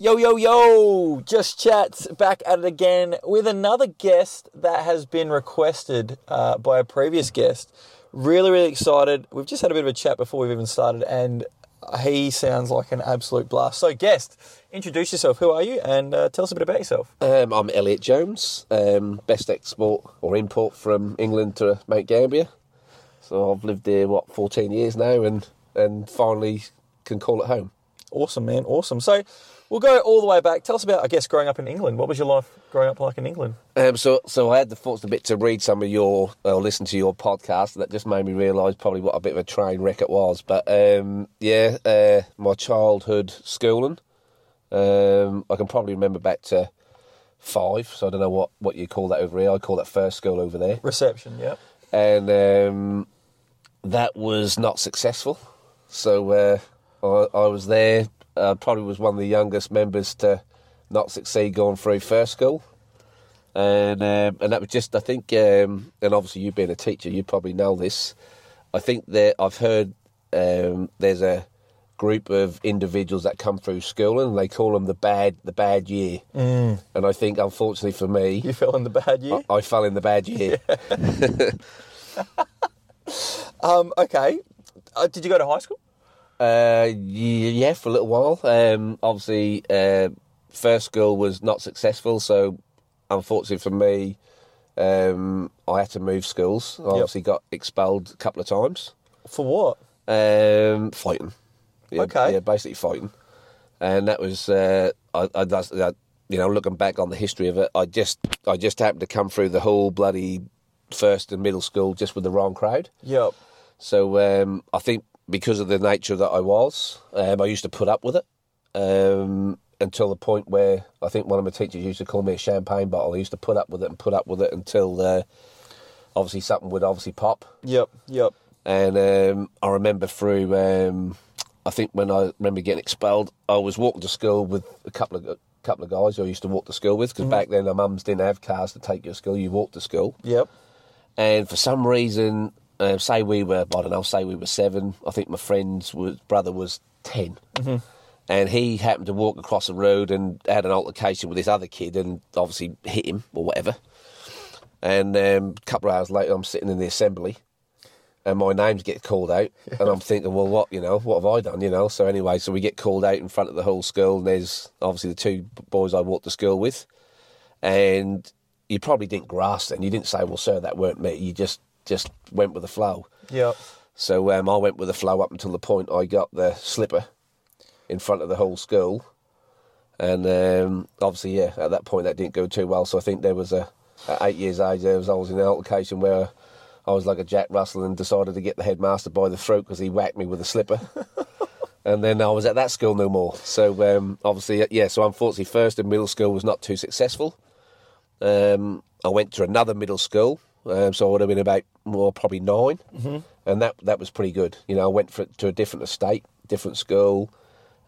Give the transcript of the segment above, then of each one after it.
Yo, yo, yo! Just Chats back at it again with another guest that has been requested uh, by a previous guest. Really, really excited. We've just had a bit of a chat before we've even started, and he sounds like an absolute blast. So, guest, introduce yourself. Who are you? And uh, tell us a bit about yourself. Um, I'm Elliot Jones, um, best export or import from England to Mount Gambier. So I've lived here, what, 14 years now and, and finally can call it home. Awesome, man. Awesome. So, we'll go all the way back. Tell us about, I guess, growing up in England. What was your life growing up like in England? Um, so, so I had the fortunate bit to read some of your, or listen to your podcast. That just made me realise probably what a bit of a train wreck it was. But um, yeah, uh, my childhood schooling, um, I can probably remember back to five. So I don't know what, what you call that over here. I call that first school over there. Reception, yeah. and um, that was not successful. So uh, I, I was there. Uh, probably was one of the youngest members to not succeed going through first school, and um, and that was just I think, um, and obviously you being a teacher, you probably know this. I think that I've heard um, there's a group of individuals that come through school and they call them the bad the bad year, mm. and I think unfortunately for me, You fell in the bad year? I, I fell in the bad year. Um, okay. Uh, did you go to high school? Uh, yeah, for a little while. Um, obviously, uh, first school was not successful, so unfortunately for me, um, I had to move schools. I obviously got expelled a couple of times. For what? Um, fighting. Yeah, Okay. Yeah, basically fighting, and that was uh, I, I, that's, you know looking back on the history of it, I just I just happened to come through the whole bloody first and middle school just with the wrong crowd. Yep. So um, I think because of the nature that I was, um, I used to put up with it um, until the point where I think one of my teachers used to call me a champagne bottle. I used to put up with it and put up with it until uh, obviously something would obviously pop. Yep. Yep. And um, I remember through, um, I think when I remember getting expelled, I was walking to school with a couple of a couple of guys who I used to walk to school with because back then our mums didn't have cars to take you to school. You walked to school Yep. and for some reason, uh, say we were, I don't know, say we were seven. I think my friend's was, brother was 10 and he happened to walk across the road and had an altercation with this other kid, and obviously hit him or whatever. And um, a couple of hours later, I'm sitting in the assembly, and my names get called out, and I'm thinking, well, what, you know, what have I done, you know? So anyway, so we get called out in front of the whole school, and there's obviously the two boys I walked to school with, and you probably didn't grasp then. You didn't say, well, sir, that weren't me. You just just went with the flow. Yep. So um, I went with the flow up until the point I got the slipper in front of the whole school. And um, obviously, yeah, at that point that didn't go too well. So I think there was a, at eight years age, there was I was in an altercation where I was like a Jack Russell and decided to get the headmaster by the throat because he whacked me with a slipper. and then I was at that school no more. So um, obviously, yeah, so unfortunately, first and middle school was not too successful. Um, I went to another middle school, um, so I would have been about more probably 9 mm-hmm. and that that was pretty good. You know, I went for, to a different estate, different school.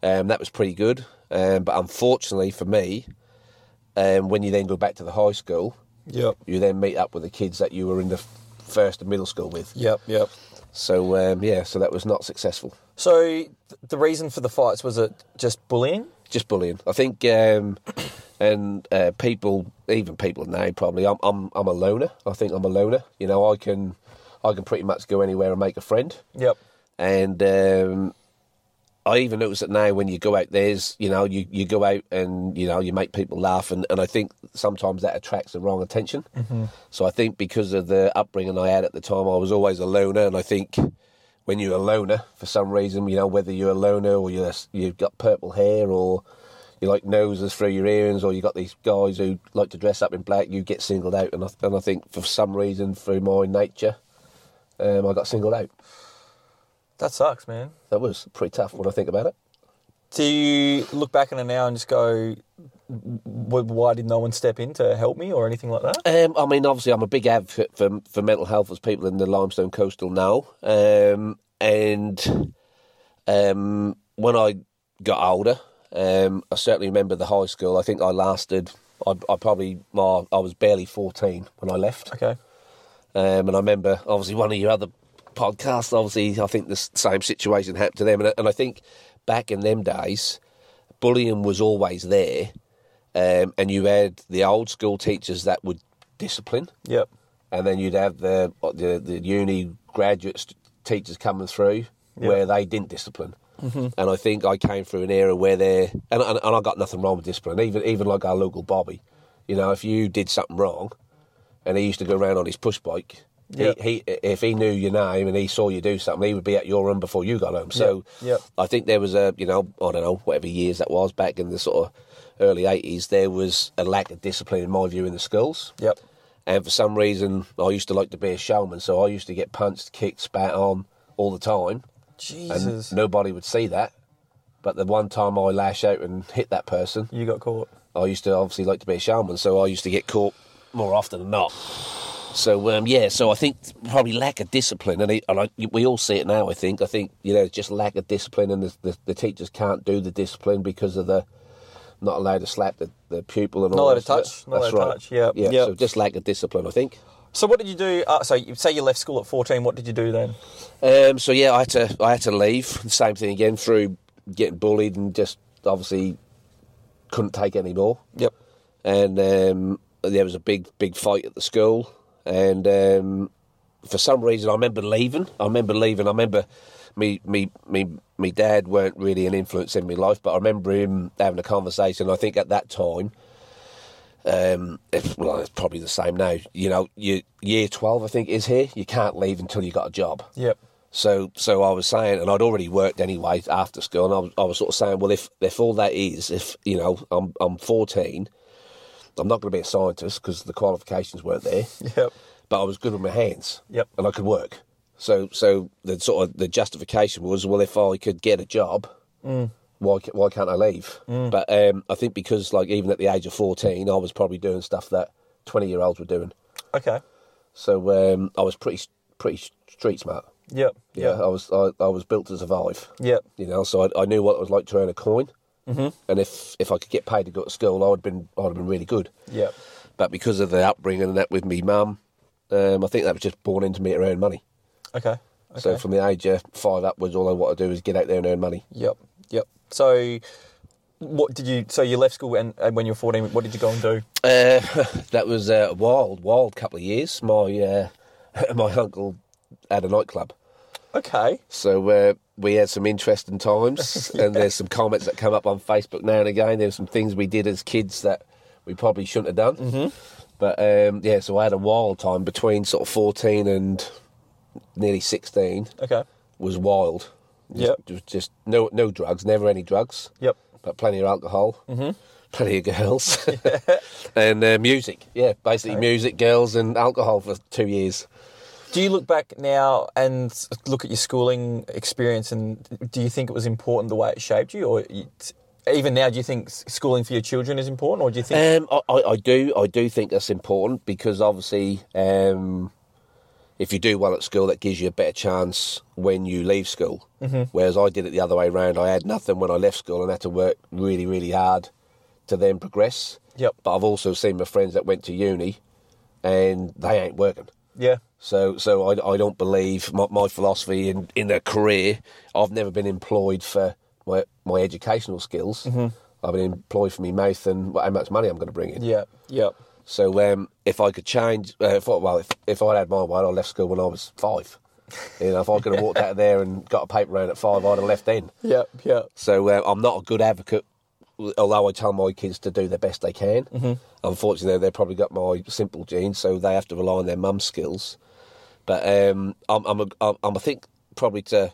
Um, that was pretty good, um, but unfortunately for me, um, when you then go back to the high school, Yep. you then meet up with the kids that you were in the first and middle school with. Yep. Yep. So um, yeah, so that was not successful. So th- the reason for the fights was it just bullying? just bullying. I think, um, and uh, people, even people now, probably. I'm, I'm, I'm a loner. I think I'm a loner. You know, I can, I can pretty much go anywhere and make a friend. Yep. And um, I even notice that now when you go out, there's, you know, you, you go out and you know you make people laugh, and, and I think sometimes that attracts the wrong attention. So I think because of the upbringing I had at the time, I was always a loner, and I think when you're a loner, for some reason, you know, whether you're a loner or you're, you've got purple hair or you like noses through your earrings or you got these guys who like to dress up in black, you get singled out. And I, and I think for some reason, through my nature, um, I got singled out. That sucks, man. That was pretty tough when I think about it. Do you look back on it now and just go, why did no one step in to help me or anything like that? Um, I mean, obviously, I'm a big advocate for for mental health as people in the limestone coastal now. Um, and um, when I got older, um, I certainly remember the high school. I think I lasted. I, I probably my, I was barely 14 when I left. Okay. Um, and I remember, obviously, one of your other podcasts, obviously, I think the same situation happened to them. And, I- and I think back in them days, bullying was always there, um, and you had the old school teachers that would discipline, Yep. and then you'd have the the, the uni graduate st- teachers coming through Yeah. where they didn't discipline. Mm-hmm. And I think I came through an era where they and, and, and I got nothing wrong with discipline. Even even like our local Bobby, you know, if you did something wrong, and he used to go around on his push bike. Yeah. He, he if he knew your name and he saw you do something, he would be at your room before you got home. So Yeah. I think there was a you know I don't know whatever years that was back in the sort of early eighties. There was a lack of discipline in my view in the schools. Yep. And for some reason, I used to like to be a showman, so I used to get punched, kicked, spat on all the time, Jesus. and nobody would see that. But the one time I lash out and hit that person, You got caught. I used to obviously like to be a showman, so I used to get caught more often than not. So um, yeah, so I think probably lack of discipline, and, it, and I, we all see it now. I think I think you know it's just lack of discipline, and the, the, the teachers can't do the discipline because of the not allowed to slap the, the pupil and Not all allowed that to touch, not That's allowed to right. touch, yeah, yeah. yeah. So just lack of discipline, I think. So what did you do? Uh, so you say you left school at 14. What did you do then? Um, so yeah, I had to I had to leave. Same thing again through getting bullied and just obviously couldn't take any more. Yep. And um, there was a big big fight at the school, and um, for some reason I remember leaving. I remember leaving. I remember me me me me dad weren't really an influence in my life, but I remember him having a conversation. I think at that time. Um, it's, well, it's probably the same now. You know, you, year twelve, I think, is here. You can't leave until you got a job. Yep. So, so I was saying, and I'd already worked anyway after school, and I was, I was sort of saying, well, if if all that is, if you know, I'm I'm 14, I'm not going to be a scientist because the qualifications weren't there, Yep. but I was good with my hands, Yep. and I could work. So, so the sort of the justification was, well, if I could get a job, why why can't I leave? But um, I think because like even at the age of 14, I was probably doing stuff that 20 year olds were doing. Okay. So um, I was pretty pretty street smart. Yep. Yeah, Yep. I was I, I was built to survive. Yep. You know, so I, I knew what it was like to earn a coin, mm-hmm. and if if I could get paid to go to school, I'd been I'd have been really good. Yep. But because of the upbringing and that with me mum, um, I think that was just born into me to earn money. Okay. Okay. So from the age of five upwards, all I want to do is get out there and earn money. Yep. Yep. So, what did you? So you left school and, and when you were 14, what did you go and do? Uh, that was a wild, wild couple of years. My uh, my uncle had a nightclub. Okay. So uh, we had some interesting times, and there's some comments that come up on Facebook now and again. There's some things we did as kids that we probably shouldn't have done. Mm-hmm. But um, yeah, so I had a wild time between sort of 14 and nearly 16. Okay. Was wild. Yep. Just, just no no drugs, never any drugs. Yep. But plenty of alcohol. Mm-hmm. Plenty of girls. and uh, music. Yeah, basically Okay. music, girls, and alcohol for two years. Do you look back now and look at your schooling experience, and do you think it was important the way it shaped you, or even now, do you think schooling for your children is important, or do you think? Um, I, I, I do. I do think that's important because obviously, um, if you do well at school, that gives you a better chance when you leave school. Mm-hmm. Whereas I did it the other way around. I had nothing when I left school and had to work really, really hard to then progress. Yep. But I've also seen my friends that went to uni, and they ain't working. yeah. So, so I, I don't believe my, my philosophy in, in a career. I've never been employed for my my educational skills. Mm-hmm. I've been employed for my mouth and how much money I'm going to bring in. Yeah. Yep. So, um, if I could change, uh, if I, well, if, if I'd had my way, I left school when I was five. You know, if I could have walked out of there and got a paper round at five, I'd have left then. Yep. Yep. So uh, I'm not a good advocate, although I tell my kids to do the best they can. Mm-hmm. Unfortunately, they've probably got my simple genes, so they have to rely on their mum's skills. But um, I'm, I'm, a, I'm, I'm, I think probably to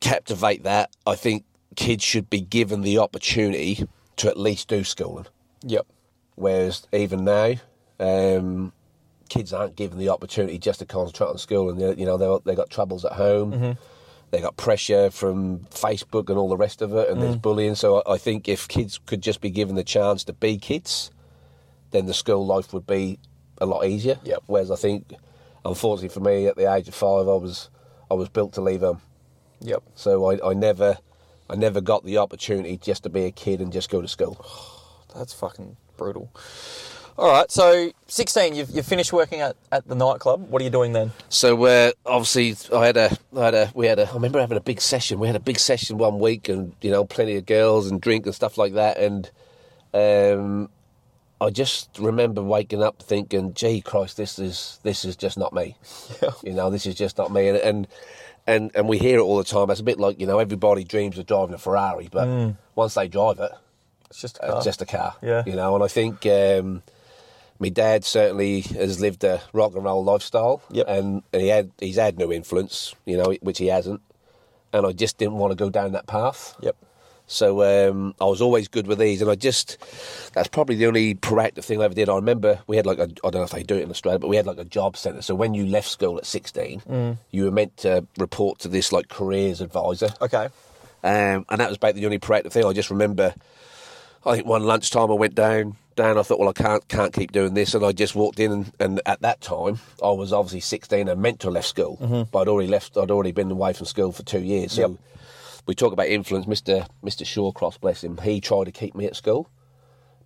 captivate that, I think kids should be given the opportunity to at least do schooling. Yep. Whereas even now, um, kids aren't given the opportunity just to concentrate on school, and you know they they got troubles at home. They got pressure from Facebook and all the rest of it, and there's bullying. So I I think if kids could just be given the chance to be kids, then the school life would be a lot easier. Yep. Whereas I think, unfortunately for me, at the age of five, I was I was built to leave home. Yep. So I, I never I never got the opportunity just to be a kid and just go to school. That's fucking brutal. All right. So 16, you've, you've finished working at, at the nightclub. What are you doing then? So we're obviously, I had a, I had a, we had a. I remember having a big session. We had a big session one week, and you know, plenty of girls and drink and stuff like that. And um, I just remember waking up thinking, "Gee, Christ, this is this is just not me." Yeah. You know, this is just not me. And and and, and we hear it all the time. It's a bit like you know, everybody dreams of driving a Ferrari, but once they drive it, It's just a car. it's just a car. Yeah. You know, and I think um, my dad certainly has lived a rock and roll lifestyle. Yep. And, and he had he's had no influence, you know, which he hasn't. And I just didn't want to go down that path. Yep. So um, I was always good with these, and I just that's probably the only proactive thing I ever did. I remember we had like I don't know if they do it in Australia, but we had like a job centre. So when you left school at sixteen, Mm. you were meant to report to this like careers advisor. Okay. Um, and that was about the only proactive thing. I just remember, I think one lunchtime I went down, down. I thought, well, I can't can't keep doing this, and I just walked in, and, and at that time I was obviously 16 and meant to have left school, but I'd already left. I'd already been away from school for two years. So Mm-hmm. Yep. we talk about influence. Mister Mister Shawcross, bless him, he tried to keep me at school.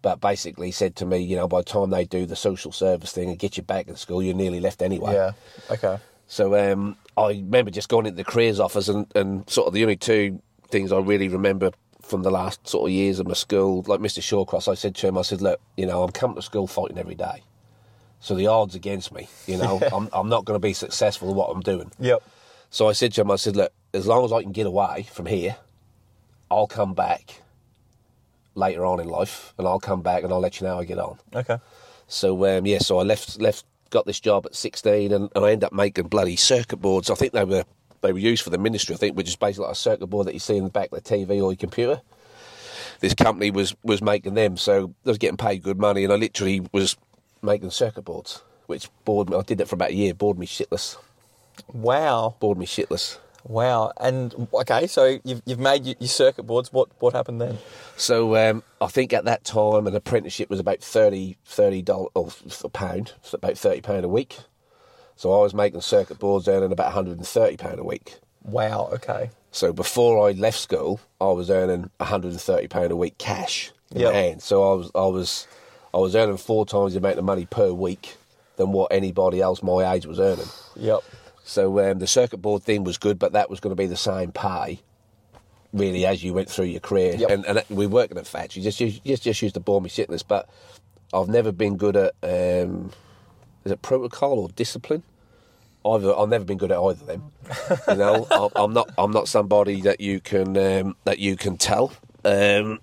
But basically said to me, you know, by the time they do the social service thing and get you back at school, you're nearly left anyway. Yeah. Okay. So um, I remember just going into the careers office and, and sort of the only two things I really remember from the last sort of years of my school, like Mr. Shawcross, I said to him, I said, look, you know, I'm coming to school fighting every day. So the odds against me, you know, I'm, I'm not going to be successful at what I'm doing. Yep. So I said to him, I said, look, as long as I can get away from here, I'll come back later on in life and I'll come back and I'll let you know how I get on. Okay. So um, yeah, so I left left got this job at sixteen, and, and I ended up making bloody circuit boards. I think they were they were used for the ministry. I think, which is basically like a circuit board that you see in the back of the TV or your computer. This company was was making them, so I was getting paid good money, and I literally was making circuit boards, which bored me. I did that for about a year, bored me shitless, Wow. bored me shitless. Wow. And okay, so you've, you've made your, circuit boards. What what happened then? So um, I think at that time an apprenticeship was about 30 dollars or a pound, so about thirty pound a week. So I was making circuit boards earning about 130 pound a week. Wow. Okay. So before I left school, I was earning 130 pound a week cash in Yep. hand. So I was I was I was earning four times the amount of money per week than what anybody else my age was earning. Yep. So um, the circuit board thing was good, but that was going to be the same pay, really, as you went through your career. Yep. And, and we working at factory, just just just, just used to bore me shitless. But I've never been good at um, is it protocol or discipline. Either I've never been good at either of them. You know, I'm, I'm not I'm not somebody that you can um, that you can tell. Um,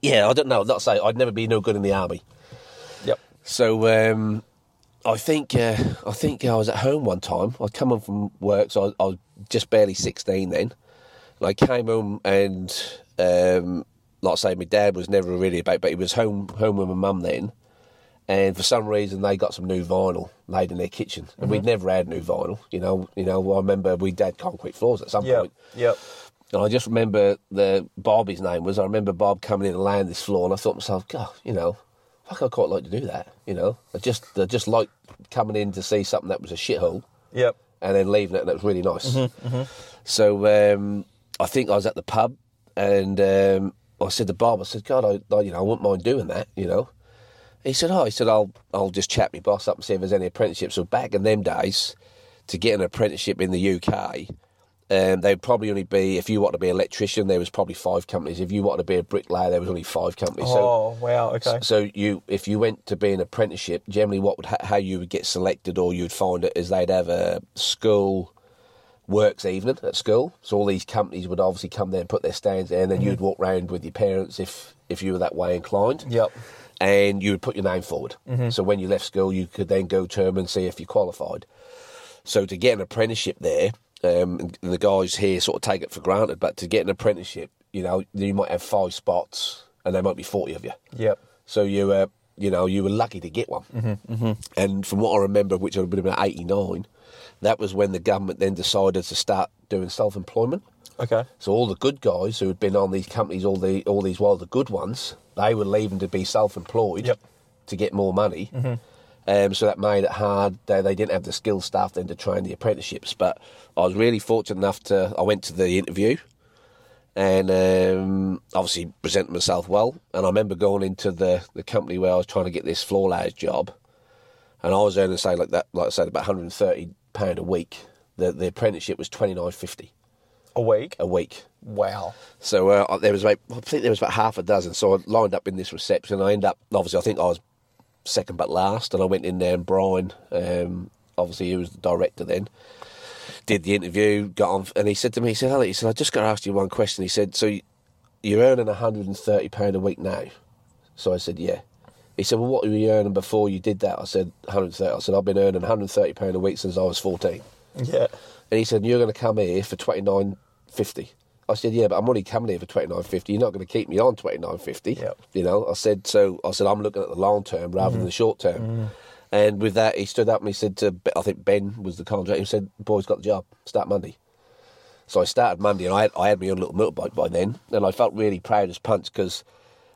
yeah, I don't know. Not say I'd never be no good in the army. Yep. So um, I think uh, I think I was at home one time. I'd come home from work, so I, I was just barely sixteen then. And I came home and, um, like I say, my dad was never really about, but he was home home with my mum then. And for some reason, they got some new vinyl laid in their kitchen, and we'd never had new vinyl. You know, you know. I remember we'd had concrete floors at some Yep. point. Yep. And I just remember the Bobby's name was. I remember Bob coming in and laying this floor, and I thought to myself, God, you know, fuck, I'd quite like to do that. You know, I just, I just like coming in to see something that was a shithole Yep. and then leaving it, and it was really nice. So um, I think I was at the pub, and um, I said to Bob, I said, God, I, I, you know, I wouldn't mind doing that. You know, he said, Oh, he said, I'll, I'll just chat my boss up and see if there's any apprenticeships. So back in them days, to get an apprenticeship in the UK. Um, they'd probably only be if you want to be an electrician. There was probably five companies. If you wanted to be a bricklayer, there was only five companies. So Oh wow. Okay. so you, if you went to be an apprenticeship, generally, what would ha- how you would get selected, or you'd find it is they'd have a school works evening at school. So all these companies would obviously come there and put their stands there, and then you'd walk round with your parents if if you were that way inclined. Yep. And you would put your name forward. So when you left school, you could then go to them and see if you qualified. So to get an apprenticeship there, um, and the guys here sort of take it for granted, but to get an apprenticeship, you know, you might have five spots, and there might be forty of you. Yep. So you, uh, you know, you were lucky to get one. Mm-hmm, And from what I remember, which I would have been about '89, that was when the government then decided to start doing self-employment. Okay. So all the good guys who had been on these companies all the all these while the good ones, they were leaving to be self-employed Yep. to get more money. Um, so that made it hard. They, they didn't have the skilled staff then to train the apprenticeships. But I was really fortunate enough to. I went to the interview, and um, obviously presented myself well. And I remember going into the, the company where I was trying to get this floor layers job, and I was earning say like that, like I said, about 130 pound a week. The the apprenticeship was 29.50 A week. a week. Wow. So uh, there was about, I think there was about half a dozen. So I lined up in this reception. I ended up, obviously, I think I was second but last, and I went in there and Brian, um, obviously he was the director then, did the interview, got on, and he said to me, he said, Elliot, he said, I just got to ask you one question. He said, so you- you're earning £130 a week now? So I said, yeah. He said, well, what were you earning before you did that? I said, 130 I said, I've been earning £130 a week since I was 14. Yeah. And he said, "You're going to come here for twenty nine fifty. I said, "Yeah, but I'm only coming here for twenty nine fifty. You're not going to keep me on twenty nine fifty. Yep. You know." I said, "So I said I'm looking at the long term rather than the short term." And with that, he stood up and he said to I think Ben was the contractor. He said, "Boy's got the job. Start Monday." So I started Monday, and I had, I had my own little motorbike by then, and I felt really proud as punch because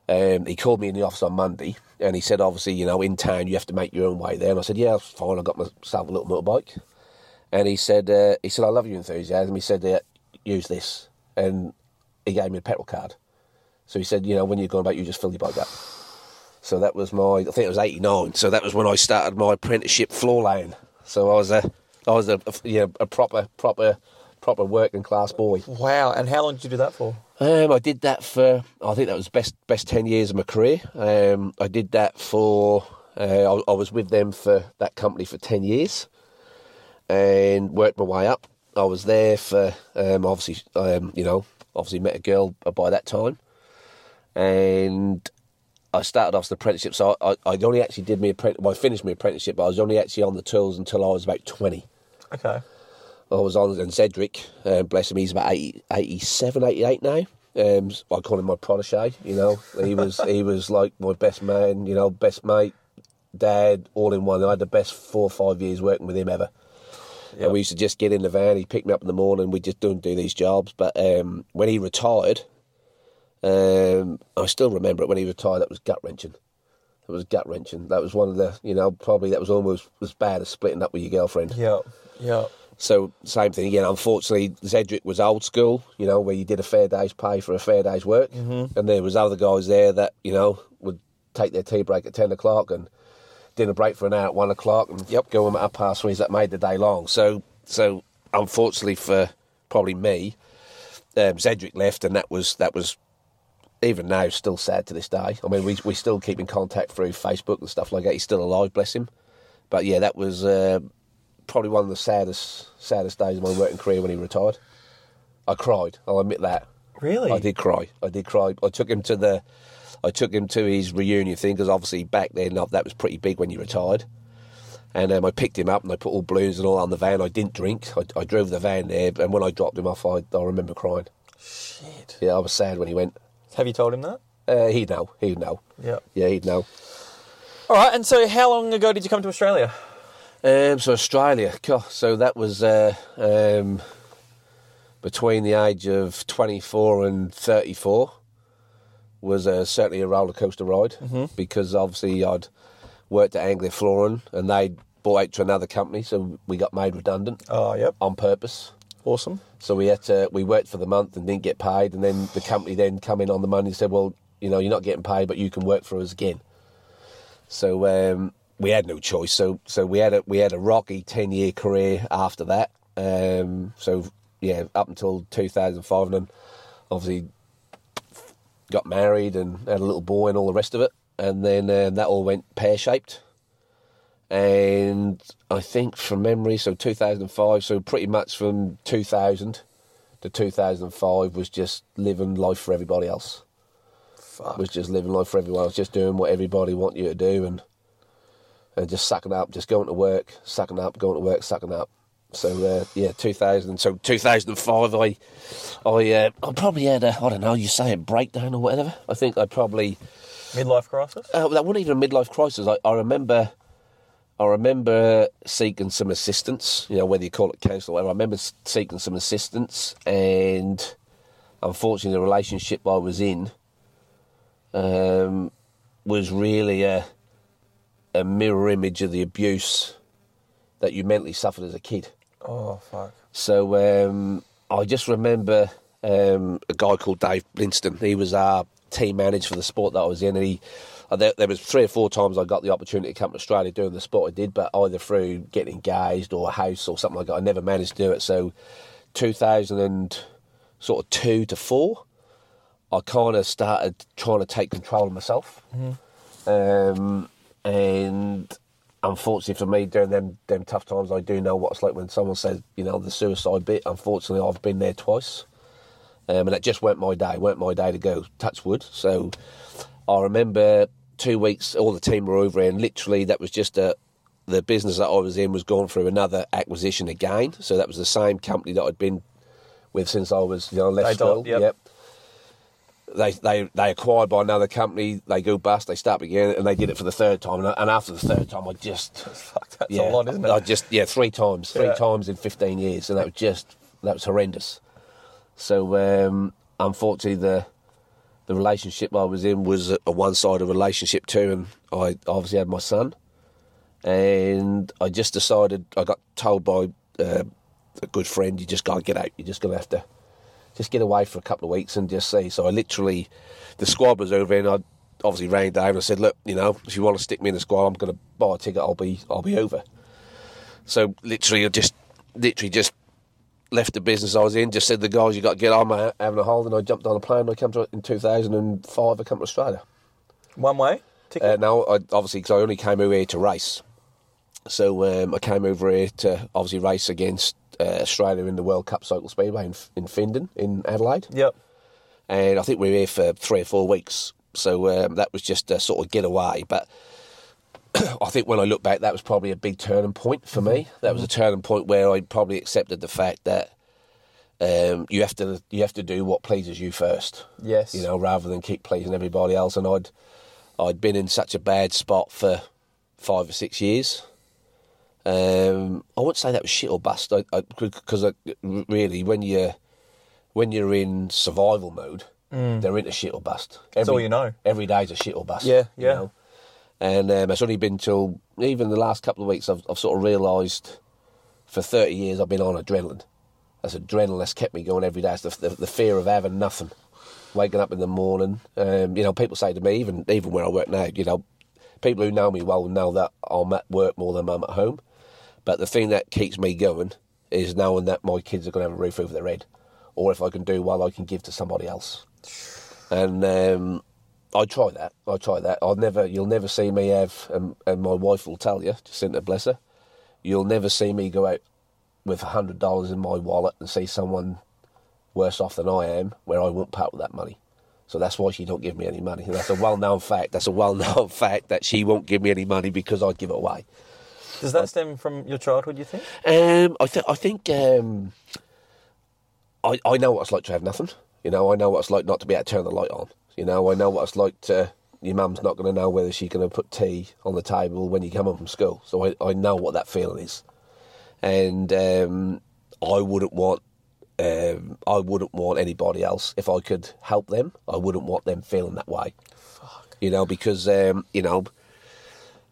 um, he called me in the office on Monday, and he said, obviously, you know, in town you have to make your own way there. And I said, yeah, fine. I got myself a little motorbike, and he said, uh, he said, I love your enthusiasm. He said, uh, use this, and he gave me a petrol card. So he said, you know, when you're going about, you just fill your bike up. So that was my, I think it was '89. So that was when I started my apprenticeship floor laying. So I was a, I was a, a yeah, a proper, proper, proper working class boy. Wow. And how long did you do that for? Um, I did that for I think that was best best ten years of my career. Um, I did that for uh, I, I was with them for that company for ten years, and worked my way up. I was there for um, obviously um, you know obviously met a girl by that time, and I started off as an apprenticeship. So I, I only actually did my apprentice. Well, I finished my apprenticeship, but I was only actually on the tools until I was about twenty. Okay. I was on, and Cedric, uh, bless him, he's about 80, 87, 88 now. Um, I call him my protege. You know, he was he was like my best man. You know, best mate, dad, all in one. I had the best four or five years working with him ever. And we used to just get in the van. He'd pick me up in the morning. We just don't do these jobs. But um, when he retired, um, I still remember it. When he retired, that was gut wrenching. It was gut wrenching. That was one of the, you know, probably that was almost as bad as splitting up with your girlfriend. Yeah. Yeah. So same thing again. Unfortunately, Cedric was old school, you know, where you did a fair day's pay for a fair day's work, mm-hmm. and there was other guys there that you know would take their tea break at ten o'clock and dinner break for an hour at one o'clock, and yep, go home at half past three. That made the day long. So so unfortunately for probably me, um, Cedric left, and that was that was even now still sad to this day. I mean, we we still keep in contact through Facebook and stuff like that. He's still alive, bless him. But yeah, that was. Uh, probably one of the saddest saddest days of my working career when he retired. I cried. I'll admit that. Really? I did cry. I did cry. I took him to the, I took him to his reunion thing because obviously back then uh, that was pretty big when you retired. And um, I picked him up and I put all balloons and all on the van. I didn't drink. I, I drove the van there, and when I dropped him off, I, I remember crying. Shit. Yeah, I was sad when he went. Have you told him that? Uh, he'd know. He'd know. Yeah. Yeah, he'd know. All right. And so, how long ago did you come to Australia? Um, so Australia, so that was uh, um, between the age of 24 and 34 was uh, certainly a roller coaster ride because obviously I'd worked at Anglia Flooring and they'd bought out to another company, so we got made redundant Oh, yep. on purpose. Awesome. So we had to we worked for the month and didn't get paid, and then the company then come in on the money and said, "Well, you know, you're not getting paid, but you can work for us again." So um, we had no choice. So so we had a we had a rocky ten year career after that. Um, so yeah, up until 2005, and then obviously got married and had a little boy and all the rest of it, and then um, that all went pear shaped. And I think from memory, so 2005, so pretty much from 2000 to 2005 was just living life for everybody else Fuck. was just living life for everyone else, just doing what everybody want you to do, and and just sucking up, just going to work, sucking up, going to work, sucking up. So uh, yeah, 2000. So 2005, I I uh, I probably had a I don't know, you say a breakdown or whatever. I think I probably Midlife crisis? uh, that wasn't even a midlife crisis. I, I remember. I remember seeking some assistance, you know, whether you call it counsel or whatever. I remember seeking some assistance, and unfortunately, the relationship I was in um, was really a, a mirror image of the abuse that you mentally suffered as a kid. Oh, fuck. So um, I just remember um, a guy called Dave Blinston. He was our team manager for the sport that I was in, and he. uh, There, there was three or four times I got the opportunity to come to Australia doing the sport I did, but either through getting engaged or a house or something like that, I never managed to do it. So, 2000 and sort of two to four, I kind of started trying to take control of myself. Um, and unfortunately for me, during them them tough times, I do know what it's like when someone says, you know, the suicide bit. Unfortunately, I've been there twice, um, and it just weren't my day. weren't my day to go. Touch wood. So I remember two weeks, all the team were over, and literally that was just a. The business that I was in was going through another acquisition again, so that was the same company that I'd been with since I was, you know, left school. don't- yep. They, they they acquired by another company. They go bust. They start again, and they did it for the third time. And, and after the third time, I just Fuck, that's yeah, a lot, isn't it? I just yeah, three times, three Yeah. times in fifteen years, and that was just that was horrendous. So um, unfortunately, the the relationship I was in was a, a one-sided relationship too, and I obviously had my son, and I just decided I got told by uh, a good friend, you just got to get out. You're just to have to just get away for a couple of weeks and just see. So I literally, the squad was over, and I obviously rang Dave and I said, look, you know, if you want to stick me in the squad, I'm going to buy a ticket. I'll be I'll be over. So literally, I just literally just left the business I was in. Just said the guys, you got to get on. I'm having a hold, and I jumped on a plane. And I come to in 2005. I come to Australia. One way ticket. Uh, now, I, obviously, because I only came over here to race. So um, I came over here to obviously race against uh, Australia in the World Cup Cycle Speedway in, in Findon, in Adelaide. yep. And I think we were here for three or four weeks. So um, that was just a sort of getaway. But I think when I look back, that was probably a big turning point for me. That was a turning point where I probably accepted the fact that um, you have to you have to do what pleases you first Yes. you know, rather than keep pleasing everybody else. And I'd I'd been in such a bad spot for five or six years. Um, I wouldn't say that was shit or bust, because I, really, when you when you're in survival mode, they're into shit or bust. That's all you know. Every day's a shit or bust. Yeah, you yeah. know? And um, it's only been till even the last couple of weeks I've, I've sort of realised for 30 years I've been on adrenaline. That's adrenaline that's kept me going every day. It's the, the, the fear of having nothing. Waking up in the morning. Um, you know, people say to me, even even where I work now, you know, people who know me well know that I'm at work more than I'm at home. But the thing that keeps me going is knowing that my kids are going to have a roof over their head. Or if I can do well, I can give to somebody else. And um, I try that. I try that. I'll never. You'll never see me have, and, and my wife will tell you, Jacinta bless her. You'll never see me go out with a hundred dollars in my wallet and see someone worse off than I am, where I won't part with that money. So that's why she don't give me any money. And that's a well-known fact. That's a well-known fact that she won't give me any money because I give it away. Does that stem from your childhood? You think? Um, I, th- I think um, I, I know what it's like to have nothing. You know, I know what it's like not to be able to turn the light on. You know, I know what it's like to. Your mum's not going to know whether she's going to put tea on the table when you come home from school. So I, I know what that feeling is, and um, I wouldn't want. Um, I wouldn't want anybody else if I could help them. I wouldn't want them feeling that way. Fuck. You know, because um, you know,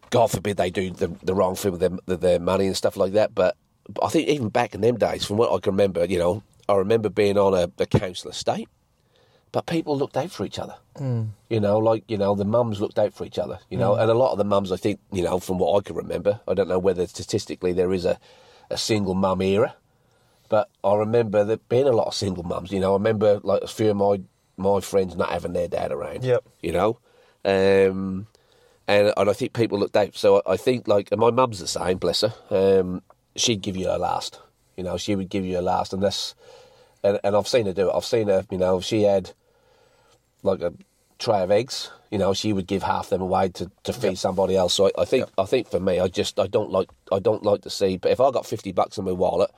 God forbid they do the, the wrong thing with their, with their money and stuff like that. But, I think even back in them days, from what I can remember, you know, I remember being on a, a council estate, but people looked out for each other. Mm. You know, like, you know, the mums looked out for each other, you know, and a lot of the mums, I think, you know, from what I can remember, I don't know whether statistically there is a, a single mum era, but I remember there being a lot of single mums, you know, I remember like a few of my, my friends not having their dad around, Yep. you know, um, and and I think people looked out. So I, I think like and my mum's the same, bless her. Um, she'd give you her last, you know. She would give you her last, and that's and and I've seen her do it. I've seen her, you know. If she had like a tray of eggs, you know, she would give half them away to, to feed somebody else. So I, I think I think for me, I just I don't like I don't like to see. But if I got fifty bucks in my wallet,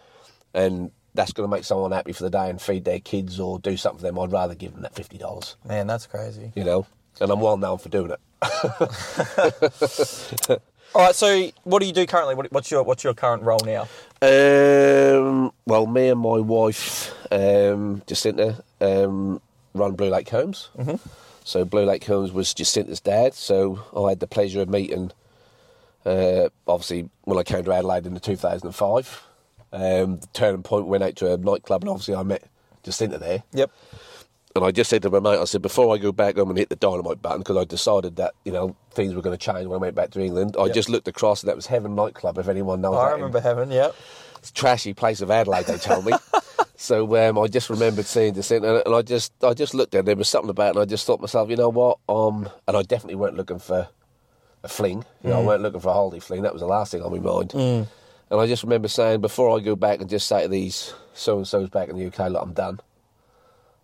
and that's going to make someone happy for the day and feed their kids or do something for them, I'd rather give them that fifty dollars. Man, that's crazy. You know, and I'm well known for doing it. All right. So, what do you do currently? What, what's your What's your current role now? Um, well, me and my wife, um, Jacinta, um, run Blue Lake Homes. Mm-hmm. So Blue Lake Homes was Jacinta's dad. So I had the pleasure of meeting, uh, obviously, when I came to Adelaide in the 2005. Um, the turning point went out to a nightclub, and obviously I met Jacinta there. Yep. And I just said to my mate, I said, before I go back home and hit the dynamite button, because I decided that, you know, things were going to change when I went back to England, I Yep. just looked across and that was Heaven Nightclub, if anyone knows I remember heaven. Yep. It's a trashy place of Adelaide, they told me. so um, I just remembered seeing this, and, and I just I just looked at it, there was something about it, and I just thought to myself, you know what? Um, and I definitely weren't looking for a fling. You know, I weren't looking for a holiday fling. That was the last thing on my mind. And I just remember saying, before I go back and just say to these so and so's back in the UK, look, I'm done.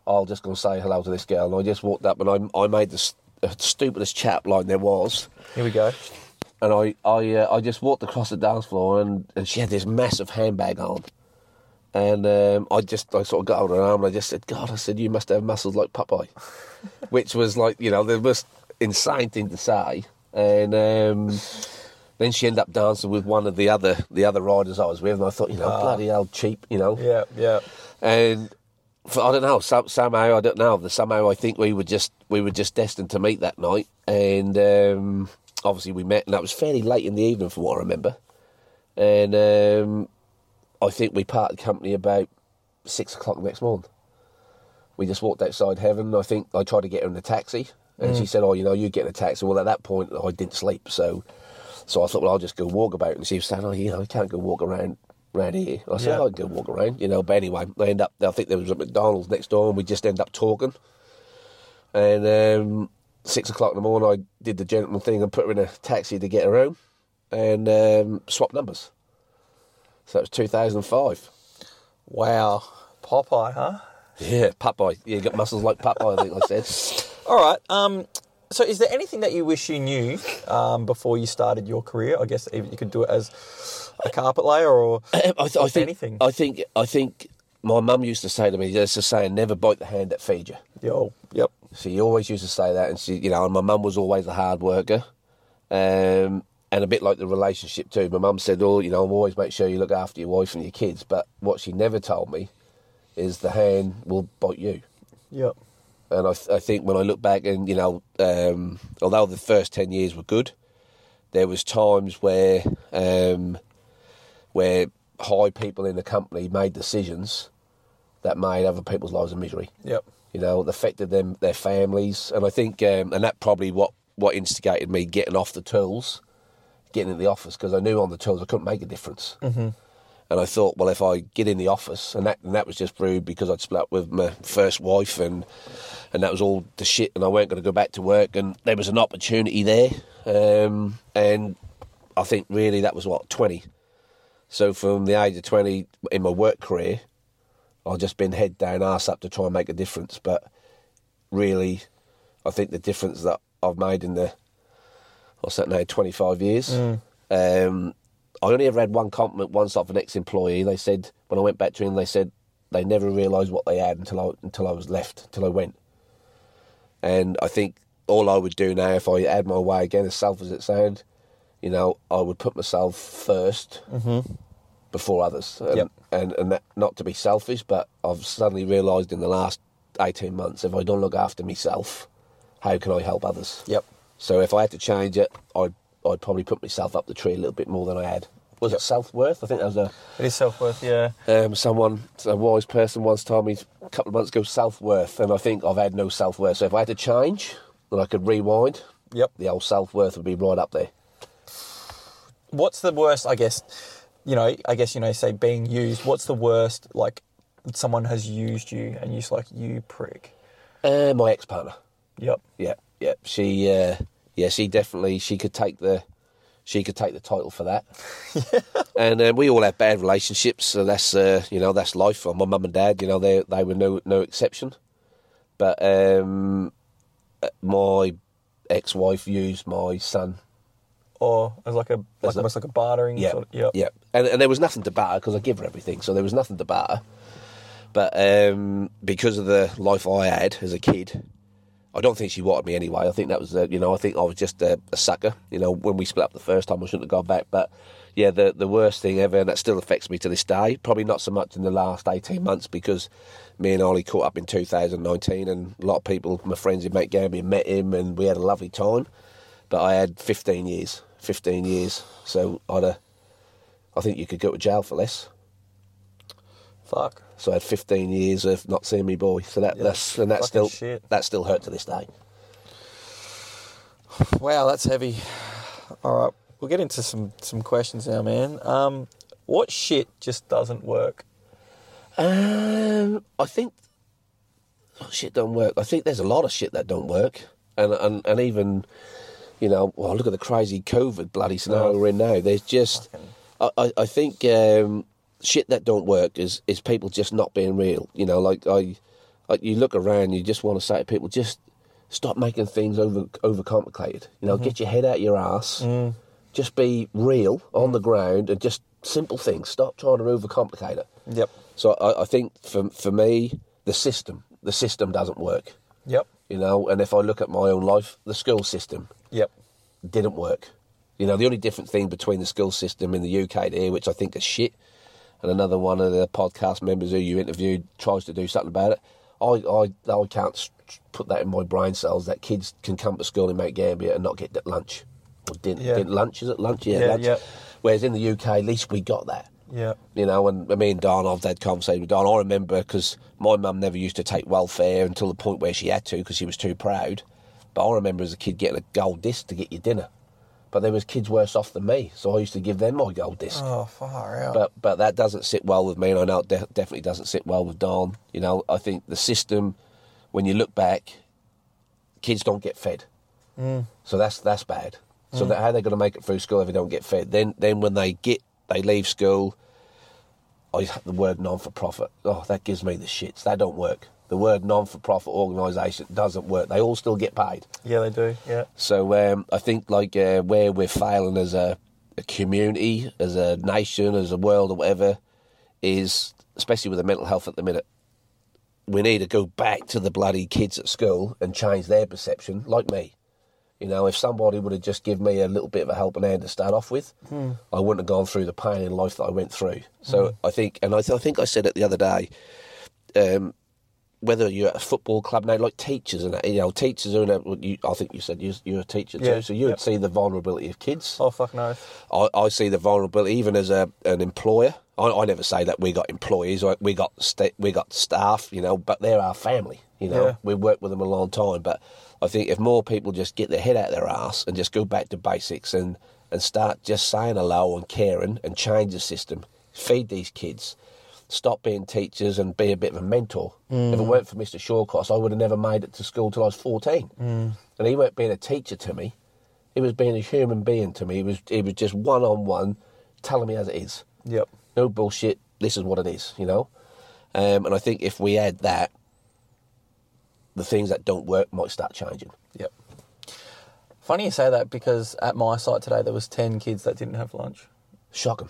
I'll just go and say hello to this girl. And I just walked up and I, I made the st- stupidest chap line there was. Here we go. And I, I, uh, I just walked across the dance floor and, and she had this massive handbag on. And um, I just, I sort of got hold of her arm and I just said, God, I said, you must have muscles like Popeye. Which was like, you know, the most insane thing to say. And um, then she ended up dancing with one of the other the other riders I was with. And I thought, you know, bloody hell, cheap, you know. Yeah. Yeah. And I don't know, some, somehow I don't know. the- Somehow I think we were just we were just destined to meet that night, and um, obviously we met, and that was fairly late in the evening, from what I remember. And um, I think we parted company about six o'clock the next morning. We just walked outside heaven. I think I tried to get her in a taxi, and she said, "Oh, you know, you get in a taxi." Well, at that point, I didn't sleep, so so I thought, well, I'll just go walk about. And she was saying, "Oh, you know, you can't go walk around around here." I said, Yeah. "Oh, "I can go walk around," you know. But anyway, they end up. I think there was a McDonald's next door, and we just end up talking. And um, six o'clock in the morning, I did the gentleman thing and put her in a taxi to get her home, and um, swapped numbers. So that was 2005. Wow. Popeye, huh? Yeah, Popeye. Yeah, you got muscles like Popeye. I think I said. All right. Um, so, is there anything that you wish you knew um, before you started your career? I guess you could do it as a carpet layer or I, I think. anything. I think. I think. My mum used to say to me, "There's a saying: never bite the hand that feeds you." yo. Yep. She always used to say that, and she, you know, and my mum was always a hard worker, um, and a bit like the relationship too. My mum said, "Oh, you know, always make sure you look after your wife and your kids." But what she never told me is the hand will bite you. Yep. And I, th- I think when I look back, and you know, um, although the first ten years were good, there was times where um, where high people in the company made decisions that made other people's lives a misery Yep. you know, it affected them, their families, and I think, um, and that probably what what instigated me getting off the tools, getting in the office because I knew on the tools I couldn't make a difference. Mm-hmm. And I thought, well, if I get in the office, and that and that was just rude because I'd split up with my first wife, and and that was all the shit, and I weren't going to go back to work, and there was an opportunity there, um, and I think really that was what twenty. So from the age of twenty in my work career, I've just been head down, arse up to try and make a difference. But really, I think the difference that I've made in the what's that now, twenty five years. Um, I only ever had one compliment once off an ex employee. They said when I went back to him, they said they never realised what they had until I until I was left, until I went. And I think all I would do now, if I had my way again, as self as it sounds, you know, I would put myself 1st mm-hmm. before others. And, Yep. and, and that, not to be selfish, but I've suddenly realised in the last 18 months, if I don't look after myself, how can I help others? Yep. So if I had to change it, I'd, I'd probably put myself up the tree a little bit more than I had. Was Yep. it self worth? I think that was a It is self worth. Yeah. um, someone, a wise person once told me a couple of months ago self worth, and I think I've had no self worth. So if I had to change and I could rewind, Yep. the old self worth would be right up there. What's the worst? I guess. You know. I guess you know. Say being used. What's the worst? Like someone has used you and you're just like you prick. Uh, my ex partner, Yep. yeah, yeah, she, uh, yeah, she definitely she could take the, she could take the title for that. and uh, we all have bad relationships, so that's uh, you know that's life. My mum and dad, you know, they they were no no exception. But um, uh, my ex-wife used my son Or as like a like As a- almost like a bartering. Yeah, Sort of, yep. yeah. And, and there was nothing to barter because I give her everything, so there was nothing to barter. But um, because of the life I had as a kid, I don't think she wanted me anyway. I think that was, uh, you know, I think I was just a, a sucker. You know, when we split up the first time, I shouldn't have gone back. But yeah, the the worst thing ever, and that still affects me to this day. Probably not so much in the last eighteen months because me and Ollie caught up in 2019, and a lot of people, my friends in Mount Gambier, met him, and we had a lovely time. But I had 15 years, 15 years. So I'd, uh, I think you could go to jail for less. Fuck. So I had 15 years of not seeing me boy. So that, Yeah, that's and that still shit. that still hurt to this day. Wow, that's heavy. All right, we'll get into some some questions now, man. Um, what shit just doesn't work? Um, I think oh, shit don't work. I think there's a lot of shit that don't work, and and and even you know, well, look at the crazy COVID bloody scenario Oh. we're in now. There's just, I, I, I think um, shit that don't work is is people just not being real. You know, like I, I you look around, you just want to say to people, just stop making things over overcomplicated. You know, mm-hmm. get your head out your ass. Mm. Just be real on the ground and just simple things. Stop trying to overcomplicate it. Yep. So I, I think for for me, the system, the system doesn't work. Yep. You know, and if I look at my own life, the school system Yep. didn't work. You know, the only different thing between the school system in the UK here, which I think is shit, and another one of the podcast members who you interviewed tries to do something about it. I, I, I can't put that in my brain cells that kids can come to school in Mount Gambier and not get lunch or din- Yeah. din- lunch. Is it lunch? Yeah, Yeah, lunch. yeah. Whereas in the UK, at least we got that. Yep. You know, and me and Don, I've had conversations with Don. I remember because my mum never used to take welfare until the point where she had to because she was too proud. But I remember as a kid getting a gold disc to get your dinner. But there was kids worse off than me, so I used to give them my gold disc. Oh, far out. But but that doesn't sit well with me, and I know it de- definitely doesn't sit well with Don. You know, I think the system, when you look back, kids don't get fed, Mm. so that's that's bad. So that how they going to make it through school if they don't get fed? Then then when they get they leave school, I the word non for profit. Oh, that gives me the shits. That don't work. The word non for profit organisation doesn't work. They all still get paid. yeah, they do. Yeah. So um, I think like uh, where we're failing as a, a community, as a nation, as a world, or whatever, is especially with the mental health at the minute. We need to go back to the bloody kids at school and change their perception, like me. You know, if somebody would have just given me a little bit of a helping hand to start off with, I wouldn't have gone through the pain in life that I went through. So I think, and I, th- I think I said it the other day. Um, whether you're at a football club now, like teachers and you know, teachers are in a, you, I think you said you, you're a teacher too, Yeah, so you would yep. see the vulnerability of kids. Oh, fuck no. I, I see the vulnerability even as a an employer. I, I never say that we got employees, or we got sta we got staff, you know, but they're our family. You know, Yeah. we worked with them a long time. But I think if more people just get their head out of their ass and just go back to basics and and start just saying hello and caring and change the system, feed these kids. Stop being teachers and be a bit of a mentor. If it weren't for Mr. Shawcross, I would have never made it to school till I was 14. And he weren't being a teacher to me. He was being a human being to me. He was he was just one on one, telling me as it is. Yep. No bullshit. This is what it is, you know. Um, and I think if we add that, the things that don't work might start changing. Yep. Funny you say that because at my site today there was ten kids that didn't have lunch. Shocking.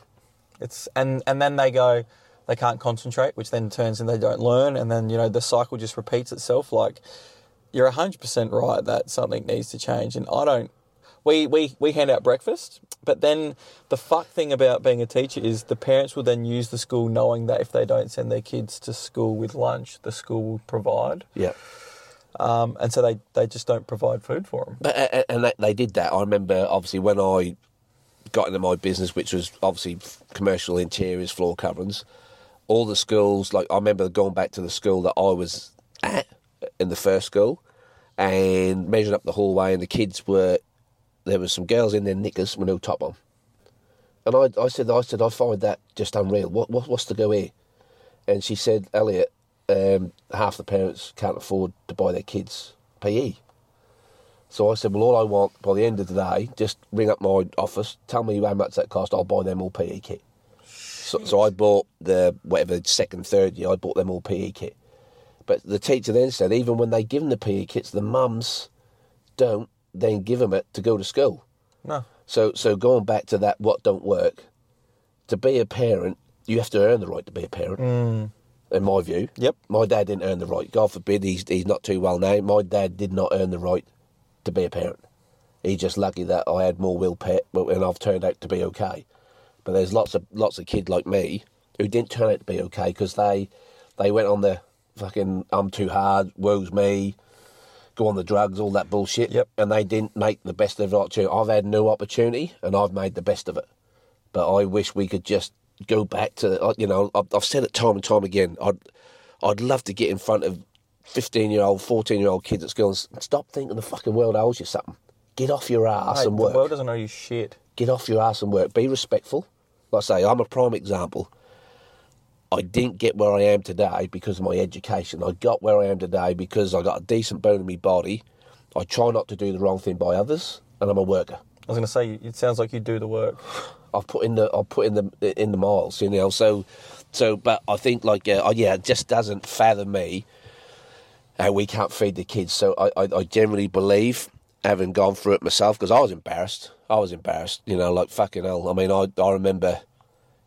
It's and and then they go, they can't concentrate, which then turns and they don't learn, and then you know the cycle just repeats itself. Like you're hundred percent right that something needs to change, and I don't. We, we, we hand out breakfast, but then the fuck thing about being a teacher is the parents will then use the school knowing that if they don't send their kids to school with lunch, the school will provide. Yeah. Um, and so they, they just don't provide food for them. But, and they, they did that. I remember, obviously, when I got into my business, which was obviously commercial interiors, floor coverings, all the schools, like I remember going back to the school that I was at in the first school and measuring up the hallway, and the kids were, there was some girls in their knickers with no top on. And I, I said, I said, I find that just unreal. What, what what's to go here? And she said, Elliot, um, half the parents can't afford to buy their kids PE. So I said, well, all I want by the end of the day, just ring up my office, tell me how much that cost, I'll buy them all PE kit. So, so I bought the, whatever, second, third year, I bought them all PE kit. But the teacher then said, even when they give them the PE kits, the mums don't then give them it to go to school. No. So, so going back to that, what don't work, to be a parent, you have to earn the right to be a parent, mm. in my view. Yep. My dad didn't earn the right. God forbid he's, he's not too well now. My dad did not earn the right to be a parent. He's just lucky that I had more will pet, and I've turned out to be okay. But there's lots of lots of kids like me who didn't turn out to be okay because they they went on the fucking I'm too hard, woes me, go on the drugs, all that bullshit. Yep. And they didn't make the best of the opportunity. I've had no opportunity, and I've made the best of it. But I wish we could just go back to you know I've, said it time and time again. I'd I'd love to get in front of fifteen year old, fourteen year old kids at school and stop thinking the fucking world owes you something. Get off your ass Mate, and work. the world doesn't owe you shit. Get off your ass and work. Be respectful. Like I say, I'm a prime example. I didn't get where I am today because of my education. I got where I am today because I got a decent bone in my body. I try not to do the wrong thing by others, and I'm a worker. I was going to say, it sounds like you do the work. I've put in the I've put in the in the miles, you know. So, so, but I think like uh, yeah, it just doesn't fathom me how we can't feed the kids. So I I, I generally believe, having gone through it myself, because I was embarrassed. I was embarrassed, you know, like fucking hell. I mean, I I remember,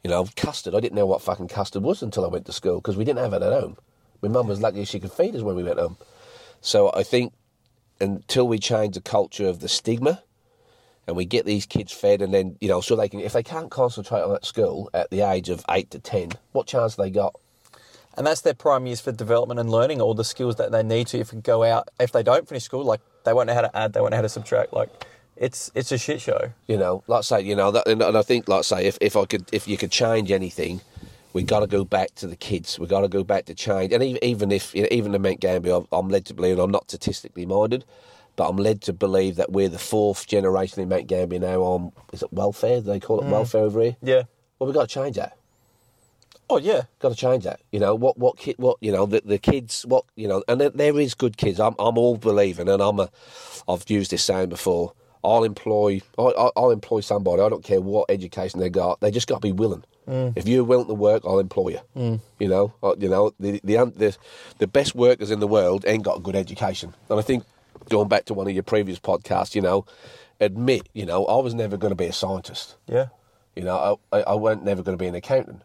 you know, custard. I didn't know what fucking custard was until I went to school because we didn't have it at home. My mum was lucky she could feed us when we went home. So I think until we change the culture of the stigma and we get these kids fed and then you know so they can if they can't concentrate on that school at the age of 8 to 10 what chance they got And that's their prime years for development and learning all the skills that they need to if go out. If they don't finish school, like they won't know how to add, they won't know how to subtract. Like it's it's a shit show. you know like I say you know that, and, and I think like I say if, if I could if you could change anything we got to go back to the kids we got to go back to change and even, even if you know, even the Mount Gambier I'm, led to believe and I'm not statistically minded but I'm led to believe that we're the fourth generation in Mount Gambier now on is it welfare do they call it mm. welfare over here Yeah. well we've got to change that Oh yeah. got to change that. You know what? What kid? What you know? The, the kids. What you know? And there, there is good kids. I'm I'm all believing, and I'm a. I've used this saying before. I'll employ. I, I, I'll employ somebody. I don't care what education they got. They just got to be willing. If you're willing to work, I'll employ you. You know. You know the the the the best workers in the world ain't got a good education. And I think going back to one of your previous podcasts, you know, admit, you know, I was never going to be a scientist. Yeah. You know, I, I, I weren't never going to be an accountant.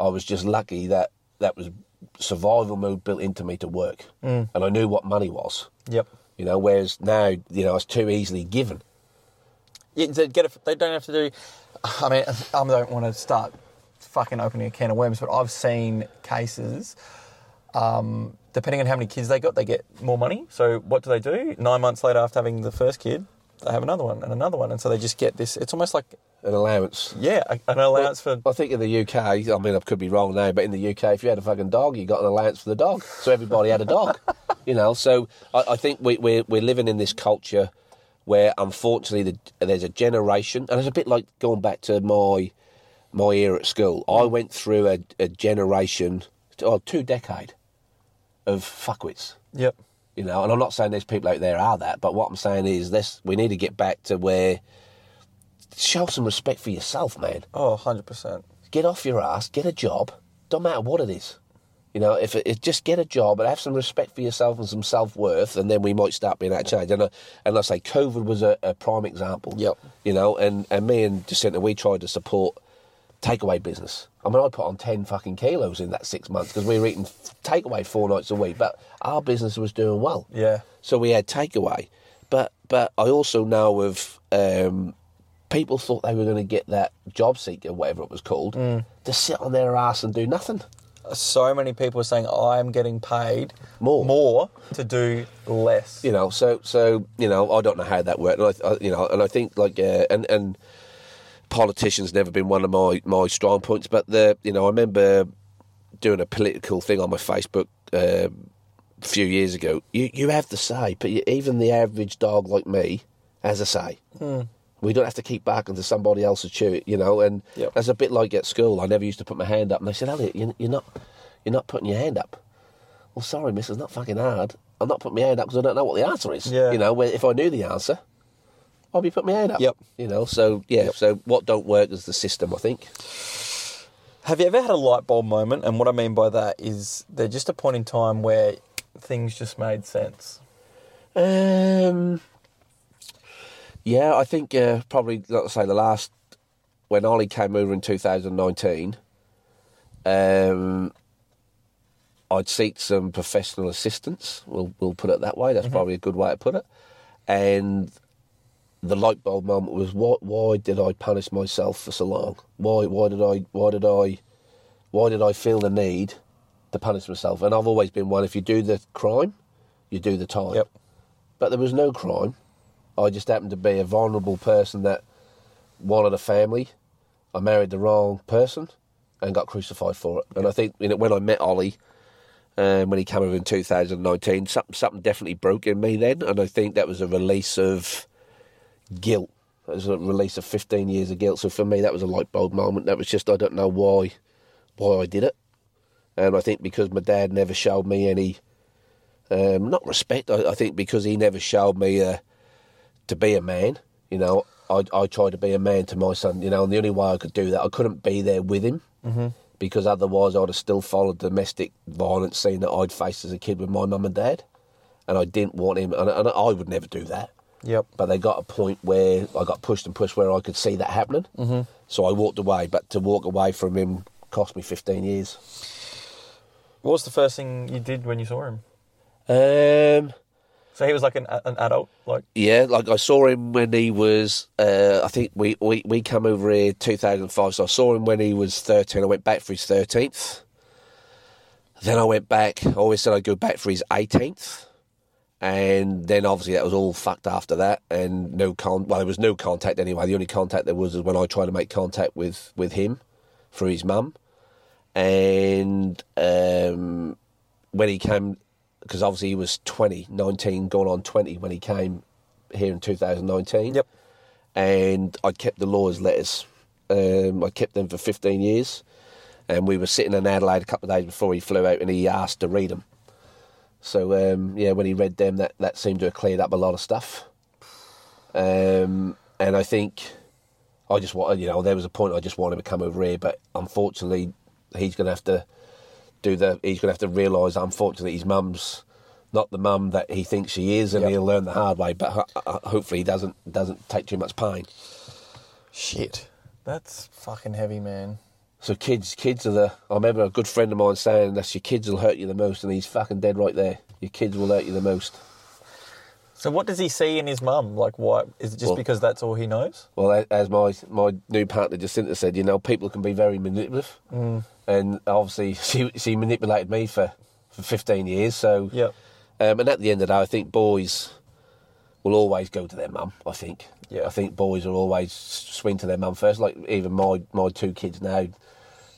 I was just lucky that that was survival mode built into me to work, mm. and I knew what money was. Yep. You know, whereas now, you know, it's too easily given. Yeah, they get a, they don't have to do. I mean, I don't want to start fucking opening a can of worms, but I've seen cases. Um, depending on how many kids they got, they get more money. So what do they do? Nine months later, after having the first kid, they have another one and another one, and so they just get this. It's almost like An allowance. yeah, an allowance for. I think in the UK, I mean, I could be wrong now, but in the UK, if you had a fucking dog, you got an allowance for the dog. So everybody had a dog, you know. So I, I think we, we're we're living in this culture where, unfortunately, the, there's a generation, and it's a bit like going back to my my era at school. I mm. went through a, a generation, or two decade, of fuckwits. Yep. You know, and I'm not saying there's people out there are that, but what I'm saying is this: we need to get back to where show some respect for yourself, man Oh, 100 percent. get off your ass, get a job. Don't matter what it is. You know, if it, it just get a job and have some respect for yourself and some self worth, and then we might start being that change. And I, and I say, COVID was a, a prime example. Yep. You know, and, and me and Jacinta, we tried to support takeaway business. I mean, I put on ten fucking kilos in that six months because we were eating takeaway four nights a week, but our business was doing well. Yeah. So we had takeaway, but but I also know of um, people thought they were going to get that job seeker, whatever it was called, Mm. to sit on their ass and do nothing. So many people are saying I'm getting paid More. more to do less. You know, so so you know, I don't know how that worked. And I, I, you know, and I think like uh, and and politicians never been one of my my strong points. But the you know, I remember doing a political thing on my Facebook. Uh, a few years ago, you you have the say, but you, even the average dog like me has a say. We don't have to keep barking to somebody else to chew it, you know. And Yep. that's a bit like at school. I never used to put my hand up, and they said, "Elliot, you, you're not, you're not putting your hand up." Well, sorry, miss, it's not fucking hard. I'm not putting my hand up because I don't know what the answer is. Yeah. You know, if I knew the answer, I'd be putting my hand up. Yep. You know, so yeah. So what don't work is the system, I think. Have you ever had a light bulb moment? And what I mean by that is there's just a point in time where things just made sense. Um, yeah, I think uh, probably, let's say, the last when Ollie came over in 2019, um, I'd seek some professional assistance. We'll we'll put it that way. That's probably a good way to put it. And the light bulb moment was what? Why did I punish myself for so long? Why? Why did I? Why did I? Why did I feel the need to punish myself? And I've always been one. If you do the crime, you do the time Yep. but there was no crime. I just happened to be a vulnerable person that wanted a family. I married the wrong person, and got crucified for it. And I think you know, when I met Ollie, um, when he came over in 2019, something, something definitely broke in me then. And I think that was a release of guilt. It was a release of 15 years of guilt. So for me, that was a light bulb moment. That was just, I don't know why, why I did it. And I think because my dad never showed me any, um, not respect, I, I think because he never showed me uh, to be a man, you know, I, I tried to be a man to my son, you know, and the only way I could do that, I couldn't be there with him mm-hmm. because otherwise I'd have still followed domestic violence scene that I'd faced as a kid with my mum and dad. And I didn't want him, and, and I would never do that. Yep. But they got a point where I got pushed and pushed where I could see that happening. Mm-hmm. So I walked away, but to walk away from him cost me 15 years. What was the first thing you did when you saw him? Um, So he was like an, an adult, like Yeah, like I saw him when he was. Uh, I think we, we we came over here two thousand five. So I saw him when he was thirteen. I went back for his thirteenth. Then I went back. I always said I'd go back for his eighteenth, and then obviously that was all fucked after that. And no con. Well, there was no contact anyway. The only contact there was was when I tried to make contact with with him through his mum, and um, when he came because obviously he was 20, 19, going on 20 when he came here in 2019. Yep. And I kept the lawyer's letters. Um, I kept them for 15 years. And we were sitting in Adelaide a couple of days before he flew out and he asked to read them. So, um, yeah, when he read them, that, that seemed to have cleared up a lot of stuff. Um, and I think I just wanted, you know, there was a point I just wanted to come over here, but unfortunately, he's going to have to do the. He's going to have to realise, unfortunately, his mum's not the mum that he thinks she is, and Yep. he'll learn the hard way. But ho- ho- hopefully, he doesn't doesn't take too much pain. shit. That's fucking heavy, man. So kids, kids are the. I remember a good friend of mine saying that your kids will hurt you the most, and he's fucking dead right there. Your kids will hurt you the most. So what does he see in his mum? Like, why is it just Well- because that's all he knows? Well, as my my new partner Jacinta said, you know, people can be very manipulative, mm. and obviously she she manipulated me for, for fifteen years. So Yep. um, and at the end of the day, I think boys will always go to their mum. I think. Yeah. I think boys will always swing to their mum first. Like even my my two kids now,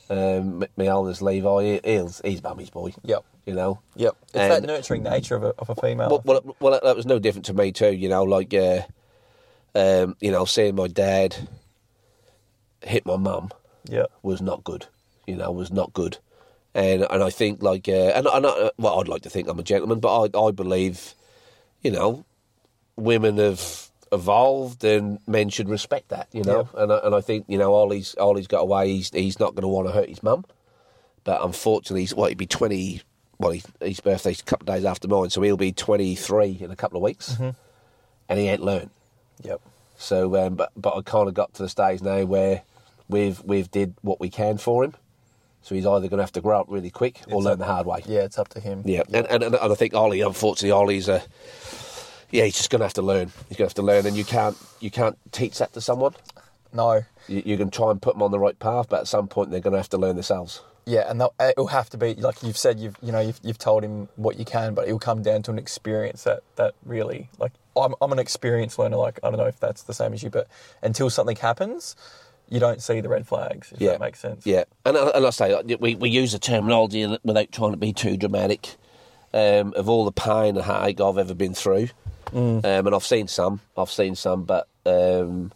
um, my eldest Levi, he- he's he's mummy's boy. Yep. You know. Yep. It's And- that nurturing nature of a, of a female. Well, well, well, that was no different to me too. You know, like uh, um, you know, seeing my dad hit my mum yeah. was not good. You know, was not good. And and I think like uh, and and I, well, I'd like to think I'm a gentleman, but I I believe, you know, women have evolved and men should respect that. You know, and I, and I think you know Ollie's Ollie's got away. He's he's not going to want to hurt his mum, but unfortunately, he's what he'd be twenty. Well, he, his birthday's a couple of days after mine, so he'll be twenty three in a couple of weeks, and he ain't learned. Yep. So, um, but but I kind of got to the stage now where we've we've did what we can for him. So he's either going to have to grow up really quick or It's learn up- the hard way. Yeah, it's up to him. Yeah, And, and and I think Ollie, unfortunately, Ollie's a yeah, he's just going to have to learn. He's going to have to learn, and you can't you can't teach that to someone. No. You, you can try and put them on the right path, but at some point they're going to have to learn themselves. Yeah, and it'll have to be like you've said. You've you know you've, you've told him what you can, but it'll come down to an experience that that really like I'm I'm an experienced learner. Like I don't know if that's the same as you, but until something happens, you don't see the red flags. If Yeah, that makes sense. Yeah, and I- and I say we we use the terminology without trying to be too dramatic. Um, of all the pain and heartache I've ever been through, um, and I've seen some, I've seen some, but um,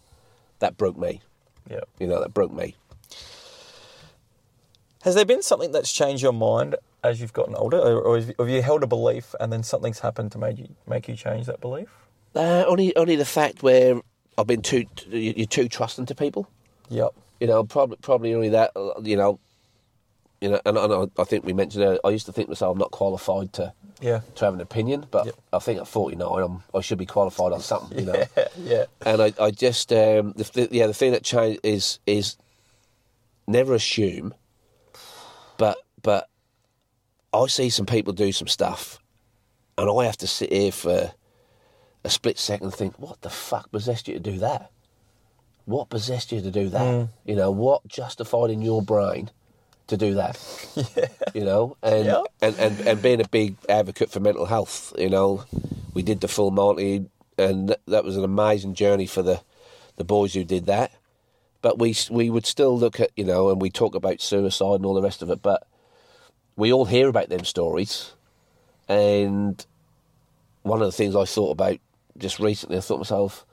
that broke me. Yeah. You know, that broke me. Has there been something that's changed your mind as you've gotten older, or, or have you- held a belief and then something's happened to make you make you change that belief? Uh, only only the fact where I've been too you're too trusting to people. Yep. You know, probably probably only that. uh, You know, you know, and, and I- I think we mentioned. Uh, I used to think myself I'm not qualified to Yeah. to have an opinion, but Yep. I think at 49 I'm, I should be qualified on something. You know. Yeah. Yeah. and I, I just um, the, the, yeah the thing that changed is is never assume, but but I see some people do some stuff, and I have to sit here for a split second and think, what the fuck possessed you to do that? What possessed you to do that? You know, what justified in your brain to do that? You know, and, Yeah. and, and and being a big advocate for mental health, you know, we did the full Monty, and that was an amazing journey for the the boys who did that. but we we would still look at you know, and we talk about suicide and all the rest of it. But we all hear about them stories, and one of the things I thought about just recently, I thought to myself,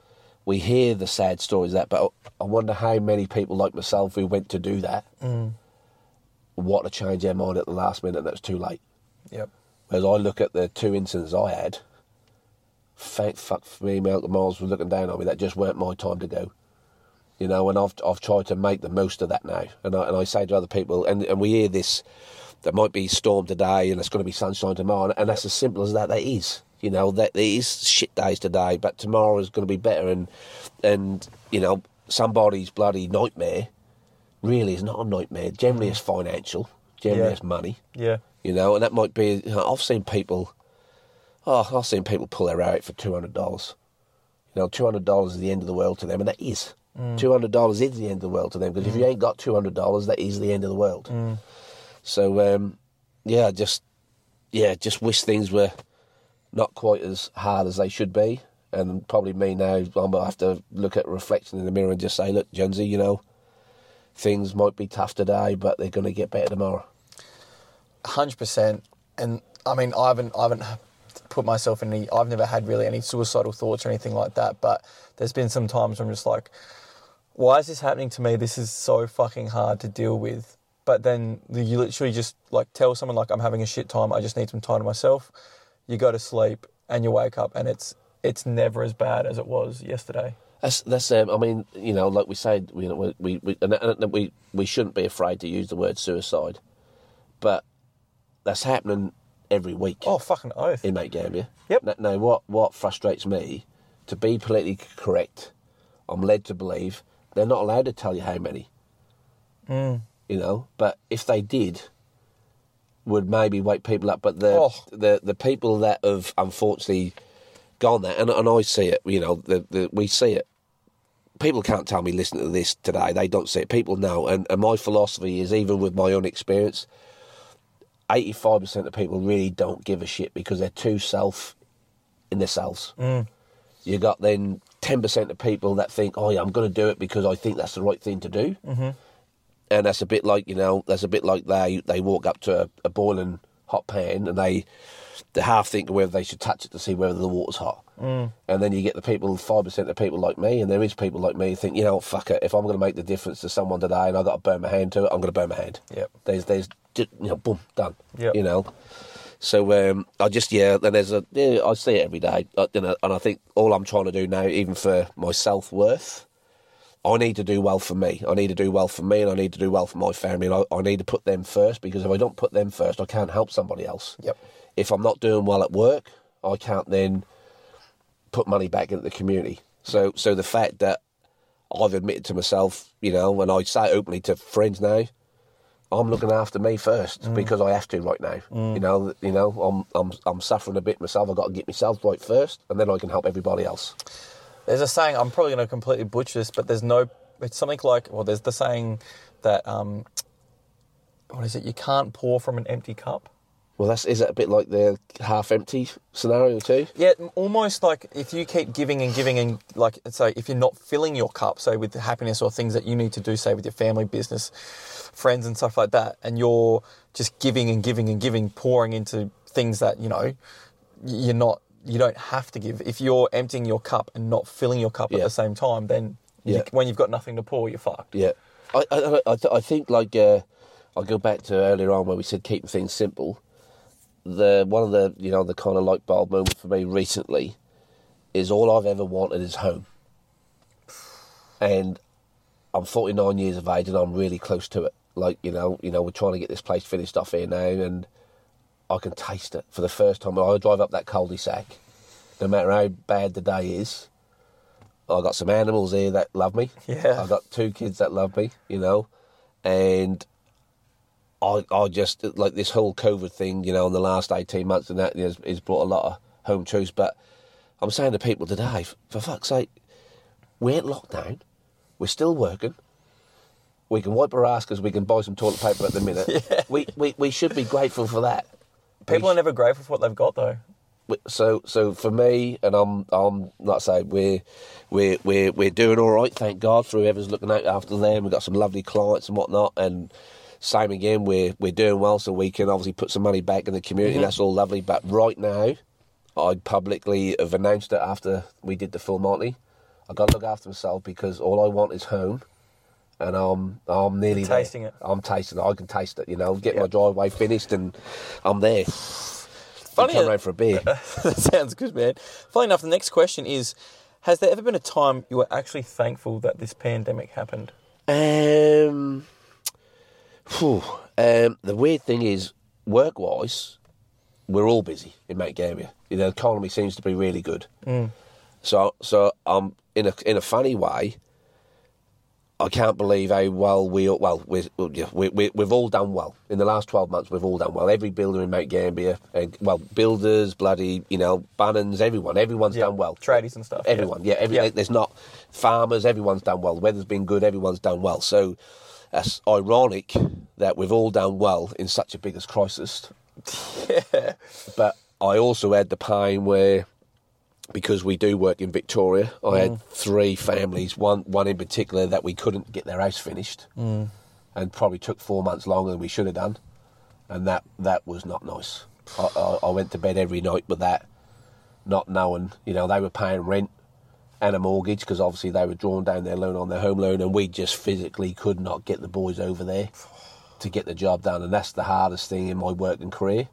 we hear the sad stories of that, but I wonder how many people like myself who went to do that, mm. What to change their mind at the last minute, and that was too late. Yep. Whereas I look at the two incidents I had, thank fuck for me, Malcolm Miles was looking down on me. That just weren't my time to go. You know, and I've I've tried to make the most of that now. And I, and I say to other people, and, and we hear this, there might be storm today and it's going to be sunshine tomorrow, and that's as simple as that. That is, you know, that there is shit days today, but tomorrow is going to be better. And and you know, somebody's bloody nightmare really is not a nightmare. Generally, it's financial. Generally, Yeah. it's money Yeah. you know, and that might be. You know, I've seen people. Oh, I've seen people pull their hair out for two hundred dollars. You know, two hundred dollars is the end of the world to them, and that is. Mm. Two hundred dollars is the end of the world to them because if you mm. ain't got two hundred dollars, that is the end of the world. Mm. So, um, yeah, just yeah, just wish things were not quite as hard as they should be, and probably me now. I'm gonna have to look at reflection in the mirror and just say, look, Jonesy, you know, things might be tough today, but they're going to get better tomorrow. hundred percent. And I mean, I haven't, I haven't put myself in any. I've never had really any suicidal thoughts or anything like that. But there's been some times where I'm just like, why is this happening to me? This is so fucking hard to deal with. But then you literally just like tell someone like I'm having a shit time. I just need some time to myself. You go to sleep and you wake up and it's it's never as bad as it was yesterday. That's that's. Um, I mean, you know, like we said, we we we, and, and we we shouldn't be afraid to use the word suicide, but that's happening every week Oh fucking oath. in Mount Gambier. Yep. Now, now, what what frustrates me, to be politically correct, I'm led to believe they're not allowed to tell you how many. Mm. You know, but if they did, would maybe wake people up. But the Oh. the the people that have unfortunately gone there, and, and I see it. You know, the, the we see it. People can't tell me listening to this today. They don't see it. People know, and, and my philosophy is even with my own experience. Eighty-five percent of people really don't give a shit because they're too self in themselves. Mm. You got then ten percent of people that think, "Oh, yeah, I'm going to do it because I think that's the right thing to do." Mm-hmm. And that's a bit like you know, that's a bit like they they walk up to a, a boiling hot pan and they they half think whether they should touch it to see whether the water's hot. Mm. And then you get the people, five percent of people like me, and there is people like me who think, you know, fuck it. If I'm going to make the difference to someone today, and I got to burn my hand to it, I'm going to burn my hand. Yep. There's, there's, you know, boom, done. Yep. You know. So um, I just yeah, then there's a yeah, I see it every day, you know, and I think all I'm trying to do now, even for my self worth, I need to do well for me. I need to do well for me, and I need to do well for my family. And I, I need to put them first because if I don't put them first, I can't help somebody else. Yep. If I'm not doing well at work, I can't then put money back into the community. So, so the fact that I've admitted to myself, you know, and I say openly to friends now, I'm looking after me first because I have to right now. You know, you know, I'm I'm I'm suffering a bit myself. I've got to get myself right first, and then I can help everybody else. There's a saying, I'm probably going to completely butcher this, but there's no, it's something like, well, there's the saying that, um, what is it? You can't pour from an empty cup. Well, that's is it a bit like the half empty scenario too? Yeah, almost like if you keep giving and giving and like say if you're not filling your cup, say with happiness or things that you need to do, say with your family, business, friends and stuff like that, and you're just giving and giving and giving, pouring into things that you know you're not, you don't have to give. If you're emptying your cup and not filling your cup at the same time, then you- when you've got nothing to pour, you're fucked. Yeah, I I, I, th- I think like uh, I go back to earlier on where we said keeping things simple. The one of the you know the kind of light bulb moment for me recently is all I've ever wanted is home, and I'm 49 years of age and I'm really close to it. Like you know, you know, we're trying to get this place finished off here now, and I can taste it for the first time. I drive up that cul-de-sac, no matter how bad the day is. I got some animals here that love me. Yeah. I've got two kids that love me, you know, and I I just like this whole COVID thing, you know, in the last eighteen months and that has, has brought a lot of home truths. But I'm saying to people today, for fuck's sake, we ain't locked down. We're still working. We can wipe our ass because we can buy some toilet paper at the minute. We, we we should be grateful for that. People We are never grateful for what they've got though. so so for me, and I'm I'm like I say we're we're we're we're doing all right, thank God. For whoever's looking out after them, we've got some lovely clients and whatnot, and same again, we're we're doing well, so we can obviously put some money back in the community. Mm-hmm. That's all lovely. But right now, I publicly have announced it after we did the full Monty. I got to look after myself because all I want is home, and I'm I'm nearly there. Tasting it. I'm tasting it. I can taste it. You know, get Yeah. my driveway finished, and I'm there. Funny come uh, round for a beer. that sounds good, man. Funny enough, the next question is: Has there ever been a time you were actually thankful that this pandemic happened? Um, phew, um, the weird thing is, work wise, we're all busy in Mount Gambier. You know, the economy seems to be really good. So, so um, in a in a funny way, I can't believe how well we well we we we we've all done well in the last twelve months. We've all done well. Every builder in Mount Gambier, well, builders, bloody, you know, Bunnings, everyone, everyone's Yeah, done well. tradies and stuff, yeah. Everyone, yeah, every, Yeah. there's not farmers. Everyone's done well. The weather's been good. Everyone's done well. So, it's ironic that we've all done well in such a biggest crisis. Yeah. But I also had the pain where, because we do work in Victoria, I Mm. had three families, one one in particular that we couldn't get their house finished, Mm. and probably took four months longer than we should have done, and that that was not nice. I, I, I went to bed every night with that, not knowing, you know, they were paying rent and a mortgage because obviously they were drawing down their loan on their home loan, and we just physically could not get the boys over there to get the job done, and that's the hardest thing in my working career.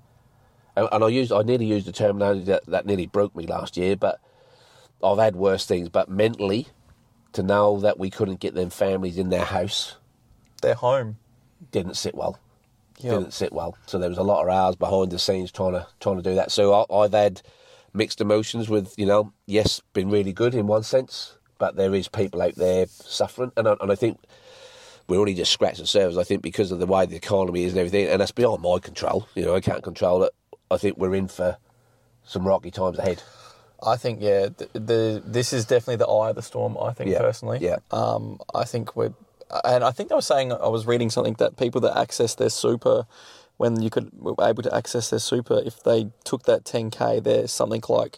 And, and I used, I nearly used the terminology that, that nearly broke me last year, but I've had worse things. But mentally, to know that we couldn't get them families in their house They're home. didn't sit well. Yep. Didn't sit well. So there was a lot of hours behind the scenes trying to trying to do that. So I, I've had mixed emotions with you know, yes, been really good in one sense, but there is people out there suffering, and I, and I think we're only just scratching the surface. I think because of the way the economy is and everything, and that's beyond my control. You know, I can't control it. I think we're in for some rocky times ahead. I think yeah, the, the this is definitely the eye of the storm. I think Yeah, personally, yeah. Um, I think we're, and I think I was saying I was reading something that people that access their super, when you could were able to access their super, if they took that 10k, there's something like,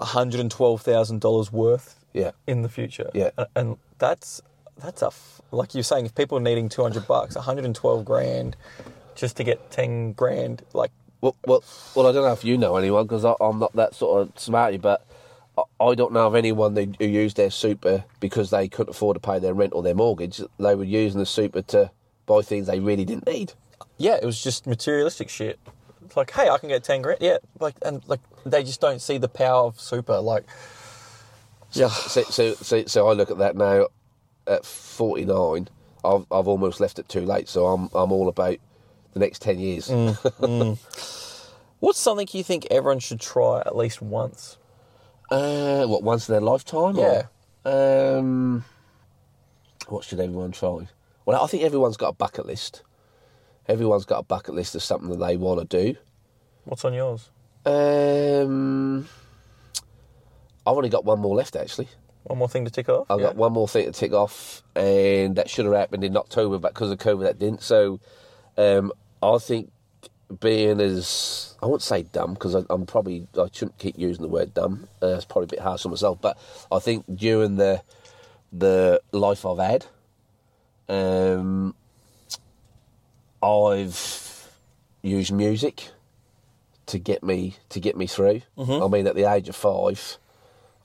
hundred and twelve thousand dollars worth Yeah, in the future. Yeah. and, and that's that's a f- like you're saying if people are needing two hundred bucks, one hundred and twelve grand, just to get ten grand, like Well, well, well. I don't know if you know anyone because I'm not that sort of smarty, but I- I don't know of anyone who used their super because they couldn't afford to pay their rent or their mortgage. They were using the super to buy things they really didn't need. Yeah, it was just materialistic shit. It's like, hey, I can get ten grand. Yeah, like and like they just don't see the power of super. Like, yeah, So, so, so, so I look at that now. At 49, I've I've almost left it too late. So I'm I'm all about the next 10 years. what's something you think everyone should try at least once? Uh, what once in their lifetime? Yeah. Or, um, what should everyone try? Well, I think everyone's got a bucket list. Everyone's got a bucket list of something that they want to do. What's on yours? Um, I've only got one more left actually. One more thing to tick off. I've Yeah. got one more thing to tick off, and that should have happened in October, but because of COVID, that didn't. So, um, I think being as I won't say dumb because I'm probably I shouldn't keep using the word dumb. Uh, it's probably a bit harsh on myself, but I think during the the life I've had, um, I've used music to get me to get me through. I mean, at the age of five,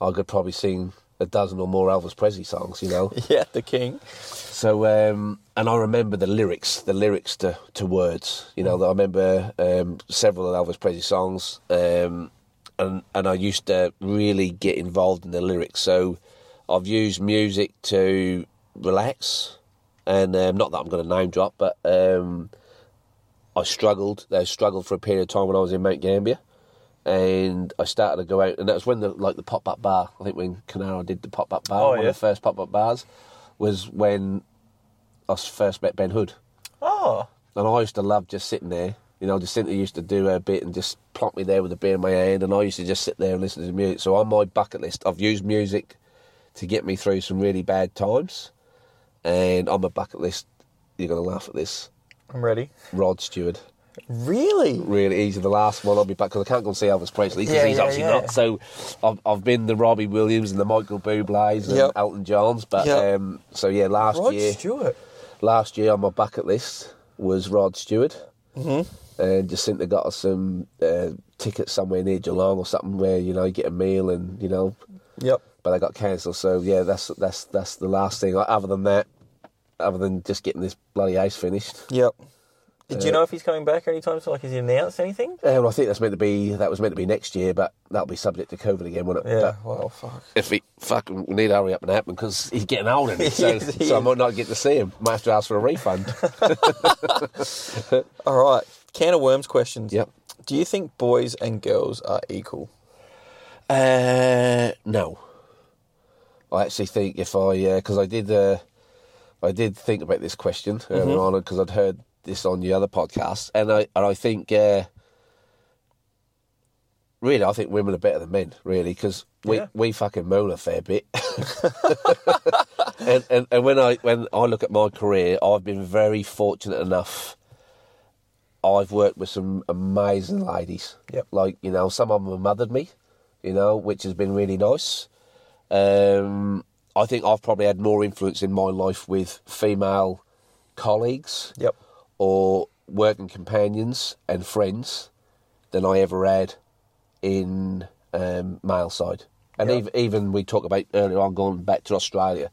I could probably sing a dozen or more Elvis Presley songs. You know. yeah, the king. So, um, and I remember the lyrics, the lyrics to, to words. You know, I remember um, several of Elvis Presley songs, um, and and I used to really get involved in the lyrics. So, I've used music to relax, and um, not that I'm going to name drop, but um, I struggled. I struggled for a period of time when I was in Mount Gambier. And I started to go out, and that was when the like the pop up bar. I think when Canara did the pop up bar, Oh, one yeah. of the first pop up bars, was when I first met Ben Hood. Oh, And I used to love just sitting there. You know, Jacinta used to do her bit and just plonk me there with a beer in my hand, and I used to just sit there and listen to music. So on my bucket list, I've used music to get me through some really bad times. And on my bucket list, you're going to laugh at this, I'm ready. Rod Stewart. Really? Really easy. The last one I'll be back because I can't go and see Elvis Presley because Yeah, he's yeah, obviously yeah. not. So I've, I've been the Robbie Williams and the Michael Bublé's and Yep. Elton John's. But Yep. um, so yeah, last Rod year, Stewart. last year on my bucket list was Rod Stewart. Mm-hmm. And Jacinta got us some uh, tickets somewhere near Geelong or something where you know you get a meal and you know, Yep. but they got cancelled. So yeah, that's that's that's the last thing. Other than that, other than just getting this bloody ace finished. Yep. Do you Uh, know if he's coming back anytime soon? Like, has he announced anything? Um, I think that's meant to be that was meant to be next year, but that'll be subject to COVID again, won't it? Yeah. But Well, fuck. if he fucking we need to hurry up and happen because he's getting old, isn't? So, is, so I might not get to see him. Might have to ask for a refund. All right. Can of worms questions. Yep. Do you think boys and girls are equal? Uh, no. I actually think if I, because I did, uh, I did think about this question earlier on because I'd heard this on the other podcast, and I and I think, uh, really, I think women are better than men, really, because we Yeah. we fucking moan a fair bit. and, and and when I when I look at my career, I've been very fortunate enough. I've worked with some amazing ladies. Yep. Like you know, some of them have mothered me, you know, which has been really nice. Um, I think I've probably had more influence in my life with female colleagues Yep. or working companions and friends than I ever had in um, male side. And Yeah. even, even we talked about earlier on going back to Australia,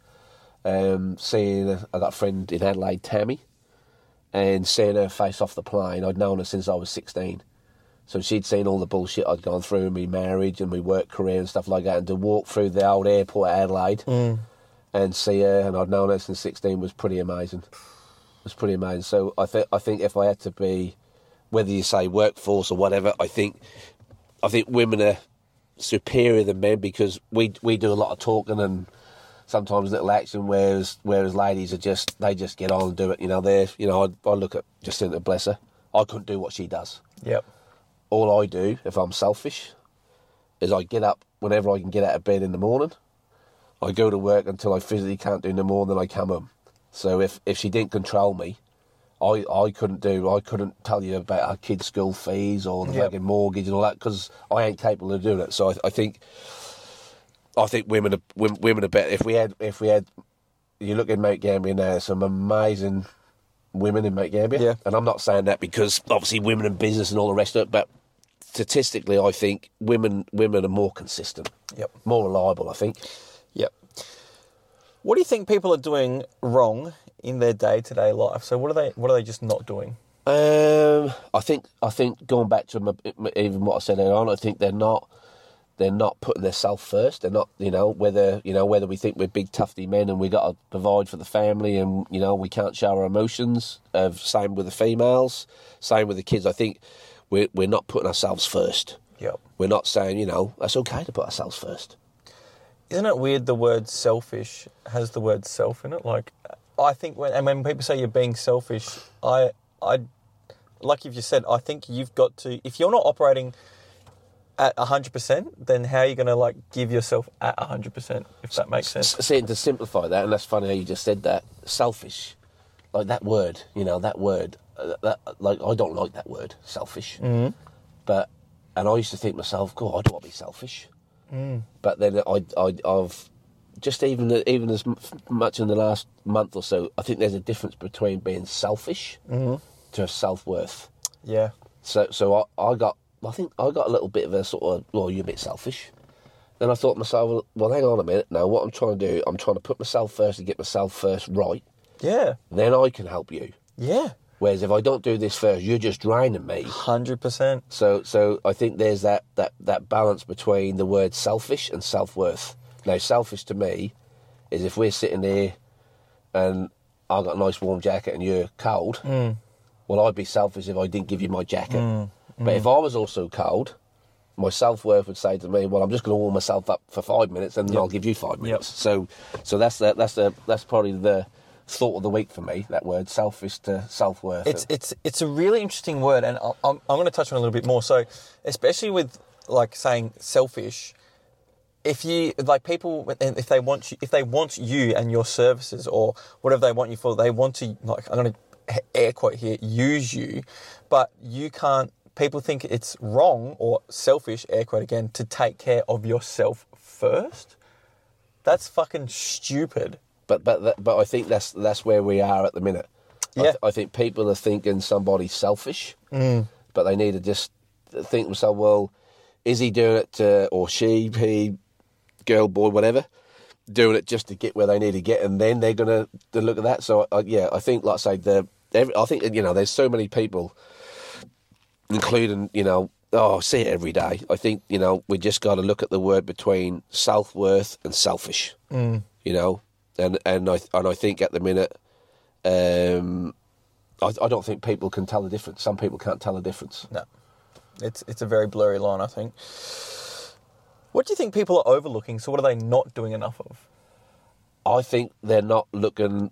um, seeing I got a friend in Adelaide, Tammy, and seeing her face off the plane. I'd known her since I was sixteen, so she'd seen all the bullshit I'd gone through in my marriage and my work career and stuff like that. And to walk through the old airport at Adelaide mm. and see her, and I'd known her since sixteen, was pretty amazing. It Was pretty amazing. So I think I think if I had to be, whether you say workforce or whatever, I think I think women are superior than men because we we do a lot of talking and sometimes little action, whereas whereas ladies are just they just get on and do it. You know, they're you know I, I look at Jacinta, bless her. I couldn't do what she does. Yep. All I do, if I'm selfish, is I get up whenever I can get out of bed in the morning. I go to work until I physically can't do no more, then I come home. So if if she didn't control me, I, I couldn't do I couldn't tell you about our kids' school fees or the Yep. fucking mortgage and all that because I ain't capable of doing it. So I, I think I think women are women, women are better. If we had if we had you look in Mount Gambier now, some amazing women in Gambier. Yeah. And I'm not saying that because obviously women in business and all the rest of it, but statistically I think women women are more consistent. Yep. More reliable, I think. Yep. What do you think people are doing wrong in their day to day life? So what are they what are they just not doing? Um, I think I think going back to m- m- even what I said earlier on, I think they're not they're not putting themselves first. They're not, you know, whether you know whether we think we're big tufty men and we got to provide for the family and you know we can't show our emotions. Uh, same with the females, same with the kids. I think we're we're not putting ourselves first. Yep. We're not saying you know that's okay to put ourselves first. Isn't it weird the word selfish has the word self in it? Like I think when and when people say you're being selfish, I I like if you said, I think you've got to if you're not operating at hundred percent, then how are you gonna like give yourself at hundred percent, if that makes sense? S- Saying to simplify that, and that's funny how you just said that. Selfish, like that word, you know, that word. Uh, that like I don't like that word, selfish. Mm. But and I used to think myself, God, I don't want to be selfish. Mm. But then I, I, I've just even even as much in the last month or so, I think there's a difference between being selfish to self worth. Yeah. So so I, I got I think I got a little bit of a sort of well you're a bit selfish. Then I thought to myself, well, hang on a minute now. What I'm trying to do, I'm trying to put myself first and get myself first right. Yeah. Then I can help you. Yeah. Whereas if I don't do this first, you're just draining me. Hundred percent. So so I think there's that that that balance between the word selfish and self worth. Now selfish to me is if we're sitting there and I got a nice warm jacket and you're cold. Hmm. Well, I'd be selfish if I didn't give you my jacket. Hmm. But mm. if I was also cold, my self worth would say to me, "Well, I'm just going to warm myself up for five minutes, and then I'll give you five minutes." So, so that's the, that's the, that's probably the thought of the week for me. That word, selfish to self worth. It's it's it's a really interesting word, and I'm I'm, going to touch on it a little bit more. So, especially with like saying selfish, if you like people, and if they want you, if they want you and your services or whatever they want you for, they want to like I'm going to air quote here, use you, but you can't. People think it's wrong or selfish, air quote again, to take care of yourself first. That's fucking stupid. But but but I think that's that's where we are at the minute. I, Yeah. th- I think people are thinking somebody's selfish, Mm. but they need to just think to themselves, well, is he doing it to, or she, he, girl, boy, whatever, doing it just to get where they need to get, and then they're gonna to look at that. So yeah, I think like I say the every, I think you know there's so many people, including you know. Oh, I see it every day. I think you know we just got to look at the word between self worth and selfish. Mm. You know, and and I and I think at the minute, um, I, I don't think people can tell the difference. Some people can't tell the difference. No, it's it's a very blurry line. I think. What do you think people are overlooking? So what are they not doing enough of? I think they're not looking.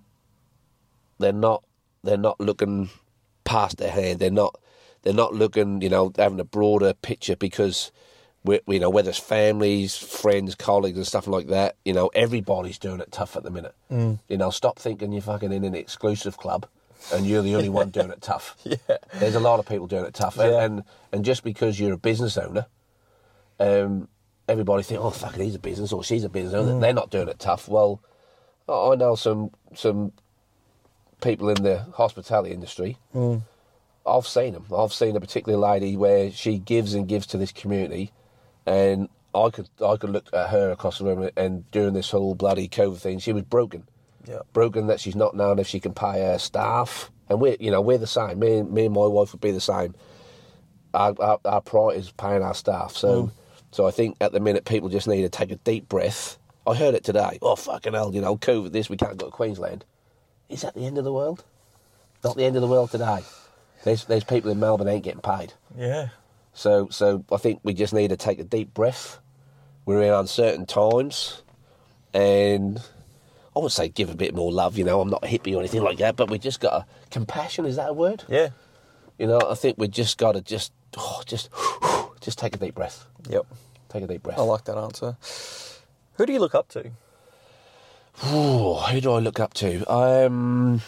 They're not. They're not looking past their hand. They're not. They're not looking. You know, having a broader picture because, we, you know, whether it's families, friends, colleagues, and stuff like that. You know, everybody's doing it tough at the minute. Mm. You know, stop thinking you're fucking in an exclusive club, and you're the only one doing it tough. Yeah. There's a lot of people doing it tough, Yeah. and, and and just because you're a business owner, um, everybody think, oh fuck, he's a business or she's a business owner. They're not doing it tough. Well, I I know some some people in the hospitality industry. I've seen them. I've seen a particular lady where she gives and gives to this community, and I could I could look at her across the room and during this whole bloody COVID thing, she was broken Yeah. broken that she's not known if she can pay her staff. And we're, you know, we're the same. Me, and- me and my wife would be the same. Our, our, our priority is paying our staff. So, mm. so I think at the minute people just need to take a deep breath. I heard it today. Oh fucking hell! You know, COVID. This we can't go to Queensland. Is that the end of the world? Not the end of the world today. There's there's people in Melbourne ain't getting paid. Yeah. So so I think we just need to take a deep breath. We're in uncertain times, and I would say give a bit more love. You know, I'm not a hippie or anything like that, but we just got a compassion. Is that a word? Yeah. You know, I think we just got to just oh, just just take a deep breath. Yep. Take a deep breath. I like that answer. Who do you look up to? Ooh, who do I look up to? Um,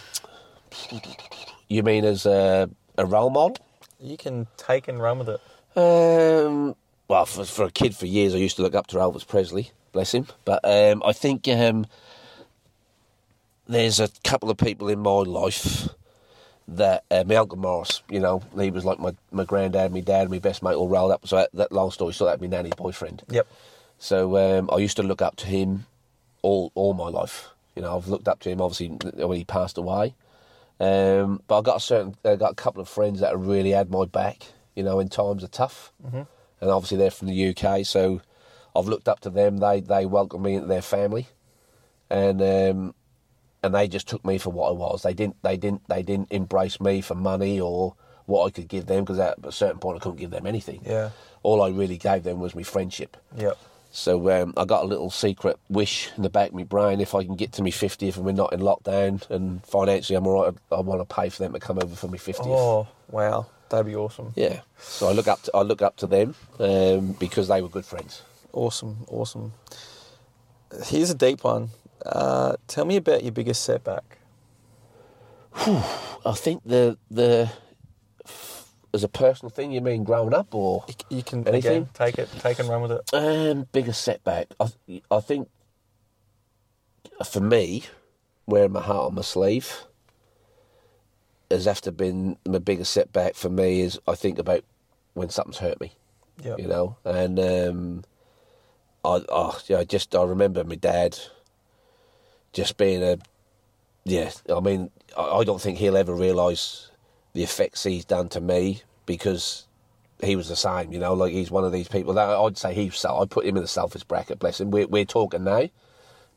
you mean as a, a role model? You can take and run with it. Um, well, for, for a kid for years, I used to look up to Elvis Presley, bless him. But um, I think um, there's a couple of people in my life that uh, Malcolm Morris, you know, he was like my, my granddad, my dad, my best mate all rolled up. So that, that long story short, that my nanny's boyfriend. Yep. So um, I used to look up to him all all my life. You know, I've looked up to him obviously when he passed away. Um, but I got a certain, I got a couple of friends that have really had my back. You know, in times are tough, mm-hmm. and obviously they're from the UK. So I've looked up to them. They they welcomed me into their family, and um, and they just took me for what I was. They didn't they didn't they didn't embrace me for money or what I could give them because at a certain point I couldn't give them anything. Yeah. All I really gave them was my friendship. Yep. So um, I got a little secret wish in the back of my brain: if I can get to my fiftieth and we're not in lockdown and financially I'm alright, I want to pay for them to come over for my fiftieth. Oh wow, that'd be awesome. Yeah. So I look up to I look up to them um, because they were good friends. Awesome, awesome. Here's a deep one. Uh, tell me about your biggest setback. I think the the as a personal thing, you mean growing up or You can Anything? again take it, take and run with it. um, biggest setback? I I think for me, wearing my heart on my sleeve has after been my biggest setback for me is I think about when something's hurt me. Yep. you know. And um, I, oh, yeah, I just I remember my dad just being a, yeah. I mean, I, I don't think he'll ever realise the effects he's done to me because he was the same, you know. Like he's one of these people that I'd say he's. I put him in the selfish bracket. Bless him. We're we're talking now,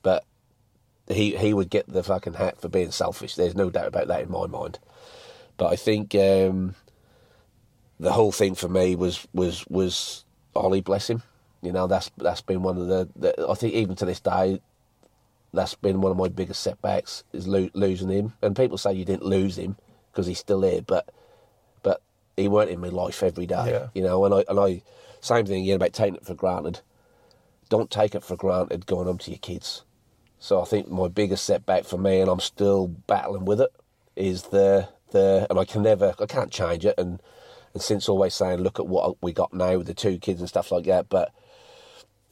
but he he would get the fucking hat for being selfish. There's no doubt about that in my mind. But I think um, the whole thing for me was was was Ollie, bless him. You know, that's that's been one of the, the I think even to this day, that's been one of my biggest setbacks is lo- losing him. And people say you didn't lose him because he's still here, but but he weren't in my life every day. Yeah. You know, and I and I same thing again about taking it for granted. Don't take it for granted going home to your kids. So I think my biggest setback for me, and I'm still battling with it, is the there, and I can never, I can't change it. And and since always saying, look at what we got now with the two kids and stuff like that. But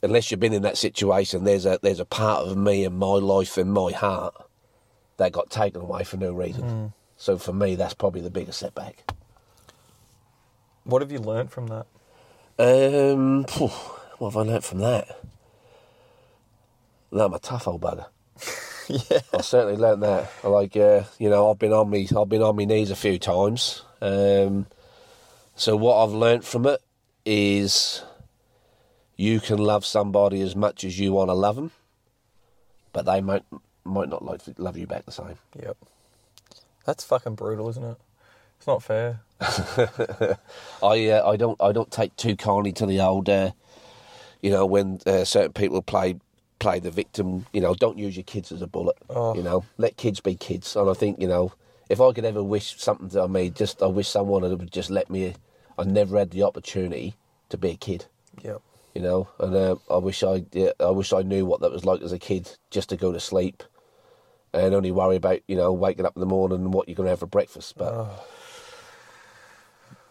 unless you've been in that situation, there's a there's a part of me and my life and my heart that got taken away for no reason. Mm. So for me, that's probably the biggest setback. What have you learnt from that? Um, phew, what have I learnt from that? That I'm a tough old bugger. yeah. I certainly learnt that. I like, uh, you know, I've been on me, I've been on my knees a few times. Um, so what I've learnt from it is, you can love somebody as much as you want to love them, but they might might not like love you back the same. Yep. That's fucking brutal, isn't it? It's not fair. I uh, I don't I don't take too kindly to the old, uh, you know, when uh, certain people play play the victim. You know, don't use your kids as a bullet. Oh. You know, let kids be kids. And I think you know, if I could ever wish something to me, just I wish someone would just let me. I never had the opportunity to be a kid. Yep. You know, and uh, I wish I yeah, I wish I knew what that was like as a kid, just to go to sleep, and only worry about you know waking up in the morning and what you're going to have for breakfast. But Oh,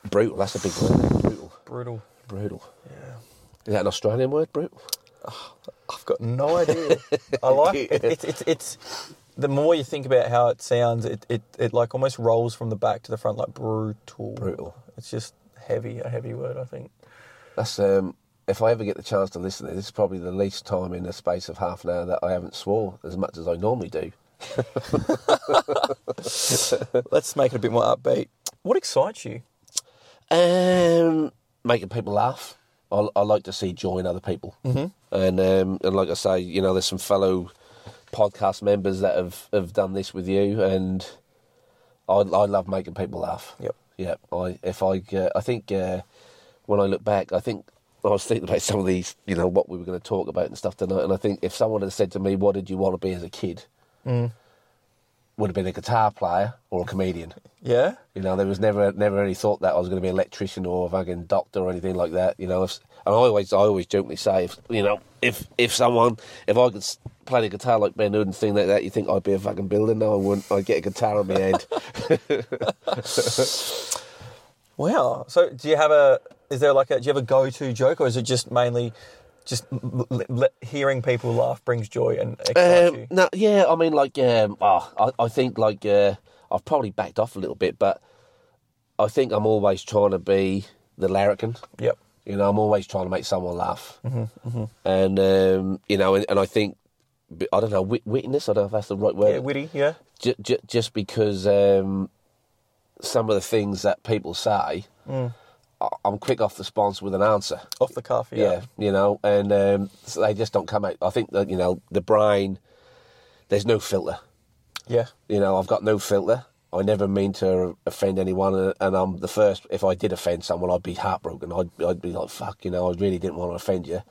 brutal. That's a big word. Brutal. brutal. Brutal. Yeah. Is that an Australian word, brutal? I've got no idea. I like it. It's, it's, it's, the more you think about how it sounds, it, it, it like almost rolls from the back to the front, like brutal. Brutal. It's just heavy, a heavy word, I think. That's um. If I ever get the chance to listen to this, this is probably the least time in the space of half an hour that I haven't swore as much as I normally do. Let's make it a bit more upbeat. What excites you? Um, making people laugh. I, I like to see joy in other people, mm-hmm. and um, and like I say, you know, there's some fellow podcast members that have, have done this with you, and I I love making people laugh. Yep. Yeah, I if I uh, I think uh, when I look back, I think I was thinking about some of these, you know, what we were going to talk about and stuff tonight, and I think if someone had said to me, "What did you want to be as a kid?" Would have been a guitar player or a comedian. Yeah? You know, there was never never any thought that I was going to be an electrician or a fucking doctor or anything like that. You know, if, and I always I always jokingly say, if you know, if if someone if I could play the guitar like Ben Hood and thing like that, you think I'd be a fucking builder? No, I wouldn't. I'd get a guitar on my head. Wow. So do you have a, is there like a, do you have a go-to joke or is it just mainly just l- l- hearing people laugh brings joy and Um, no, yeah, I mean, like, um, oh, I, I think, like, uh, I've probably backed off a little bit, but I think I'm always trying to be the larrikin. Yep. You know, I'm always trying to make someone laugh. Mm-hmm, And, um, you know, and, and I think, I don't know, wit- wittiness, I don't know if that's the right word. Yeah, witty, yeah. J- j- just because um, some of the things that people say, Mm. I'm quick off the sponsor with an answer. Off the cuff, yeah. Yeah, you know, and um, so they just don't come out. I think that, you know, the brain, there's no filter. Yeah. You know, I've got no filter. I never mean to offend anyone, and- and I'm the first. If I did offend someone, I'd be heartbroken. I'd, I'd be like, "Fuck," you know. I really didn't want to offend you,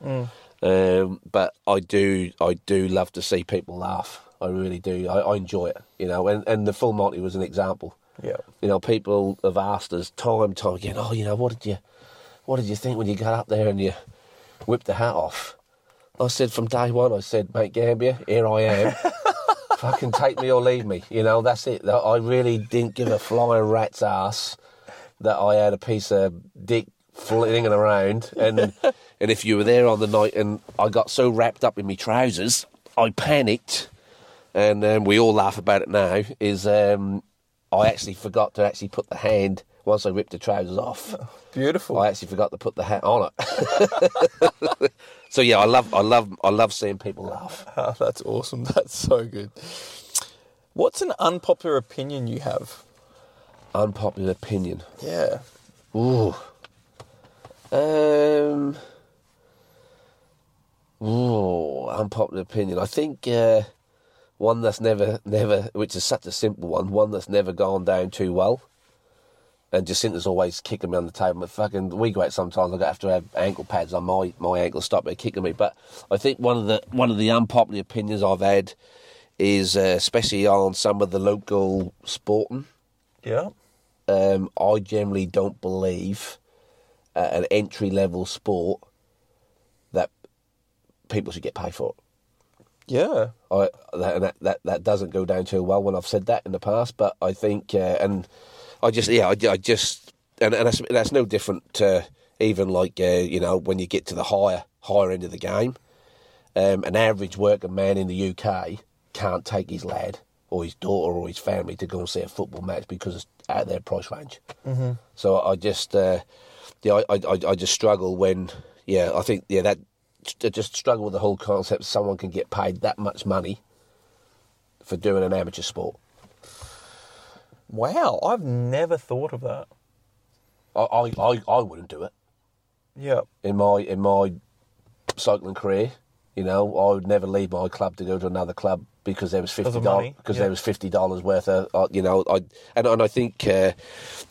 um, but I do. I do love to see people laugh. I really do. I, I enjoy it, you know. And and the full Monty was an example. Yeah. You know, people have asked us time and time again, "Oh, you know, what did you, what did you think when you got up there and you whipped the hat off?" I said from day one, I said, "Mount Gambier, here I am." fucking take me or leave me. You know, that's it. I really didn't give a flying rat's ass that I had a piece of dick flinging around. And and if you were there on the night and I got so wrapped up in my trousers, I panicked. And um, we all laugh about it now. Is um, I actually forgot to actually put the hand once I ripped the trousers off. Beautiful. I actually forgot to put the hat on it. so yeah, I love, I love, I love seeing people laugh. Ah, that's awesome. That's so good. What's an unpopular opinion you have? Unpopular opinion. Yeah. Ooh. Um. Ooh, unpopular opinion. I think uh, one that's never, never, which is such a simple one, one that's never gone down too well. And Jacinta's always kicking me on the table. But fucking, we go out sometimes. I have to have ankle pads on my my ankles, stop her kicking me. But I think one of the one of the unpopular opinions I've had is, uh, especially on some of the local sporting Yeah. um, I generally don't believe an entry level sport that people should get paid for it. Yeah. I that, that, that doesn't go down too well when I've said that in the past. But I think, uh, and I just yeah, I, I just and, and that's that's no different to even like uh, you know when you get to the higher higher end of the game. Um, an average working man in the UK can't take his lad or his daughter or his family to go and see a football match because it's out of their price range. Mm-hmm. So I just uh, yeah, I, I I just struggle when yeah, I think yeah that I just struggle with the whole concept. Someone can get paid that much money for doing an amateur sport. Wow, I've never thought of that. I, I, I, I wouldn't do it Yeah. in my in my cycling career. You know, I would never leave my club to go to another club because there was fifty dollars because yeah. there was fifty dollars worth of uh, you know I and and I think uh,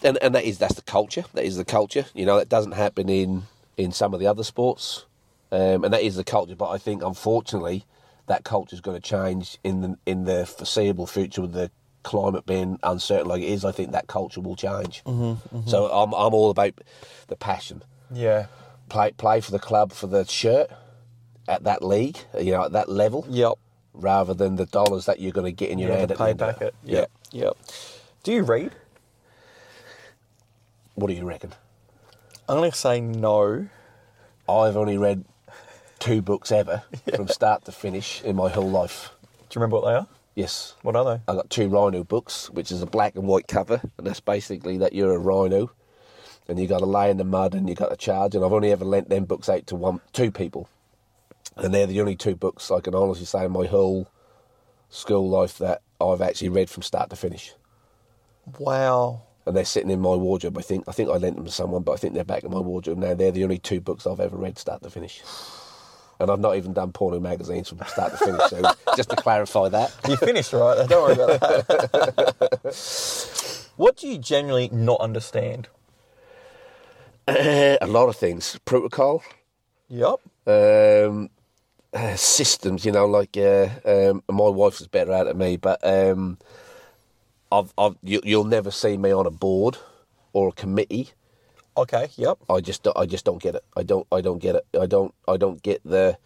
and and that is that's the culture that is the culture you know that doesn't happen in in some of the other sports um, and that is the culture but I think unfortunately that culture is going to change in the in the foreseeable future with the climate being uncertain like it is I think that culture will change Mm-hmm, so I'm I'm all about the passion Yeah. play play for the club for the shirt at that league, you know, at that level, Yep. rather than the dollars that you're going to get in your Yeah, hand the at the pay end packet. Yeah. Yep. Yep. Do you read? What do you reckon? I'm going to say no. I've only read two books ever from start to finish in my whole life. Do you remember what they are? Yes. What are they? I got two rhino books, which is a black and white cover, and that's basically that you're a rhino, and you got to lay in the mud and you got to charge. And I've only ever lent them books out to one, two people, and they're the only two books I can honestly say in my whole school life that I've actually read from start to finish. Wow. And they're sitting in my wardrobe. I think I think I lent them to someone, but I think they're back in my wardrobe now. They're the only two books I've ever read start to finish. And I've not even done porno magazines from start to finish. So just to clarify that. You finished, right? Don't worry about that. what do you generally not understand? a lot of things. Protocol, Yep. um, uh, systems. You know, like uh, um, my wife was better at it me, but um, I've, I've you, you'll never see me on a board or a committee. Okay. Yep. I just don't- I just don't get it. I don't I don't get it. I don't I don't get the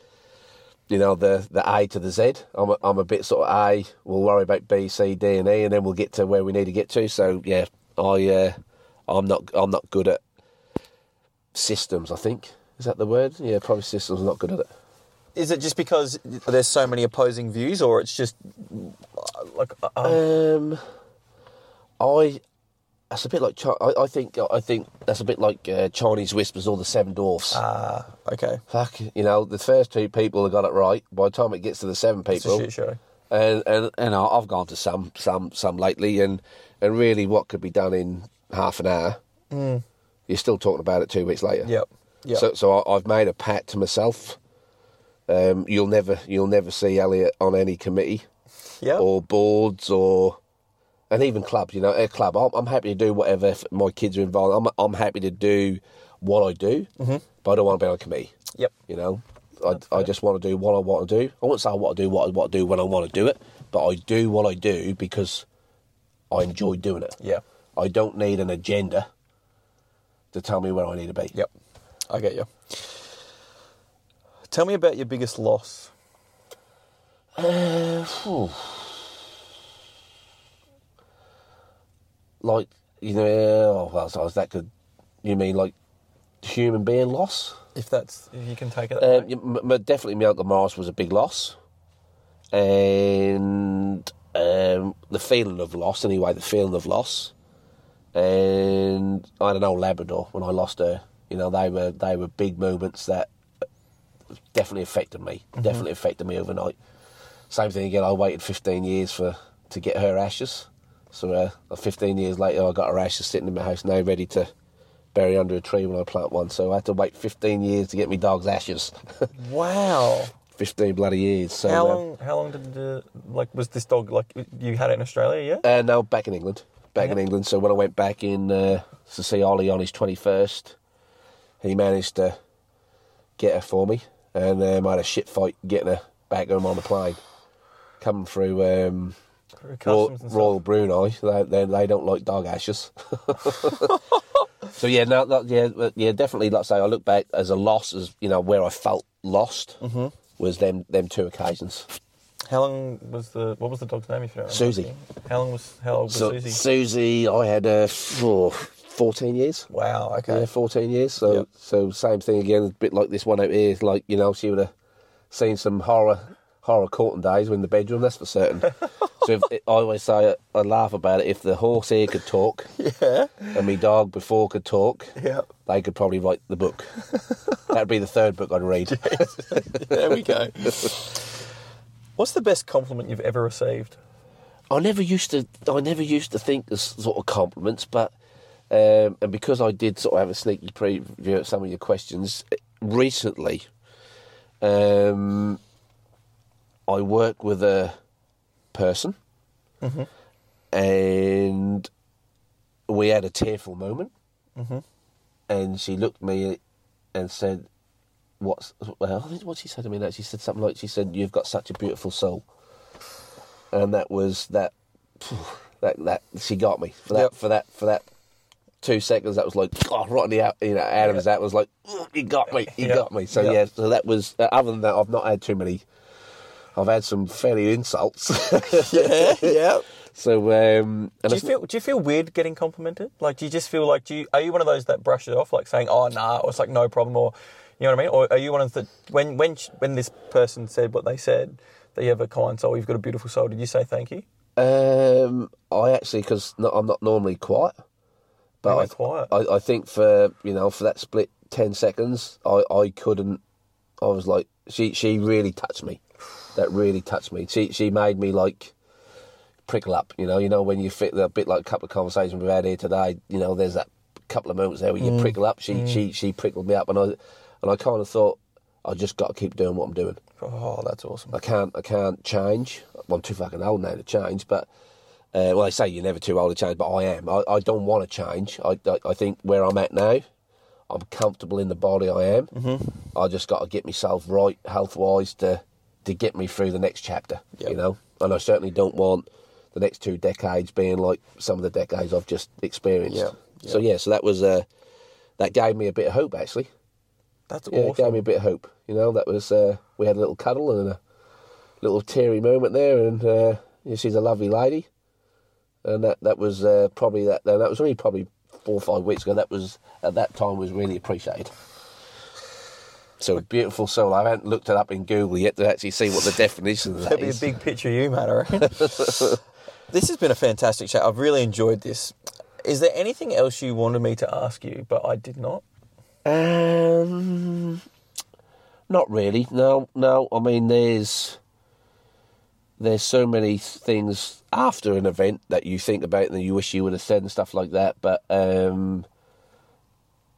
you know the the A to the Z. I'm a, I'm a bit sort of A. We'll worry about B, C, D, and E, and then we'll get to where we need to get to. So yeah, I uh, I'm not I'm not good at systems. I think is that the word? Yeah, probably systems. I'm not good at it. Is it just because there's so many opposing views, or it's just like uh, um, Um, I. That's a bit like I, I think I think that's a bit like uh, Chinese whispers or the Seven Dwarfs. ah okay? Fuck, you know, the first two people have got it right. By the time it gets to the seven It's a people, shit show. and and and I've gone to some some some lately, and and really, what could be done in half an hour, you're still talking about it two weeks later. Mm. Yep. Yep. So so I, I've made a pact to myself. Um, you'll never you'll never see Elliot on any committee yep. or boards or and even clubs. You know, a club. I'm, I'm happy to do whatever if my kids are involved. I'm I'm happy to do what I do, Mm-hmm. but I don't want to be on a committee. Yep. You know, I, I just want to do what I want to do. I won't say I want to do what I want to do when I want to do it, but I do what I do because I enjoy doing it. Yeah. I don't need an agenda to tell me where I need to be. Yep. I get you. Tell me about your biggest loss. Phew. Like, you know, oh, well, so that good? You mean like human being loss? If that's if you can take it. Um, yeah, m- definitely, my uncle Morris was a big loss, and um, the feeling of loss. Anyway, the feeling of loss, and I had an old Labrador when I lost her. You know, they were they were big moments that definitely affected me. Definitely affected me overnight. Same thing again. I waited 15 years for to get her ashes. So uh, 15 years later, I got her ashes sitting in my house now, ready to bury under a tree when I plant one. So I had to wait 15 years to get me dog's ashes. wow. 15 bloody years. So How uh, long? How long did the like was this dog like you had it in Australia? Yeah. Uh, no, back in England. Back in England. So when I went back in uh, to see Ollie on his 21st, he managed to get her for me. And um, I had a shit fight getting her back home on the plane. Coming through um, Royal, Royal. Brunei, they, they, they don't like dog ashes. so yeah, no, that, yeah, yeah, definitely. Like I say, I look back as a loss, as you know, where I felt lost Mm-hmm. was them them two occasions. How long was the what was the dog's name? If you don't mind Susie. How long was how old was So Susie? Susie, I had her for 14 years. Wow. Okay. Yeah, 14 years. So, Yep. so same thing again, a bit like this one out here. Like, you know, she would have seen some horror horror courting days in the bedroom, that's for certain. so if, I always say, I laugh about it, if the horse here could talk Yeah. and my dog before could talk, Yeah. they could probably write the book. That'd be the third book I'd read. There we go. What's the best compliment you've ever received? I never used to. I never used to think as sort of compliments, but um, and because I did sort of have a sneaky preview of some of your questions recently, um, I work with a person, and we had a tearful moment, and she looked at me and said, "What's well? I think what she said to me now. She said something like, "She said you've got such a beautiful soul." and that was that that that she got me for that Yep. for that for that two seconds that was like oh, right in the out you know Adam's that was like "Ugh, he got me he Yep. got me so Yep. yeah so that was uh, other than that I've not had too many I've had some fairly insults Yeah. yeah. so um and Do you feel do you feel weird getting complimented? Like, do you just feel like do you are you one of those that brush it off, like saying, "Oh, nah," or it's like no problem, or you know what I mean? Or are you one of the when when when this person said what they said that you have a kind soul, you've got a beautiful soul? Did you say thank you? Um, I actually, because no, I'm not normally quiet, but I, quiet. I, I think for you know for that split ten seconds, I, I couldn't. I was like, she she really touched me. That really touched me. She she made me like prickle up. You know, you know when you fit a bit like a couple of conversations we've had here today. You know, there's that couple of moments there where you prickle up. She she she prickled me up, and I and I kind of thought I just got to keep doing what I'm doing. Oh, that's awesome. I can't I can't change. I'm too fucking old now to change, but uh, well, they say you're never too old to change, but I am. I, I don't want to change. I, I I think where I'm at now, I'm comfortable in the body I am. Mm-hmm. I just got to get myself right health wise to to get me through the next chapter. Yep. You know, and I certainly don't want the next two decades being like some of the decades I've just experienced. Yep. So yeah, so that was uh, that gave me a bit of hope actually. That's Yeah, it gave me a bit of hope. You know, that was uh, we had a little cuddle and a little teary moment there, and uh, yeah, she's a lovely lady, and that that was uh, probably that. That was only probably four or five weeks ago. That was at that time was really appreciated. So beautiful soul. I haven't looked it up in Google yet to actually see what the definition of that That'd be a big picture of you, Matt, I reckon. this has been a fantastic chat. I've really enjoyed this. Is there anything else you wanted me to ask you, but I did not? Um, not really. No, no. I mean, there's there's so many things after an event that you think about and you wish you would have said and stuff like that. But um,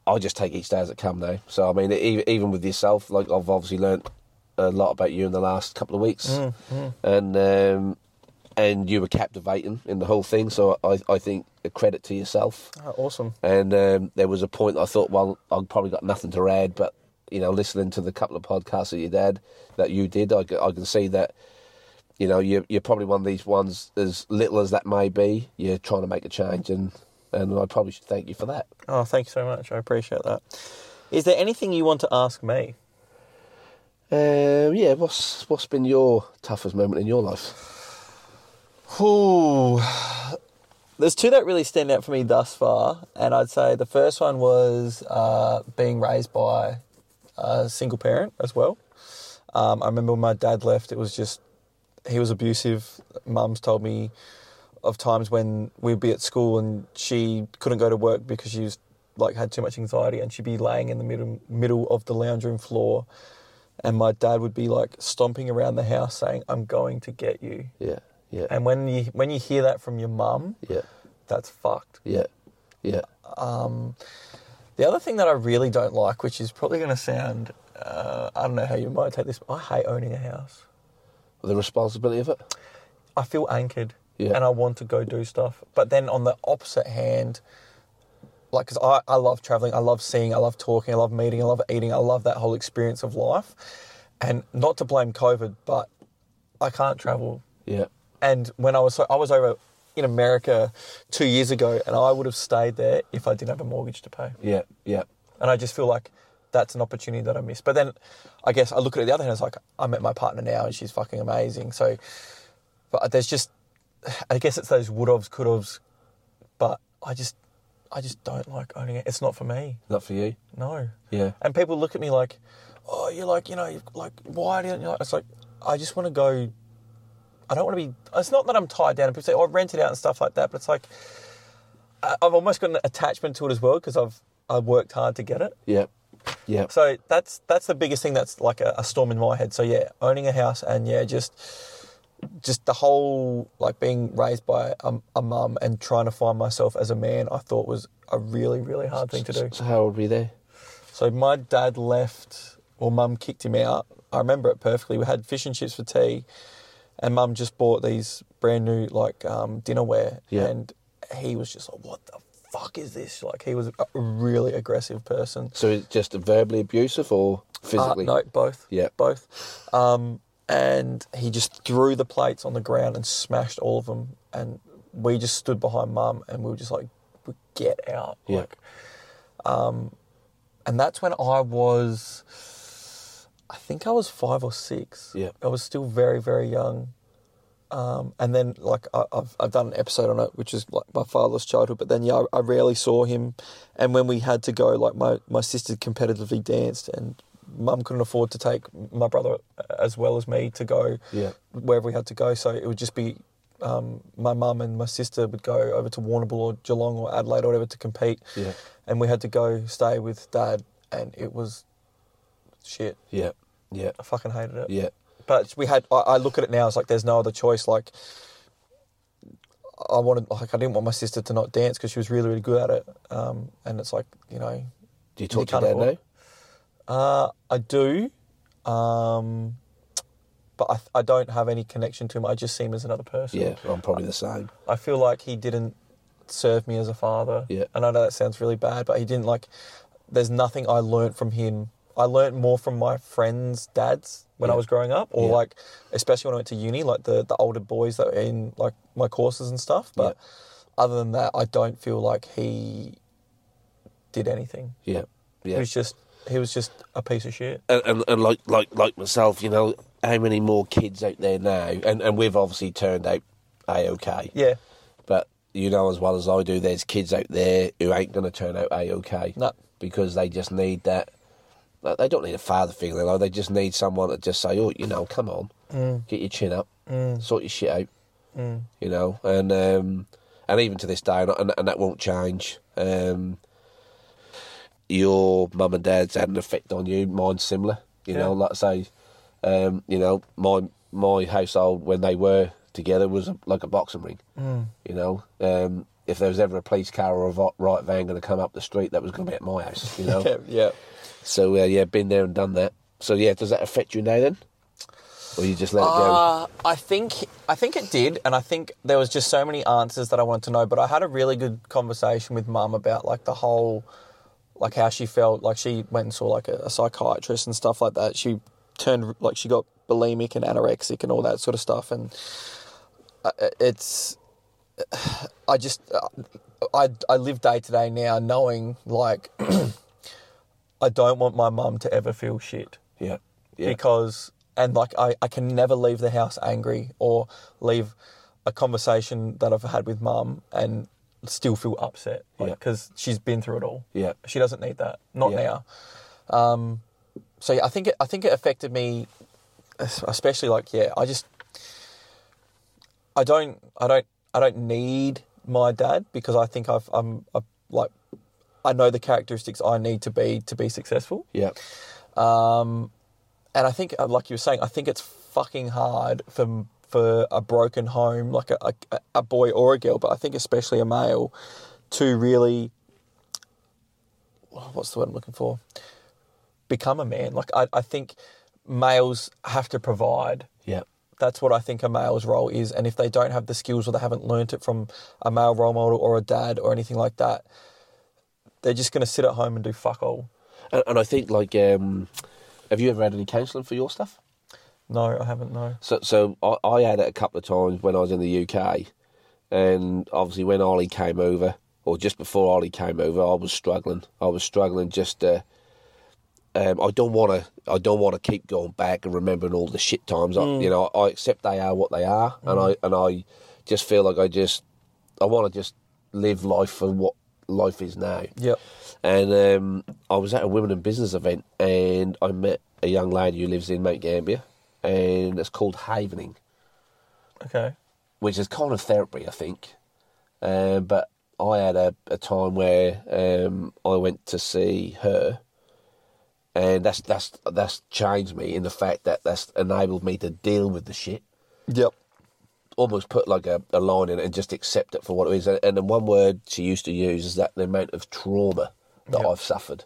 I just take each day as it comes now. So I mean, even, even with yourself, like I've obviously learnt a lot about you in the last couple of weeks, and um, and you were captivating in the whole thing. So I I think a credit to yourself. Oh, awesome. And um, there was a point I thought, well, I've probably got nothing to add, but you know, listening to the couple of podcasts that you did, that you did, I can see that. You know, you're you're probably one of these ones, as little as that may be. You're trying to make a change, and and I probably should thank you for that. Oh, thank you so much. I appreciate that. Is there anything you want to ask me? Um, yeah, what's what's been your toughest moment in your life? Ooh. There's two that really stand out for me thus far, and I'd say the first one was uh, being raised by a single parent as well. Um, I remember when my dad left, it was just he was abusive. Mum's told me of times when we'd be at school and she couldn't go to work because she was like had too much anxiety, and she'd be laying in the middle middle of the lounge room floor, and my dad would be like stomping around the house saying, "I'm going to get you." Yeah, yeah, And when you when you hear that from your mum, yeah, that's fucked. yeah, yeah. Um, the other thing that I really don't like, which is probably going to sound, uh, I don't know how you might take this, but I hate owning a house. The responsibility of it. I feel anchored, Yeah. and I want to go do stuff. But then on the opposite hand, like, because I, I love traveling, I love seeing, I love talking, I love meeting, I love eating, I love that whole experience of life. And not to blame COVID, but I can't travel Yeah, And when I was so I was over in America two years ago, and I would have stayed there if I didn't have a mortgage to pay. yeah, yeah, And I just feel like that's an opportunity that I missed. But then, I guess I look at it the other hand. It's like I met my partner now, and she's fucking amazing. So, but there's just, I guess it's those would haves, could haves, but I just, I just don't like owning it. It's not for me. Not for you. No. Yeah. And people look at me like, oh, you're like, you know, like, why don't you? Like? It's like, I just want to go. I don't want to be. It's not that I'm tied down. And people say, oh, rent it out and stuff like that. But it's like, I- I've almost got an attachment to it as well because I've I've worked hard to get it. Yeah. Yeah. So that's that's the biggest thing. That's like a, a storm in my head. So yeah, owning a house and yeah, just just the whole like being raised by a, a mum and trying to find myself as a man. I thought was a really really hard thing to do. So how old were you there? So my dad left, or mum kicked him out. I remember it perfectly. We had fish and chips for tea, and mum just bought these brand new like um, dinnerware, Yeah. and he was just like, "What the fuck is this?" Like he was a really aggressive person. So it's just verbally abusive or physically? Uh, no, both. Yeah. both. Um, and he just threw the plates on the ground and smashed all of them. And we just stood behind mum, and we were just like, "Get out!" Yeah. Like, um, and that's when I was, I think I was five or six. Yeah. I was still very, very young. Um, and then, like, I, I've I've done an episode on it, which is like my father's childhood. But then, yeah, I, I rarely saw him. And when we had to go, like, my my sister competitively danced, and mum couldn't afford to take my brother as well as me to go Yeah. wherever we had to go. So it would just be um, my mum and my sister would go over to Warrnambool or Geelong or Adelaide or whatever to compete, Yeah. and we had to go stay with dad, and it was shit. Yeah. Yeah. I fucking hated it. Yeah. But we had. I, I look at it now. It's like there's no other choice. Like I wanted. Like I didn't want my sister to not dance because she was really, really good at it. Um, and it's like you know, Do you talk You to your dad now? Uh, I do. Um, but I, I don't have any connection to him. I just see him as another person. Yeah. I'm probably the same. I feel like he didn't serve me as a father. Yeah. And I know that sounds really bad, but he didn't like. There's nothing I learnt from him. I learnt more from my friends' dads when I was growing up, or Yeah. like, especially when I went to uni, like the the older boys that were in like my courses and stuff. But other than that, I don't feel like he did anything. Yeah. He Yeah. was just he was just a piece of shit. and, and, and like like like myself, you know, how many more kids out there now? And and we've obviously turned out a okay. Yeah. But you know as well as I do, there's kids out there who ain't going to turn out a okay. No. because they just need that. like, They don't need a father figure. Like, they just need someone to just say, "Oh, you know, come on, Mm. get your chin up, Mm. sort your shit out." Mm. You know, and um, and even to this day, and, and, and that won't change. Um, your mum and dad's had an effect on you. Mine's similar. You know, Yeah. like I say, um, you know, my my household when they were together was a, like a boxing ring. Mm. You know, um, if there was ever a police car or a right van going to come up the street, that was going to be at my house. You know, Yeah. Yeah. so uh, yeah, been there and done that. So yeah, does that affect you now then, or you just let it go? Uh, I think I think it did, and I think there was just so many answers that I wanted to know. But I had a really good conversation with mum about like the whole, like how she felt. Like she went and saw like a, a psychiatrist and stuff like that. She turned like she got bulimic and anorexic and all that sort of stuff, and uh, it's. I just I I live day to day now knowing like I don't want my mum to ever feel shit Yeah, yeah, because and like I, I can never leave the house angry or leave a conversation that I've had with mum and still feel upset Yeah. because she's been through it all. yeah, She doesn't need that, not Yeah. now. Um, so yeah, I think it, I think it affected me, especially like yeah, I just I don't I don't I don't need my dad because I think I've I'm i like I know the characteristics I need to be to be successful. yeah, Um, and I think, uh, like you were saying, I think it's fucking hard for for a broken home, like a, a, a boy or a girl, but I think especially a male, to really, what's the word I'm looking for? Become a man. Like I, I think males have to provide. yeah, That's what I think a male's role is. And if they don't have the skills or they haven't learnt it from a male role model or a dad or anything like that, they're just going to sit at home and do fuck all. and, and I think like, um, have you ever had any counselling for your stuff? No, I haven't. No. So, so I, I had it a couple of times when I was in the UK, and obviously when Ollie came over, or just before Ollie came over, I was struggling. I was struggling just to um, I don't want to. I don't want to keep going back and remembering all the shit times. I, you know, I accept they are what they are, and I and I just feel like I just I want to just live life for what life is now. Yep. And um, I was at a women in business event, and I met a young lady who lives in Mount Gambier, and it's called Havening, Okay. which is kind of therapy, I think. Um, but I had a, a time where um, I went to see her, and that's that's that's changed me in the fact that that's enabled me to deal with the shit. Yep. Almost put like a, a line in it and just accept it for what it is. And, and the one word she used to use is that the amount of trauma that Yep. I've suffered,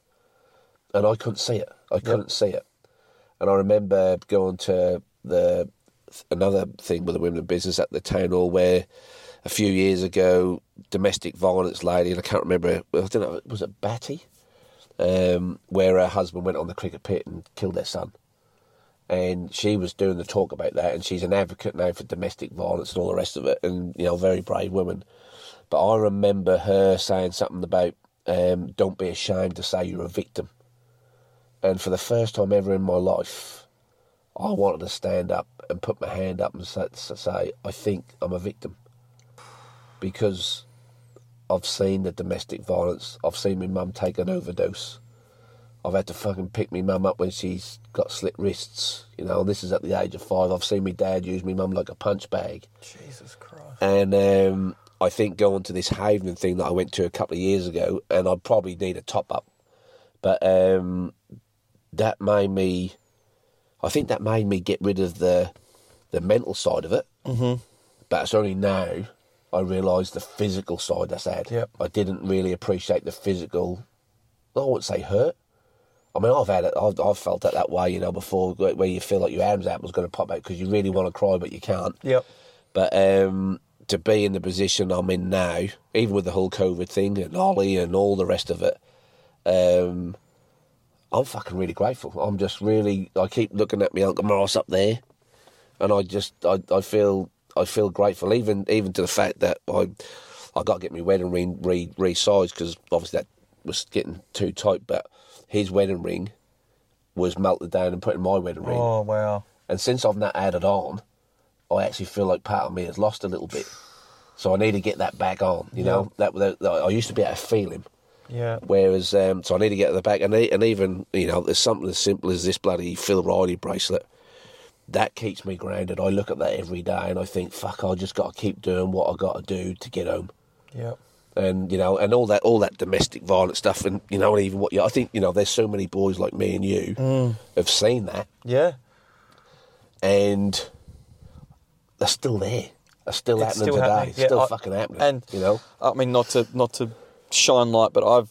and I couldn't see it. I couldn't see it. And I remember going to the another thing with the women in business at the town hall where a few years ago, domestic violence lady, and I can't remember, I don't know, was it Batty? Um, where her husband went on the cricket pit and killed their son. And she was doing the talk about that, and she's an advocate now for domestic violence and all the rest of it, and you know, very brave woman. But I remember her saying something about um, don't be ashamed to say you're a victim. And for the first time ever in my life, I wanted to stand up and put my hand up and say, I think I'm a victim. Because I've seen the domestic violence. I've seen my mum take an overdose. I've had to fucking pick my mum up when she's got slit wrists. You know, and this is at the age of five. I've seen my dad use my mum like a punch bag. Jesus Christ. And um, I think going to this Haven thing that I went to a couple of years ago, and I'd probably need a top up. But um, that made me, I think that made me get rid of the the mental side of it. Mm-hmm. But it's only now I realised the physical side that's had. Yep. I didn't really appreciate the physical, I wouldn't say hurt. I mean, I've had it, I've, I've felt it that way, you know, before, where you feel like your arms out was going to pop out because you really want to cry, but you can't. Yep. But um, to be in the position I'm in now, even with the whole COVID thing and Ollie and all the rest of it, um, I'm fucking really grateful. I'm just really. I keep looking at my Uncle Morris up there, and I just I, I feel I feel grateful, even even to the fact that I I got to get my wedding ring re resized because obviously that was getting too tight. But his wedding ring was melted down and put in my wedding ring. Oh wow. And since I've not added on, I actually feel like part of me has lost a little bit. So I need to get that back on. You know, that, that, that- I used to be able to feel him. Yeah. Whereas, um, so I need to get to the back, and, e- and even you know, there's something as simple as this bloody Phil Riley bracelet. That keeps me grounded. I look at that every day, and I think, fuck, I just got to keep doing what I got to do to get home Yeah. and you know, and all that, all that domestic violence stuff, and you know, and even what you, I think, you know, there's so many boys like me and you have seen that, Yeah. and they're still there. They're still It's happening still today. happening, yeah, still I- fucking happening. And you know, I mean, not to not to shine light, but I've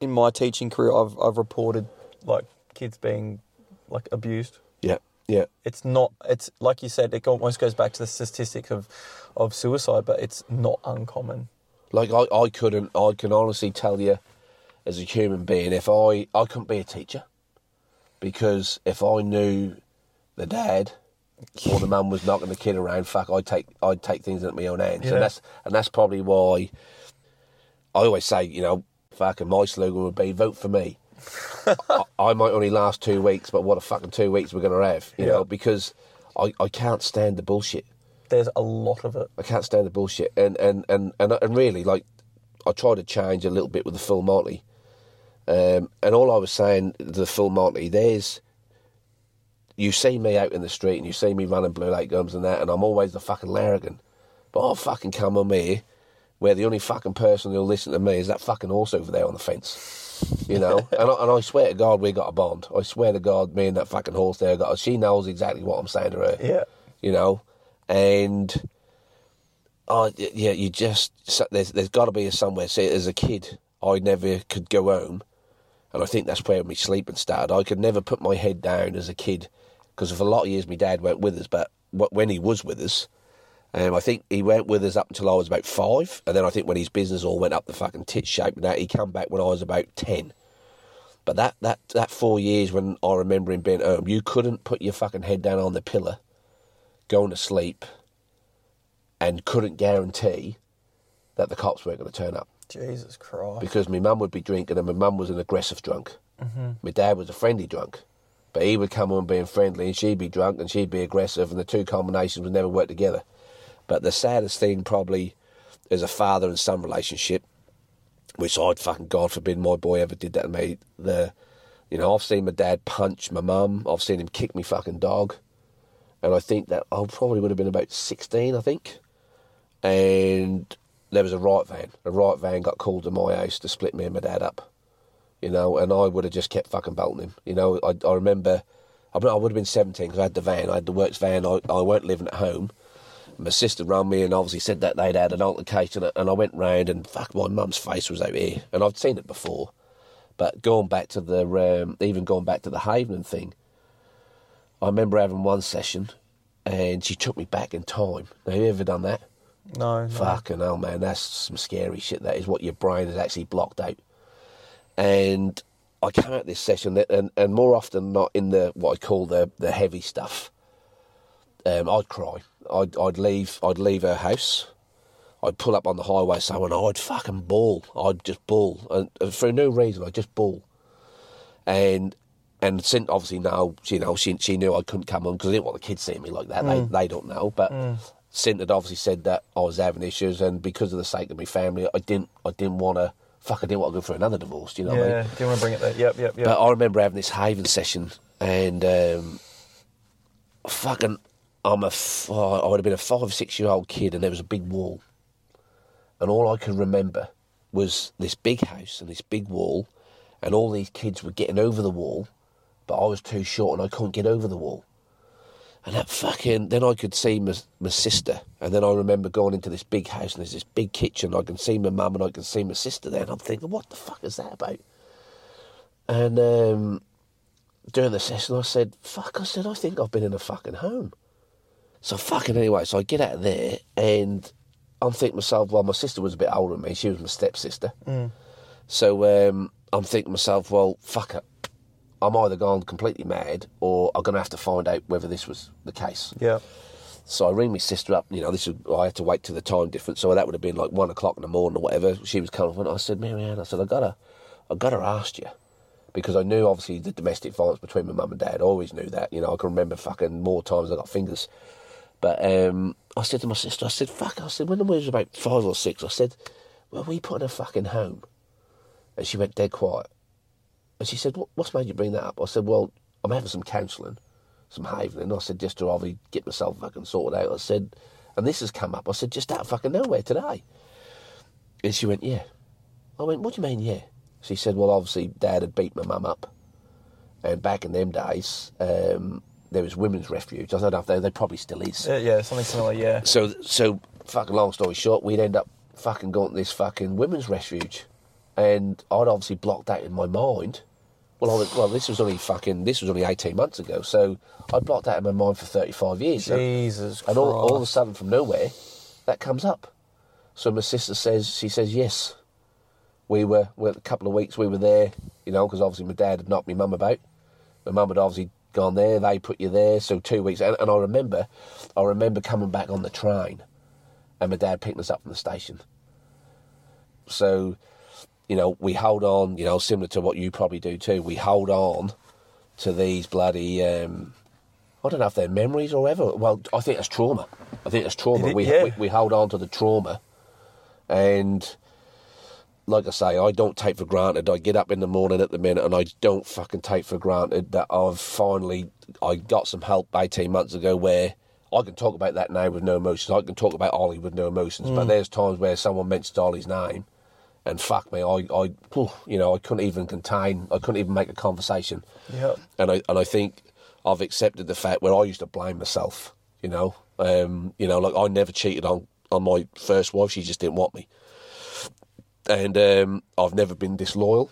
in my teaching career, I've I've reported like kids being like abused. yeah, yeah, It's not. It's like you said. It almost goes back to the statistics of of suicide, but it's not uncommon. like I, I couldn't, I can honestly tell you, as a human being, if I, I couldn't be a teacher, because if I knew the dad or the mum was knocking the kid around, fuck, I'd take, I'd take things into my own hands, Yeah. and that's, and that's probably why I always say, you know, fucking my slogan would be vote for me. I, I might only last two weeks, but what a fucking two weeks we're gonna have, you Yeah. know, because I, I can't stand the bullshit. There's a lot of it. I can't stand the bullshit. And and and and, and really, like, I tried to change a little bit with the Full Monty. Um, and all I was saying to the Full Monty, there's, you see me out in the street and you see me running blue light gums and that, and I'm always the fucking larrikin. But I'll fucking come on me, where the only fucking person who'll listen to me is that fucking horse over there on the fence. You know, and, I, and I swear to God, we got a bond. I swear to God, me and that fucking horse there got. She knows exactly what I'm saying to her Yeah. you know, and oh yeah, you just there's there's got to be a somewhere. See, as a kid, I never could go home, and I think that's where my sleeping started. I could never put my head down as a kid because for a lot of years my dad went with us, but when he was with us. Um, I think he went with us up until I was about five, and then I think when his business all went up the fucking tit shape and that, he come back when I was about ten. But that, that, that four years when I remember him being home, you couldn't put your fucking head down on the pillar, going to sleep, and couldn't guarantee that the cops weren't going to turn up Jesus Christ. because my mum would be drinking and my mum was an aggressive drunk. My dad was a friendly drunk, but he would come on being friendly, and she'd be drunk, and she'd be aggressive, and the two combinations would never work together. But the saddest thing probably is a father and son relationship, which I'd fucking God forbid my boy ever did that to me. The, you know, I've seen my dad punch my mum. I've seen him kick me fucking dog, and I think that I probably would have been about sixteen, I think, and there was a right van. A right van got called to my house to split me and my dad up, you know, and I would have just kept fucking belting him. You know, I, I remember, I, I would have been 17 because I had the van, I had the works van, I, I weren't living at home. My sister rang me and obviously said that they'd had an altercation, and I went round and fuck, my mum's face was out here, and I'd seen it before. But going back to the, um, even going back to the Havening thing, I remember having one session, and she took me back in time. Now, have you ever done that? No. no. Fucking hell, man, that's some scary shit. That is what your brain has actually blocked out. And I came out this session, and, and more often than not in the what I call the the heavy stuff. Um, I'd cry. I'd I'd leave. I'd leave her house. I'd pull up on the highway somewhere, and I'd fucking bawl. I'd just bawl, and, and for no reason, I'd just bawl. And and since obviously now, you know, she she knew I couldn't come on because I didn't want the kids seeing me like that. They they don't know, but. Sint had obviously said that I was having issues, and because of the sake of my family, I didn't, I didn't want to, fuck, I didn't want to go through another divorce. Do you know what I mean? Yeah, do you want to bring it there? Yep, yep, yep. But I remember having this Haven session, and um, fucking, I'm a, f- oh, I would have been a five, six year old kid, and there was a big wall, and all I can remember was this big house and this big wall, and all these kids were getting over the wall, but I was too short and I couldn't get over the wall. And that fucking, then I could see my, my sister. And then I remember going into this big house and there's this big kitchen. I can see my mum and I can see my sister there. And I'm thinking, what the fuck is that about? And um, during the session, I said, fuck, I said, I think I've been in a fucking home. So fucking anyway, so I get out of there and I'm thinking to myself, well, my sister was a bit older than me. She was my stepsister. So um, I'm thinking to myself, well, fuck it. I'm either gone completely mad or I'm going to have to find out whether this was the case. yeah. So I ring my sister up. You know, this is I had to wait to the time difference, so that would have been like one o'clock in the morning or whatever. She was coming, and I said, Marianne, I said, I gotta, I gotta ask you, because I knew obviously the domestic violence between my mum and dad. I always knew that. You know, I can remember fucking more times I got fingers. But um, I said to my sister, I said, fuck, I said when I was about five or six, I said, well, we put in a fucking home? And she went dead quiet. And she said, what, what's made you bring that up? I said, well, I'm having some counselling, some havening. I said, just to obviously get myself fucking sorted out. I said, and this has come up. I said, just out of fucking nowhere today. And she went, yeah. I went, what do you mean, yeah? She said, well, obviously, Dad had beat my mum up. And back in them days, um, there was women's refuge. I don't know if there, there probably still is. Yeah, yeah, something similar, yeah. So, so fucking long story short, we'd end up fucking going to this fucking women's refuge, and I'd obviously blocked that in my mind. Well, I was, well, this was only fucking this was only eighteen months ago, so I blocked that in my mind for thirty five years. Jesus and all, all of a sudden, from nowhere, that comes up. So my sister says, she says yes. We were, well, a couple of weeks we were there, you know, because obviously my dad had knocked my mum about. My mum had obviously gone there. They put you there, so two weeks. And, and I remember, I remember coming back on the train, and my dad picking us up from the station. So, you know, we hold on. You know, similar to what you probably do too. We hold on to these bloody. Um, I don't know if they're memories or whatever. Well, I think it's trauma. I think it's trauma. It- we, yeah. we we hold on to the trauma, and like I say, I don't take for granted. I get up in the morning at the minute, and I don't fucking take for granted that I've finally I got some help eighteen months ago where. I can talk about that now with no emotions. I can talk about Ollie with no emotions. But there's times where someone mentions Ollie's name, and fuck me, I, I, you know, I couldn't even contain. I couldn't even make a conversation. Yep. And I and I think I've accepted the fact where I used to blame myself. You know, um, you know, like I never cheated on on my first wife. She just didn't want me. And um, I've never been disloyal.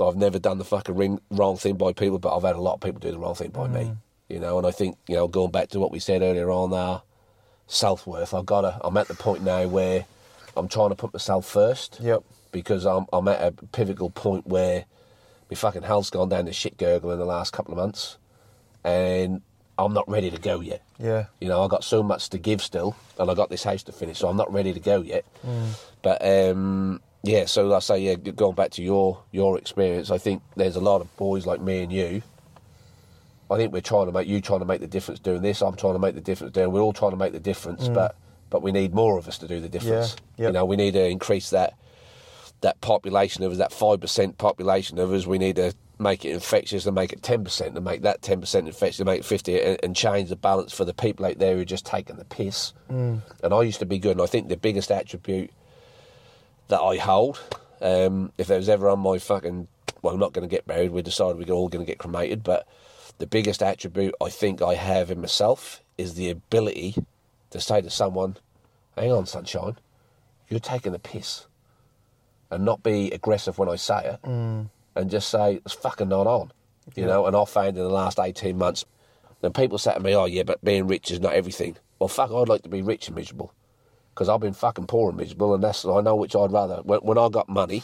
I've never done the fucking ring, wrong thing by people, but I've had a lot of people do the wrong thing by me. You know, and I think you know, going back to what we said earlier on, our self worth. I've got to. I'm at the point now where I'm trying to put myself first Yep. because I'm I'm at a pivotal point where my fucking health's gone down to shit gurgle in the last couple of months, and I'm not ready to go yet. Yeah. You know, I got so much to give still, and I got this house to finish, so I'm not ready to go yet. But um, yeah, so I say, yeah, going back to your your experience, I think there's a lot of boys like me and you. I think we're trying to make you trying to make the difference doing this. I'm trying to make the difference doing. We're all trying to make the difference, but but we need more of us to do the difference. Yeah, yep. You know, we need to increase that that population of us, that five percent population of us. We need to make it infectious and make it ten percent, and make that ten percent infectious, and make it fifty, and, and change the balance for the people out there who are just taking the piss. Mm. And I used to be good, and I think the biggest attribute that I hold. Um, if there was ever on my fucking, well, I'm not going to get buried. We decided we're all going to get cremated. But the biggest attribute I think I have in myself is the ability to say to someone, "Hang on, sunshine, you're taking the piss," and not be aggressive when I say it, mm. and just say it's fucking not on, you yeah. know. And I found in the last eighteen months, then people say to me, "Oh yeah, but being rich is not everything." Well, fuck, I'd like to be rich and miserable because I've been fucking poor and miserable, and that's I know which I'd rather. When, when I got money,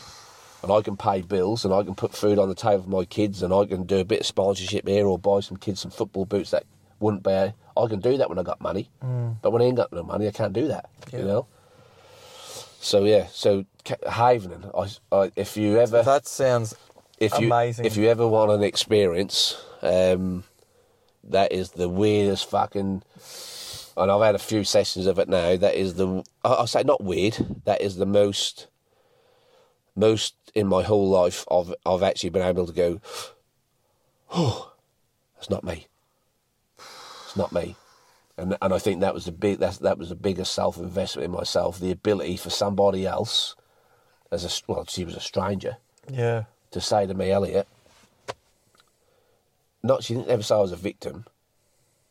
and I can pay bills, and I can put food on the table for my kids, and I can do a bit of sponsorship here, or buy some kids some football boots that wouldn't be. I can do that when I got money, mm. but when I ain't got no money, I can't do that. Yeah. You know. So yeah, so Havening, I, I, if you ever that sounds if you amazing. if you ever want an experience, um, that is the weirdest fucking and I've had a few sessions of it now. That is the I say not weird. That is the most most in my whole life I've I've actually been able to go. Oh, that's not me. It's not me, and and I think that was the big that that was the biggest self investment in myself. The ability for somebody else, as a well, she was a stranger. Yeah. To say to me, Elliot, not she didn't ever say I was a victim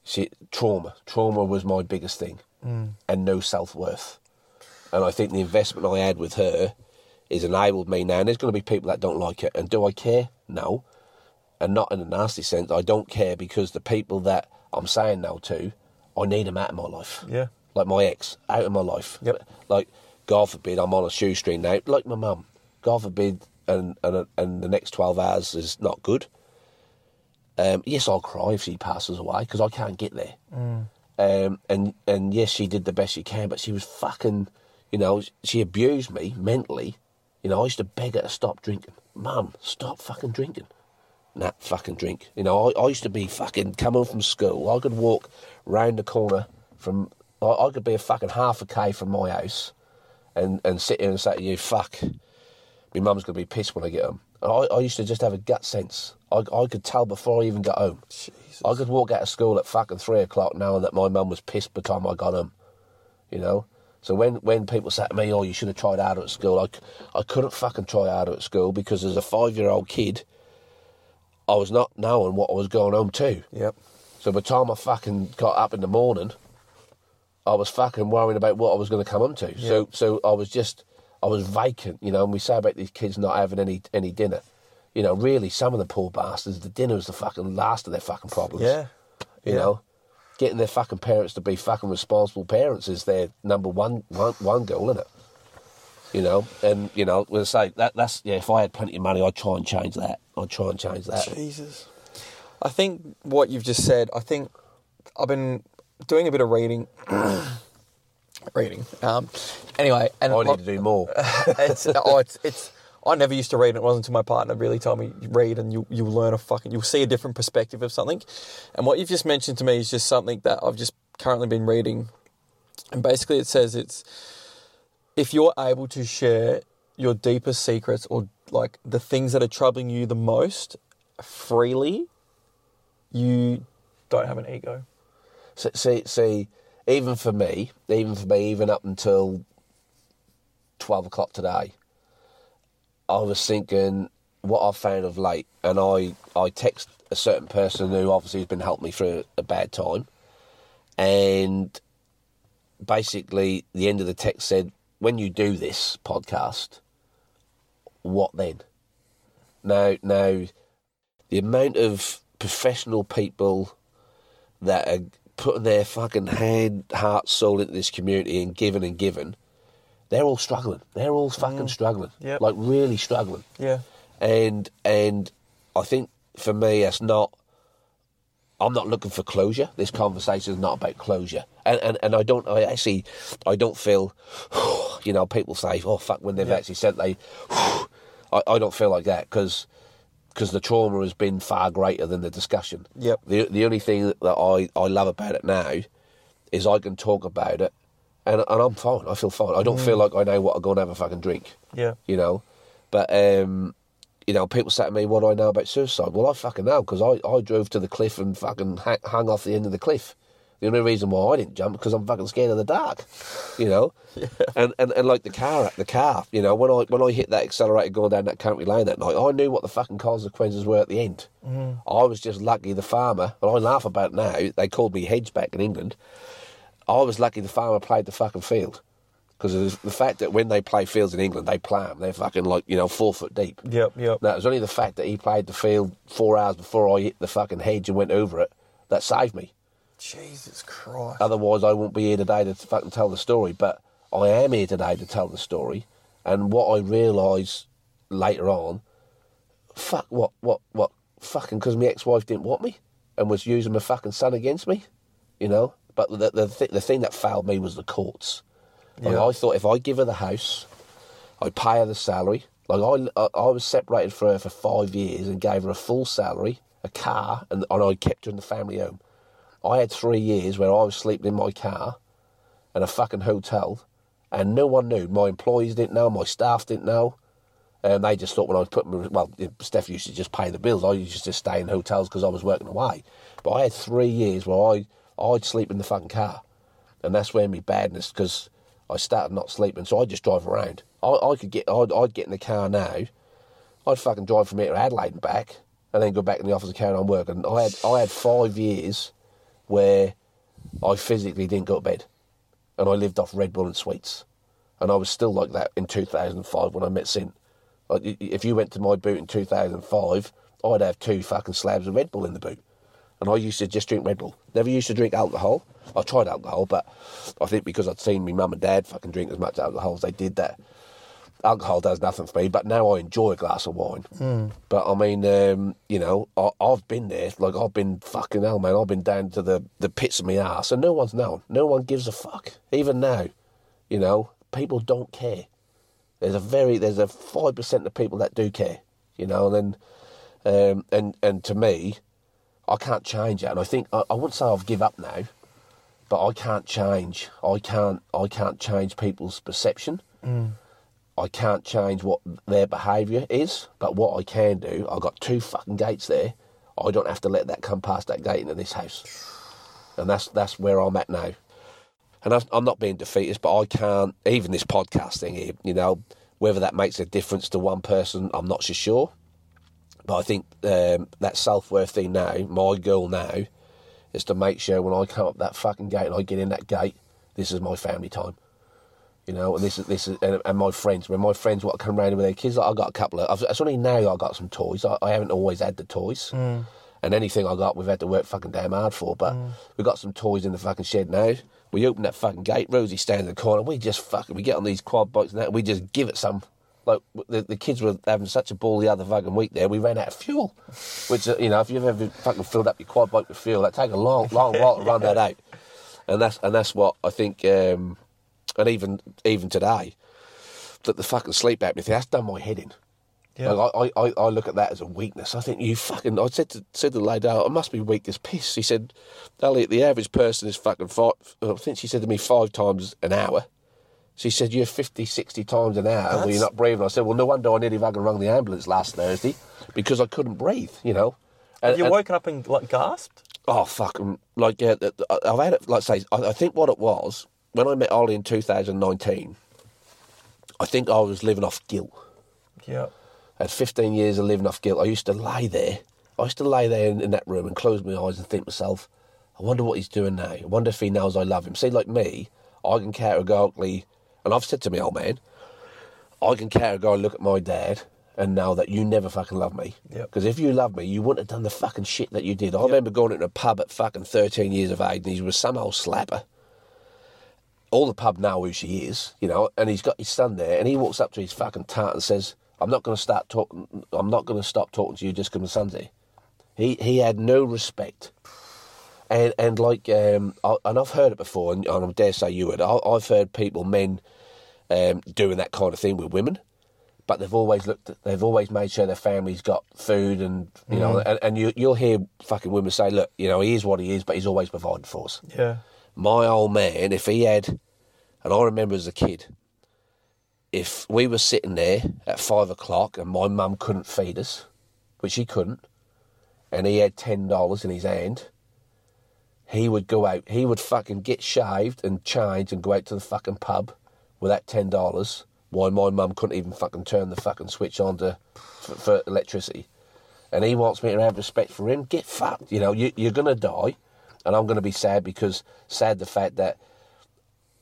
she trauma. Trauma was my biggest thing, mm. and no self worth. And I think the investment I had with her has enabled me now. And there's going to be people that don't like it. And do I care? No. And not in a nasty sense. I don't care because the people that I'm saying no to, I need them out of my life. Yeah. Like my ex, out of my life. Yep. Like, God forbid, I'm on a shoestring now. Like my mum. God forbid, and, and, and the next 12 hours is not good. Um, yes, I'll cry if she passes away because I can't get there. Mm. Um, and and yes, she did the best she can, but she was fucking, you know, she abused me mentally. You know, I used to beg her to stop drinking. Mum, stop fucking drinking. Nah, fucking drink. You know, I, I used to be fucking coming from school. I could walk round the corner from, I, I could be a fucking half a k from my house, and and sit here and say to you, fuck, my mum's gonna be pissed when I get home. I, I used to just have a gut sense. I, I could tell before I even got home. Jesus. I could walk out of school at fucking three o'clock knowing that my mum was pissed by the time I got home. You know? So when, when people say to me, oh, you should have tried harder at school, I, I couldn't fucking try harder at school because as a five year old kid, I was not knowing what I was going home to. Yep. So by the time I fucking got up in the morning, I was fucking worrying about what I was going to come home to. Yep. So so I was just I was vacant, you know. And we say about these kids not having any any dinner you know, really, some of the poor bastards, the dinner was the fucking last of their fucking problems. Yeah. You yeah. know, getting their fucking parents to be fucking responsible parents is their number one one, one goal, isn't it? You know, and you know, we'll say that that's yeah. If I had plenty of money, I'd try and change that. I'd try and change that. Jesus, I think what you've just said. I think I've been doing a bit of reading. Reading. Um, anyway, and I need to do more. it's, oh, it's it's I never used to read, and it wasn't until my partner really told me, read and you, you'll learn a fucking, you'll see a different perspective of something. And what you've just mentioned to me is just something that I've just currently been reading. And basically it says it's, if you're able to share your deepest secrets or like the things that are troubling you the most freely, you don't have an ego. See, see, even for me, even for me, even up until 12 o'clock today, I was thinking what I've found of late, and I, I text a certain person who obviously has been helping me through a bad time, and basically the end of the text said, "When you do this podcast, what then?" Now, now, the amount of professional people that are putting their fucking hand, heart, soul into this community and giving and giving they're all struggling. They're all fucking mm. struggling. Yep. Like really struggling. Yeah. And and I think for me it's not I'm not looking for closure. This conversation is not about closure. And and, and I don't I actually I don't feel you know, people say, oh fuck, when they've Yeah. actually said they, I, I don't feel like that because the trauma has been far greater than the discussion. Yep. The the only thing that I, I love about it now is I can talk about it, and and I'm fine. I feel fine. I don't feel like I know what I'm going to have a fucking drink. Yeah. You know, but um, you know, people say to me, "What do I know about suicide?" Well, I fucking know because I, I drove to the cliff and fucking hang, hung off the end of the cliff. The only reason why I didn't jump because I'm fucking scared of the dark, you know. And, and and like the car, the car, you know, when I when I hit that accelerator going down that country lane that night, I knew what the fucking consequences were at the end. Mm. I was just lucky the farmer, and I laugh about now. They called me hedge back in England. I was lucky the farmer played the fucking field because the fact that when they play fields in England, they play them. They're fucking like you know four foot deep. Yep. Yep. Now it was only the fact that he played the field four hours before I hit the fucking hedge and went over it that saved me. Jesus Christ. Otherwise, I won't be here today to fucking tell the story. But I am here today to tell the story. And what I realise later on, fuck, what, what, what, fucking, because my ex-wife didn't want me and was using my fucking son against me, you know. But the the, th- the thing that failed me was the courts. Like, Yeah. I thought if I give her the house, I pay her the salary. Like I, I, I was separated from her for five years and gave her a full salary, a car, and, and I kept her in the family home. I had three years where I was sleeping in my car and a fucking hotel, and no one knew. My employees didn't know, my staff didn't know. And they just thought when I was putting, my- well, Steph used to just pay the bills. I used to just stay in hotels because I was working away. But I had three years where I, I'd sleep in the fucking car. And that's where me badness, because I started not sleeping. So I'd just drive around. I, I could get, I'd, I'd get in the car now. I'd fucking drive from here to Adelaide and back, and then go back in the office and carry on working. I had, I had five years where I physically didn't go to bed, and I lived off Red Bull and sweets, and I was still like that in 2005 when I met Sin. Like, if you went to my boot in 2005, I'd have two fucking slabs of Red Bull in the boot, and I used to just drink Red Bull. Never used to drink alcohol. I tried alcohol, but I think because I'd seen my mum and dad fucking drink as much alcohol as they did that, alcohol does nothing for me, but now I enjoy a glass of wine. But I mean, um, you know, I, I've been there. Like I've been fucking hell, man. I've been down to the the pits of my ass, and no one's known. No one gives a fuck. Even now, you know, people don't care. There's a very there's a five percent of people that do care. You know, and then um, and and to me, I can't change that. And I think I, I wouldn't say I've give up now, but I can't change. I can't I can't change people's perception. I can't change what their behaviour is, but what I can do, I've got two fucking gates there. I don't have to let that come past that gate into this house, and that's that's where I'm at now. And I'm- not being defeatist, but I can't. Even this podcast thing here, you know, whether that makes a difference to one person, I'm not so sure. But I think um, that self worth thing now, my goal now, is to make sure when I come up that fucking gate and I get in that gate, this is my family time. You know, and this is this is and, and my friends. When my friends want to come round with their kids, like, I got a couple of. I've, it's only now I got some toys. I, I haven't always had the toys, and anything I got, we've had to work fucking damn hard for. But we've got some toys in the fucking shed now. We open that fucking gate. Rosie stands in the corner. We just fucking we get on these quad bikes and that. We just give it some. Like the, the kids were having such a ball the other fucking week. There, we ran out of fuel. Which uh, you know, if you've ever fucking filled up your quad bike with fuel, that take a long, long while to run that out. And that's and that's what I think. Um, and even even today, that the fucking sleep apnea thing that's done my head in. Yeah. Like, I, I, I look at that as a weakness. I think you fucking. I said to said to the lady, "Oh, I must be weak as piss." She said, "Elliot, the average person is fucking five. I think she said to me five times an hour. She said, "You're 50, 60 times an hour when you're not breathing." I said, "Well, no wonder I nearly fucking rung the ambulance last Thursday because I couldn't breathe." You know. And- Have you and- woken up and like gasped? Oh fucking like yeah, I've had it. Like say, I, I think what it was when I met Ollie in 2019. I think I was living off guilt. Yeah. I had 15 years of living off guilt. I used to lie there. I used to lay there in, in that room and close my eyes and think to myself, I wonder what he's doing now. I wonder if he knows I love him. See, like me, I can categorically, and I've said to me, old man, I can categorically look at my dad and know that you never fucking love me. Yep. Because if you loved me, you wouldn't have done the fucking shit that you did. I remember going into a pub at fucking 13 years of age and he was some old slapper. All the pub know who she is, you know, and he's got his son there and he walks up to his fucking tart and says, I'm not going to start talking, I'm not going to stop talking to you just because here. He, he had no respect. And and like um, I, and I've heard it before, and, and I dare say you would. I, I've heard people, men, um, doing that kind of thing with women. But they've always looked. At, they've always made sure their family's got food, and you know, and, and you, you'll hear fucking women say, "Look, you know, he is what he is, but he's always provided for us." Yeah. My old man, if he had, and I remember as a kid, if we were sitting there at five o'clock and my mum couldn't feed us, which she couldn't, and he had ten dollars in his hand, he would go out. He would fucking get shaved and changed and go out to the fucking pub with that ten dollars. Why my mum couldn't even fucking turn the fucking switch on to for, for electricity, and he wants me to have respect for him. Get fucked. You know, you, you're gonna die, and I'm gonna be sad because sad the fact that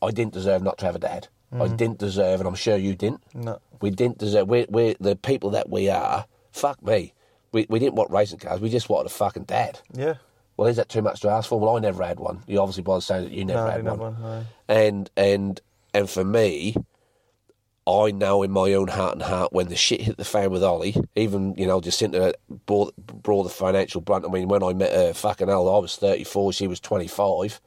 I didn't deserve not to have a dad. I didn't deserve, and I'm sure you didn't. No. We didn't deserve. We're, we're the people that we are. Fuck me. We, we didn't want racing cars. We just wanted a fucking dad. Yeah. Well, is that too much to ask for? Well, I never had one. You obviously by saying that you never No, I had didn't one. one, no. And and and for me, I know in my own heart and heart when the shit hit the fan with Ollie, even you know Jacinta brought brought the financial brunt. I mean, when I met her, fucking hell, I was thirty four, she was twenty five.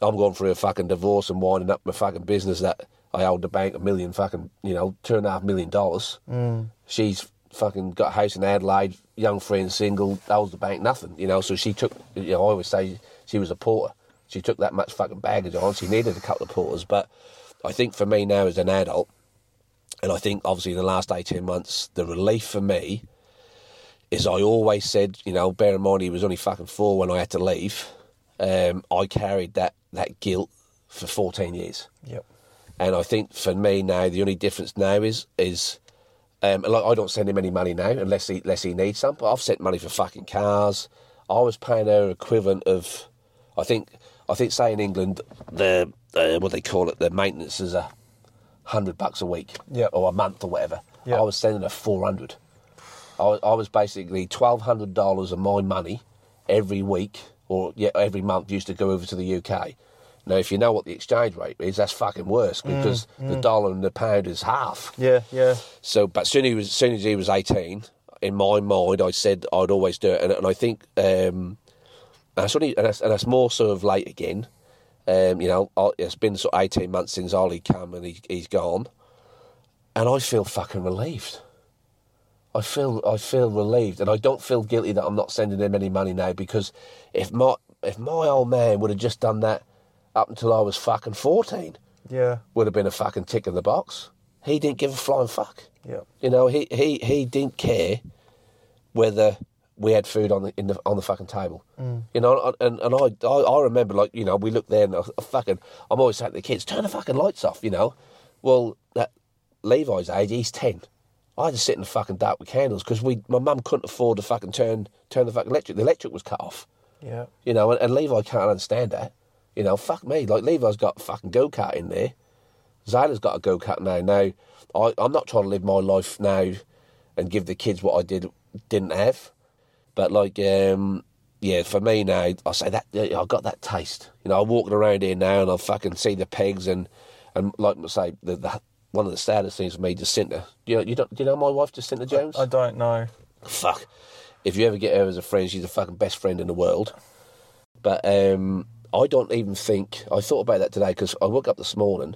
I'm going through a fucking divorce and winding up my fucking business that I owed the bank a million fucking, you know, two and a half million dollars. Mm. She's fucking got a house in Adelaide, young friend, single, owes the bank nothing, you know. So she took, you know, I always say she was a porter. She took that much fucking baggage on. She needed a couple of porters. But I think for me now as an adult, and I think obviously in the last 18 months, the relief for me is I always said, you know, bear in mind he was only fucking four when I had to leave. Um, I carried that, that guilt for 14 years. Yep. And I think for me now, the only difference now is is um, like I don't send him any money now unless he unless he needs some. But I've sent money for fucking cars. I was paying her equivalent of, I think I think say in England the uh, what they call it the maintenance is a hundred bucks a week Yep. or a month or whatever. Yep. I was sending her four hundred. I was, I was basically twelve hundred dollars of my money every week or yeah every month used to go over to the UK. Now, if you know what the exchange rate is, that's fucking worse because the dollar and the pound is half. Yeah, yeah. So, but soon he was, as soon as he was eighteen, in my mind, I said I'd always do it, and, and I think, um, and that's only, and that's, and that's more sort of late again. Um, you know, it's been sort of eighteen months since Ollie came and he, he's gone, and I feel fucking relieved. I feel I feel relieved, and I don't feel guilty that I'm not sending him any money now because if my if my old man would have just done that up until I was fucking fourteen, Yeah. would have been a fucking tick in the box. He didn't give a flying fuck. Yep. You know, he, he, he didn't care whether we had food on the in the on the fucking table. Mm. You know, and and I, I I remember like you know we looked there and I, I fucking I'm always saying to the kids turn the fucking lights off. You know, well that Levi's age he's ten. I had to sit in the fucking dark with candles because we my mum couldn't afford to fucking turn turn the fucking electric. The electric was cut off. Yeah. You know, and, and Levi can't understand that. You know, fuck me. Like Levi's got a fucking go kart in there. Zayla's got a go kart now. Now, I, I'm not trying to live my life now and give the kids what I did didn't have. But like, um, yeah, for me now, I say that I got that taste. You know, I'm walking around here now and I fucking see the pegs and and like I say, the, the one of the saddest things for me, Jacinta. You know, you don't, do you know my wife, Jacinta Jones? I don't know. fuck. If you ever get her as a friend, she's the fucking best friend in the world. But um, I don't even think I thought about that today because I woke up this morning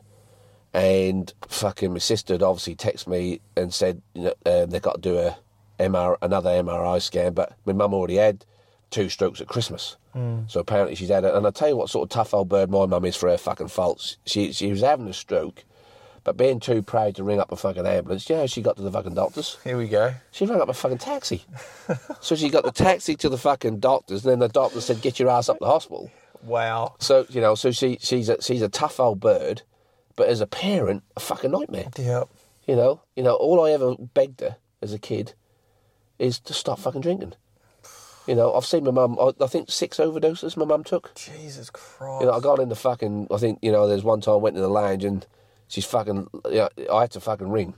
and fucking my sister had obviously texted me and said you know um, they got to do a MR another MRI scan, but my mum already had two strokes at Christmas. Hmm. So apparently she's had it. And I tell you what sort of tough old bird my mum is for her fucking faults. She she was having a stroke, but being too proud to ring up a fucking ambulance. You know she got to the fucking doctors? Here we go. She rang up a fucking taxi. so she got the taxi to the fucking doctors, and then the doctor said, "Get your ass up to the hospital." Wow. So you know, so she she's a she's a tough old bird, but as a parent, a fucking nightmare. Yep. You know, you know, all I ever begged her as a kid is to stop fucking drinking. You know, I've seen my mum. I, I think six overdoses my mum took. Jesus Christ. You know, I got in the fucking. I think you know. There's one time I went to the lounge and she's fucking. You know, I had to fucking ring.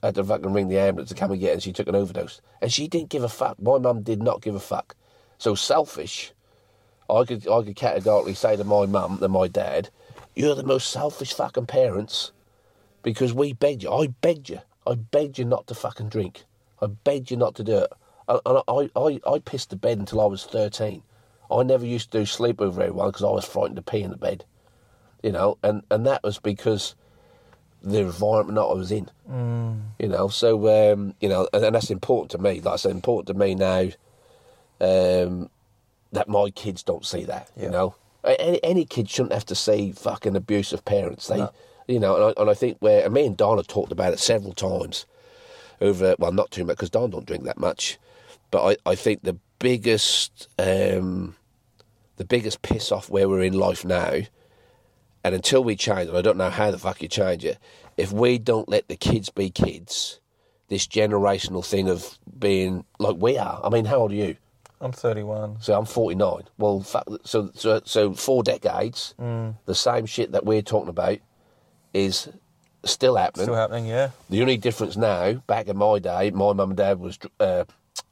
I had to fucking ring the ambulance to come and get her. And she took an overdose, and she didn't give a fuck. My mum did not give a fuck. So selfish. I could I could categorically say to my mum and my dad, "You're the most selfish fucking parents," because we begged you. I begged you. I begged you not to fucking drink. I begged you not to do it. And I, I, I pissed the bed until I was 13. I never used to do sleepover everyone because I was frightened to pee in the bed. You know, and, and that was because the environment that I was in. Mm. You know, so um, you know, and, and that's important to me. Said, important to me now um, that my kids don't see that. Yeah. You know, any, any kid shouldn't have to see fucking abusive parents. They, No. you know, and I, and I think where and me and Don have talked about it several times over. Well, not too much because Don don't drink that much, but I, I think the biggest um, the biggest piss off where we're in life now, and until we change, and I don't know how the fuck you change it, if we don't let the kids be kids, this generational thing of being like we are. I mean, how old are you? I'm 31. So I'm 49. Well, so so so four decades, Mm. the same shit that we're talking about is still happening. Still happening, yeah. The only difference now, back in my day, my mum and dad was uh,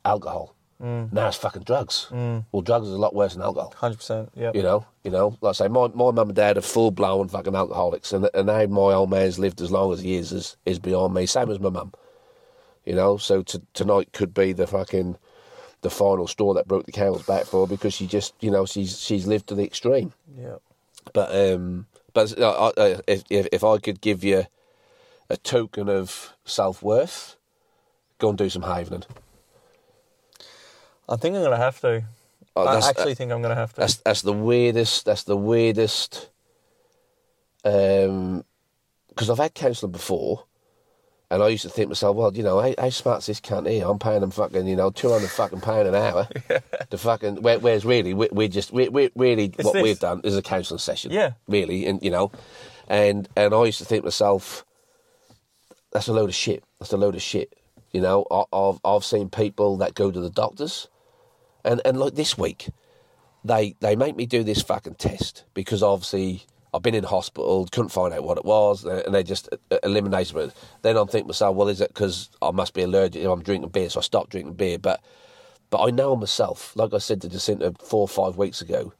alcohol. Mm. Now it's fucking drugs. Well, drugs is a lot worse than alcohol. 100%. Yeah. You know, you know, like I say, my, my mum and dad are full blown fucking alcoholics, and and now my old man's lived as long as he is is, is beyond me. Same as my mum. You know, so t- tonight could be the fucking the final straw that broke the camel's back for her because she just, you know, she's she's lived to the extreme. Yeah. But um, but uh, if if if I could give you a token of self worth, go and do some havening. I think I'm going to have to. Oh, I actually think I'm going to have to. That's that's the weirdest. That's the weirdest. Um, because I've had counselling before, and I used to think to myself, well, you know, how, how smart's this cunt here? I'm paying them fucking, you know, two hundred fucking pound an hour. The fucking where, whereas really, we, we're just we, we really It's what this. we've done is a counselling session. Yeah. really, and you know, and and I used to think to myself, that's a load of shit. That's a load of shit. You know, I've I've seen people that go to the doctors, and and like this week, they they make me do this fucking test because obviously I've been in hospital, couldn't find out what it was, and they just eliminated it. Then I'm thinking myself, well, is it because I must be allergic? I'm drinking beer, so I stopped drinking beer. But but I know myself, like I said to Jacinta four or five weeks ago,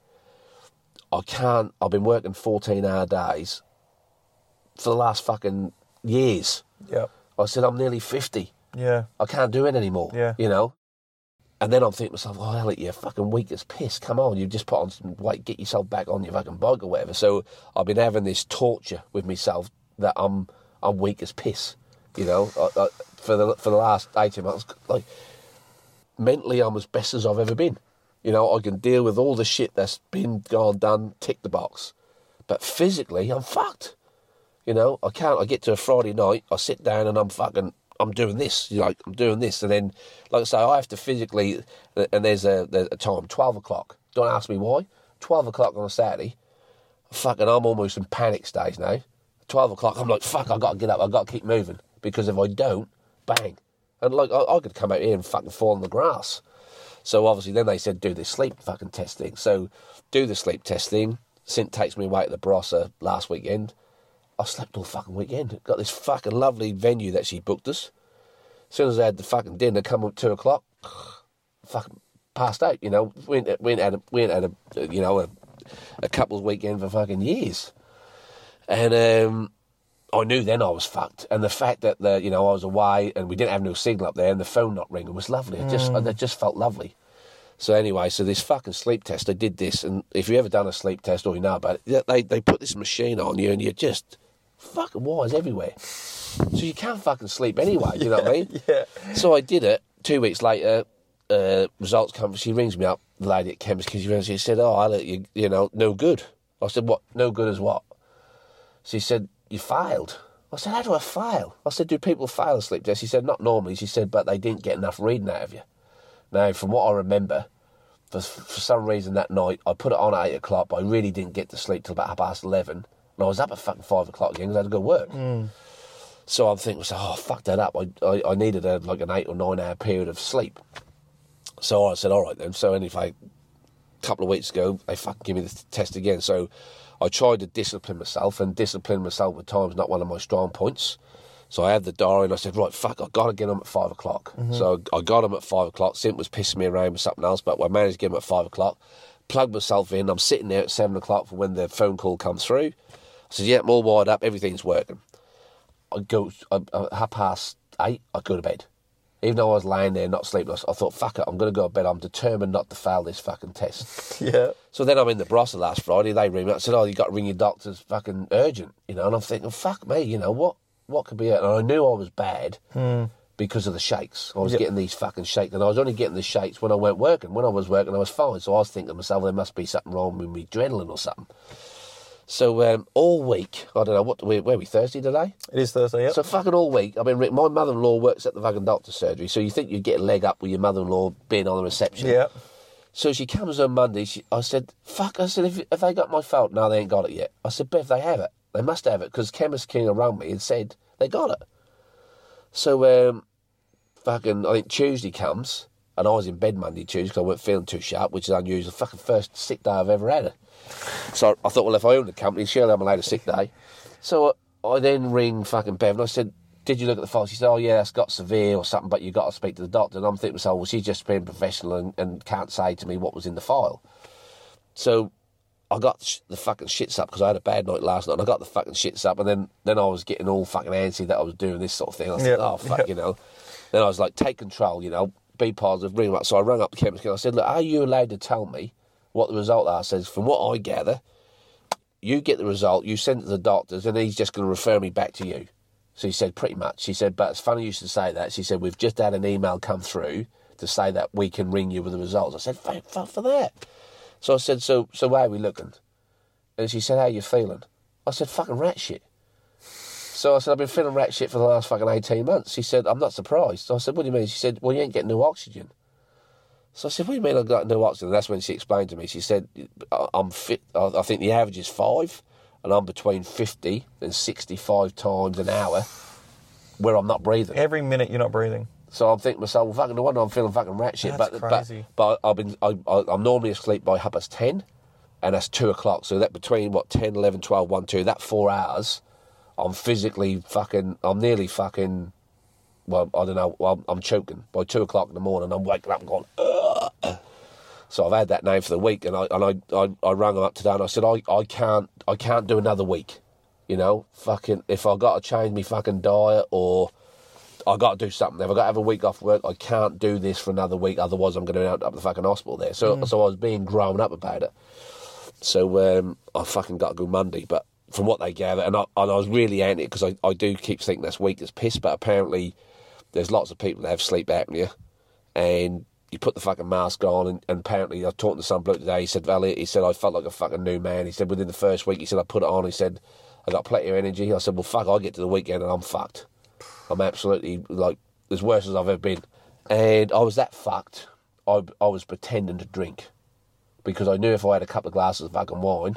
I can't. I've been working 14 hour days for the last fucking years. Yeah. I said I'm nearly 50. Yeah. I can't do it anymore. Yeah. You know? And then I'm thinking to myself, oh, Elliot, you're fucking weak as piss. Come on, you just put on some weight, get yourself back on your fucking bike or whatever. So I've been having this torture with myself that I'm I'm weak as piss. You know, I, I, for the for the last 18 months, like mentally, I'm as best as I've ever been. You know, I can deal with all the shit that's been gone done, tick the box. But physically, I'm fucked. You know, I can't. I get to a Friday night, I sit down and I'm fucking. I'm doing this. You know, like I'm doing this, and then, like I say, I have to physically. Uh, and there's a there's a time, twelve o'clock. Don't ask me why. Twelve o'clock on a Saturday. Fucking, I'm almost in panic stage now. Twelve o'clock, I'm like, fuck, I got to get up. I got to keep moving because if I don't, bang, and like I, I could come out here and fucking fall on the grass. So obviously, then they said do this sleep fucking testing. So do the sleep testing. Sint takes me away to the Barossa last weekend. I slept all fucking weekend. Got this fucking lovely venue that she booked us. As soon as I had the fucking dinner, come up two o'clock, fucking passed out. You know, we ain't, we ain't had a, we ain't had a you know a, a couple's weekend for fucking years, and um, I knew then I was fucked. And the fact that the you know I was away and we didn't have no signal up there and the phone not ringing was lovely. It just it just felt lovely. So anyway, so this fucking sleep test, I did this, and if you ever done a sleep test or you know about it, they they put this machine on you and you're just fucking wires everywhere. So you can't fucking sleep anyway. You know what I mean? Yeah. So I did it. Two weeks later, uh, results come. She rings me up, the lady at chemist, because she, she said, "Oh, I let you, you know, no good." I said, "What? No good as what?" She said, "You failed." I said, "How do I fail?" I said, "Do people fail sleep test?" She said, "Not normally." She said, "But they didn't get enough reading out of you." Now, from what I remember, for for some reason that night I put it on at eight o'clock, but I really didn't get to sleep till about half past eleven, and I was up at fucking five o'clock again because I had to go work. Mm. So I'm thinking, oh, fuck that up. I, I, I needed a, like an eight or nine hour period of sleep. So I said, all right then. So anyway, a couple of weeks ago, they fucking give me the test again. So I tried to discipline myself, and discipline myself at times not one of my strong points. So I had the diary, and I said, right, fuck, I got to get them at five o'clock. Mm-hmm. So I got them at five o'clock. Sint was pissing me around with something else, but I managed to get them at five o'clock. Plugged myself in. I'm sitting there at seven o'clock for when the phone call comes through. I said, yeah, I'm all wired up. Everything's working. I go I, I, half past eight. I go to bed. Even though I was lying there not sleepless, I thought, fuck it, I'm going to go to bed. I'm determined not to fail this fucking test. Yeah. So then I'm in the Barossa last Friday. They ring me up and said, "Oh, you got to ring your doctors, fucking urgent," you know. And I'm thinking, "Fuck me, you know what? What could be it?" And I knew I was bad hmm. because of the shakes. I was Yep. getting these fucking shakes, and I was only getting the shakes when I went working. When I was working, I was fine. So I was thinking to myself, there must be something wrong with me adrenaline or something. So um, all week, I don't know what we where we Thursday today. It is Thursday, yeah. So fucking all week, I've been. re- My mother-in-law works at the fucking doctor's surgery, so you think you'd get a leg up with your mother-in-law being on the reception. yeah. So she comes on Monday. She, I said, "Fuck!" I said, "If, if they got my fault, no, they ain't got it yet." I said, "Bev, they have it. They must have it because Chemist King around me and said they got it." So, um, fucking, I think Tuesday comes, and I was in bed Monday, Tuesday because I weren't feeling too sharp, which is unusual. Fucking first sick day I've ever had. So I thought, well, if I own the company, surely I'm allowed a sick day. So I then ring fucking Bev and I said, did you look at the file? She said, oh, yeah, that's got severe or something, but you've got to speak to the doctor. And I'm thinking to myself, well, she's just being professional and, and can't say to me what was in the file. So I got the fucking shits up because I had a bad night last night and I got the fucking shits up and then, then I was getting all fucking antsy that I was doing this sort of thing. I said, Yep, oh, fuck, yep. you know. Then I was like, take control, you know, be positive, ring up. So I rang up the chemist and I said, look, are you allowed to tell me what the result are? Says, from what I gather, you get the result, you send it to the doctors, and he's just going to refer me back to you. So he said, pretty much. She said, but it's funny you should say that. She said, we've just had an email come through to say that we can ring you with the results. I said, fuck for that. So I said, so so how are we looking? And she said, how you feeling? I said, fucking rat shit. So I said, I've been feeling rat shit for the last fucking 18 months. She said, I'm not surprised. I said, what do you mean? She said, well, you ain't getting no oxygen. So I said, what do you mean I've got no oxygen? That's when she explained to me. She said, "I- I'm fit. I think the average is five, and I'm between 50 and 65 times an hour where I'm not breathing. Every minute you're not breathing. So I'm thinking to myself, well, fucking no wonder I'm feeling fucking rat shit. That's but, crazy. but but I've been I, I, I'm normally asleep by half past ten, and that's two o'clock. So that between what 10, 11, 12, 1, 2, that four hours, I'm physically fucking. I'm nearly fucking. Well, I don't know. Well, I'm choking by two o'clock in the morning. I'm waking up and going. Ugh. So I've had that name for the week, and I and I, I, I rang them up today, and I said I, I can't I can't do another week. You know, fucking if I got to change me fucking diet or I got to do something. If I got to have a week off work, I can't do this for another week. Otherwise, I'm going to end up at the fucking hospital there. So, so I was being grown up about it. So um, I fucking got to go Monday. But from what they gather, and I, and I was really anti because I, I do keep thinking that's weak as piss. But apparently, there's lots of people that have sleep apnea, and you put the fucking mask on. And, and apparently, I was talking to some bloke today. He said, "Valley," he said, "I felt like a fucking new man." He said, "Within the first week," he said, "I put it on." He said, "I got plenty of energy." I said, "Well, fuck, I get to the weekend and I'm fucked." I'm absolutely like as worse as I've ever been, and I was that fucked. I I was pretending to drink because I knew if I had a couple of glasses of fucking wine,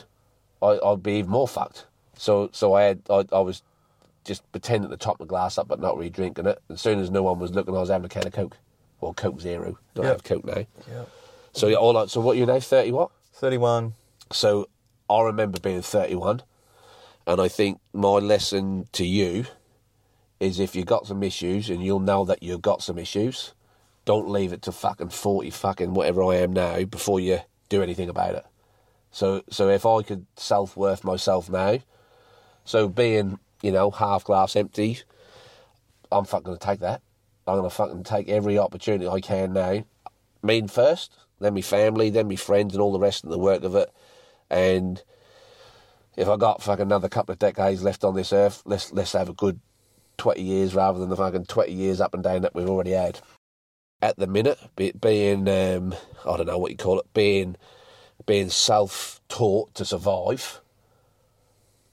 I, I'd be even more fucked. So so I had I, I was just pretending to top my glass up but not really drinking it. As soon as no one was looking, I was having a can of Coke or Coke Zero. Don't Yep. have Coke now. Yeah. So yeah, all I, so what you now thirty what? 31. So I remember being 31, and I think my lesson to you is if you've got some issues and you'll know that you've got some issues, don't leave it to fucking 40 fucking whatever I am now before you do anything about it. So, so if I could self worth myself now, so being, you know, half glass empty, I'm fucking going to take that. I'm going to fucking take every opportunity I can now. Me first, then me family, then me friends, and all the rest of the work of it. And if I got fucking another couple of decades left on this earth, let's let's have a good twenty years rather than the fucking twenty years up and down that we've already had. At the minute, be, being um, I don't know what you call it, being being self taught to survive.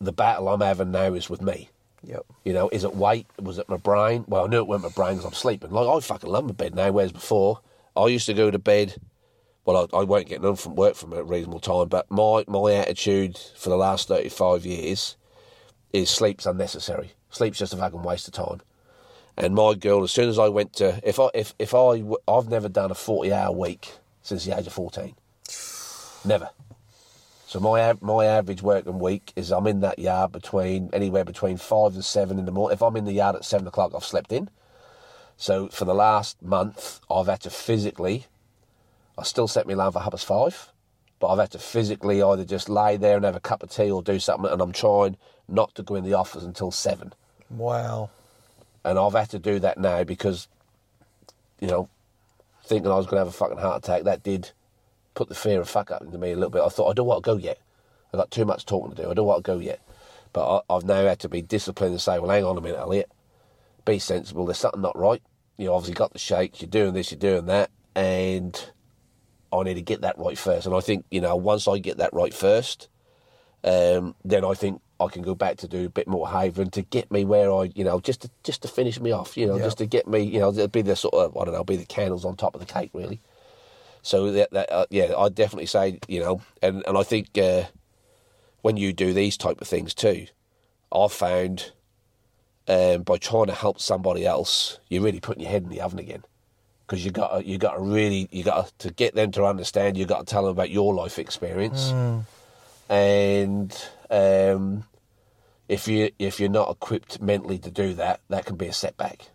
The battle I'm having now is with me. Yep. You know, is it weight? Was it my brain? Well, I knew it wasn't my brain because I'm sleeping. Like, I fucking love my bed now, whereas before, I used to go to bed. Well, I, I won't get none from work from a reasonable time, but my, my attitude for the last 35 years is sleep's unnecessary. Sleep's just a fucking waste of time. And my girl, as soon as I went to, if I, if, if I, I've never done a 40 hour week since the age of 14. Never. So my my average working week is I'm in that yard between anywhere between five and seven in the morning. If I'm in the yard at seven o'clock, I've slept in. So for the last month, I've had to physically. I still set my alarm for half past five, but I've had to physically either just lay there and have a cup of tea or do something, and I'm trying not to go in the office until seven. Wow. And I've had to do that now because you know, thinking I was going to have a fucking heart attack. That did put the fear of fuck up into me a little bit. I thought I don't want to go yet. I've got too much talking to do. I don't want to go yet. But I, I've now had to be disciplined and say, well, hang on a minute, Elliot. Be sensible. There's something not right. You obviously got the shakes. You're doing this. You're doing that, and I need to get that right first. And I think you know once I get that right first, um, then I think I can go back to do a bit more Haven to get me where I, you know, just to, just to finish me off, you know, Yeah. just to get me, you know, be the sort of, I don't know, be the candles on top of the cake, really. So that, that uh, yeah, I'd definitely say, you know, and, and I think uh, when you do these type of things too, I've found um, by trying to help somebody else, you're really putting your head in the oven again. Because you got you got to really you got to get them to understand. You got to tell them about your life experience, and um, if you if you're not equipped mentally to do that, that can be a setback.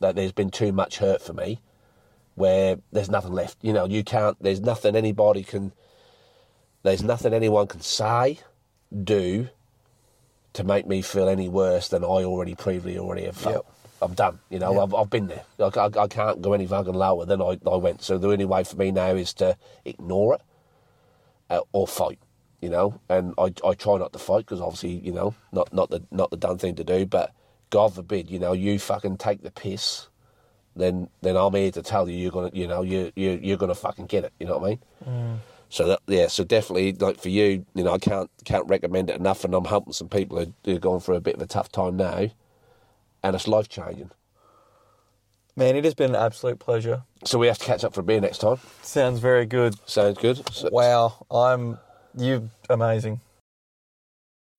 That there's been too much hurt for me, where there's nothing left. You know, you can't. There's nothing anybody can. There's nothing anyone can say, do, to make me feel any worse than I already previously already have felt. Yep. I'm done. You know, Yep. I've, I've been there. I, I, I can't go any fucking lower than I, I went. So the only way for me now is to ignore it uh, or fight. You know, and I, I try not to fight because obviously you know not not the not the done thing to do. But God forbid, you know, you fucking take the piss, then then I'm here to tell you you're gonna you know you you you're gonna fucking get it. You know what I mean? Mm. So that yeah, so definitely like for you, you know, I can't can't recommend it enough, and I'm helping some people who, who are going through a bit of a tough time now, and it's life changing. Man, it has been an absolute pleasure. So we have to catch up for a beer next time. Sounds very good. Sounds good. So, Wow, I'm you amazing.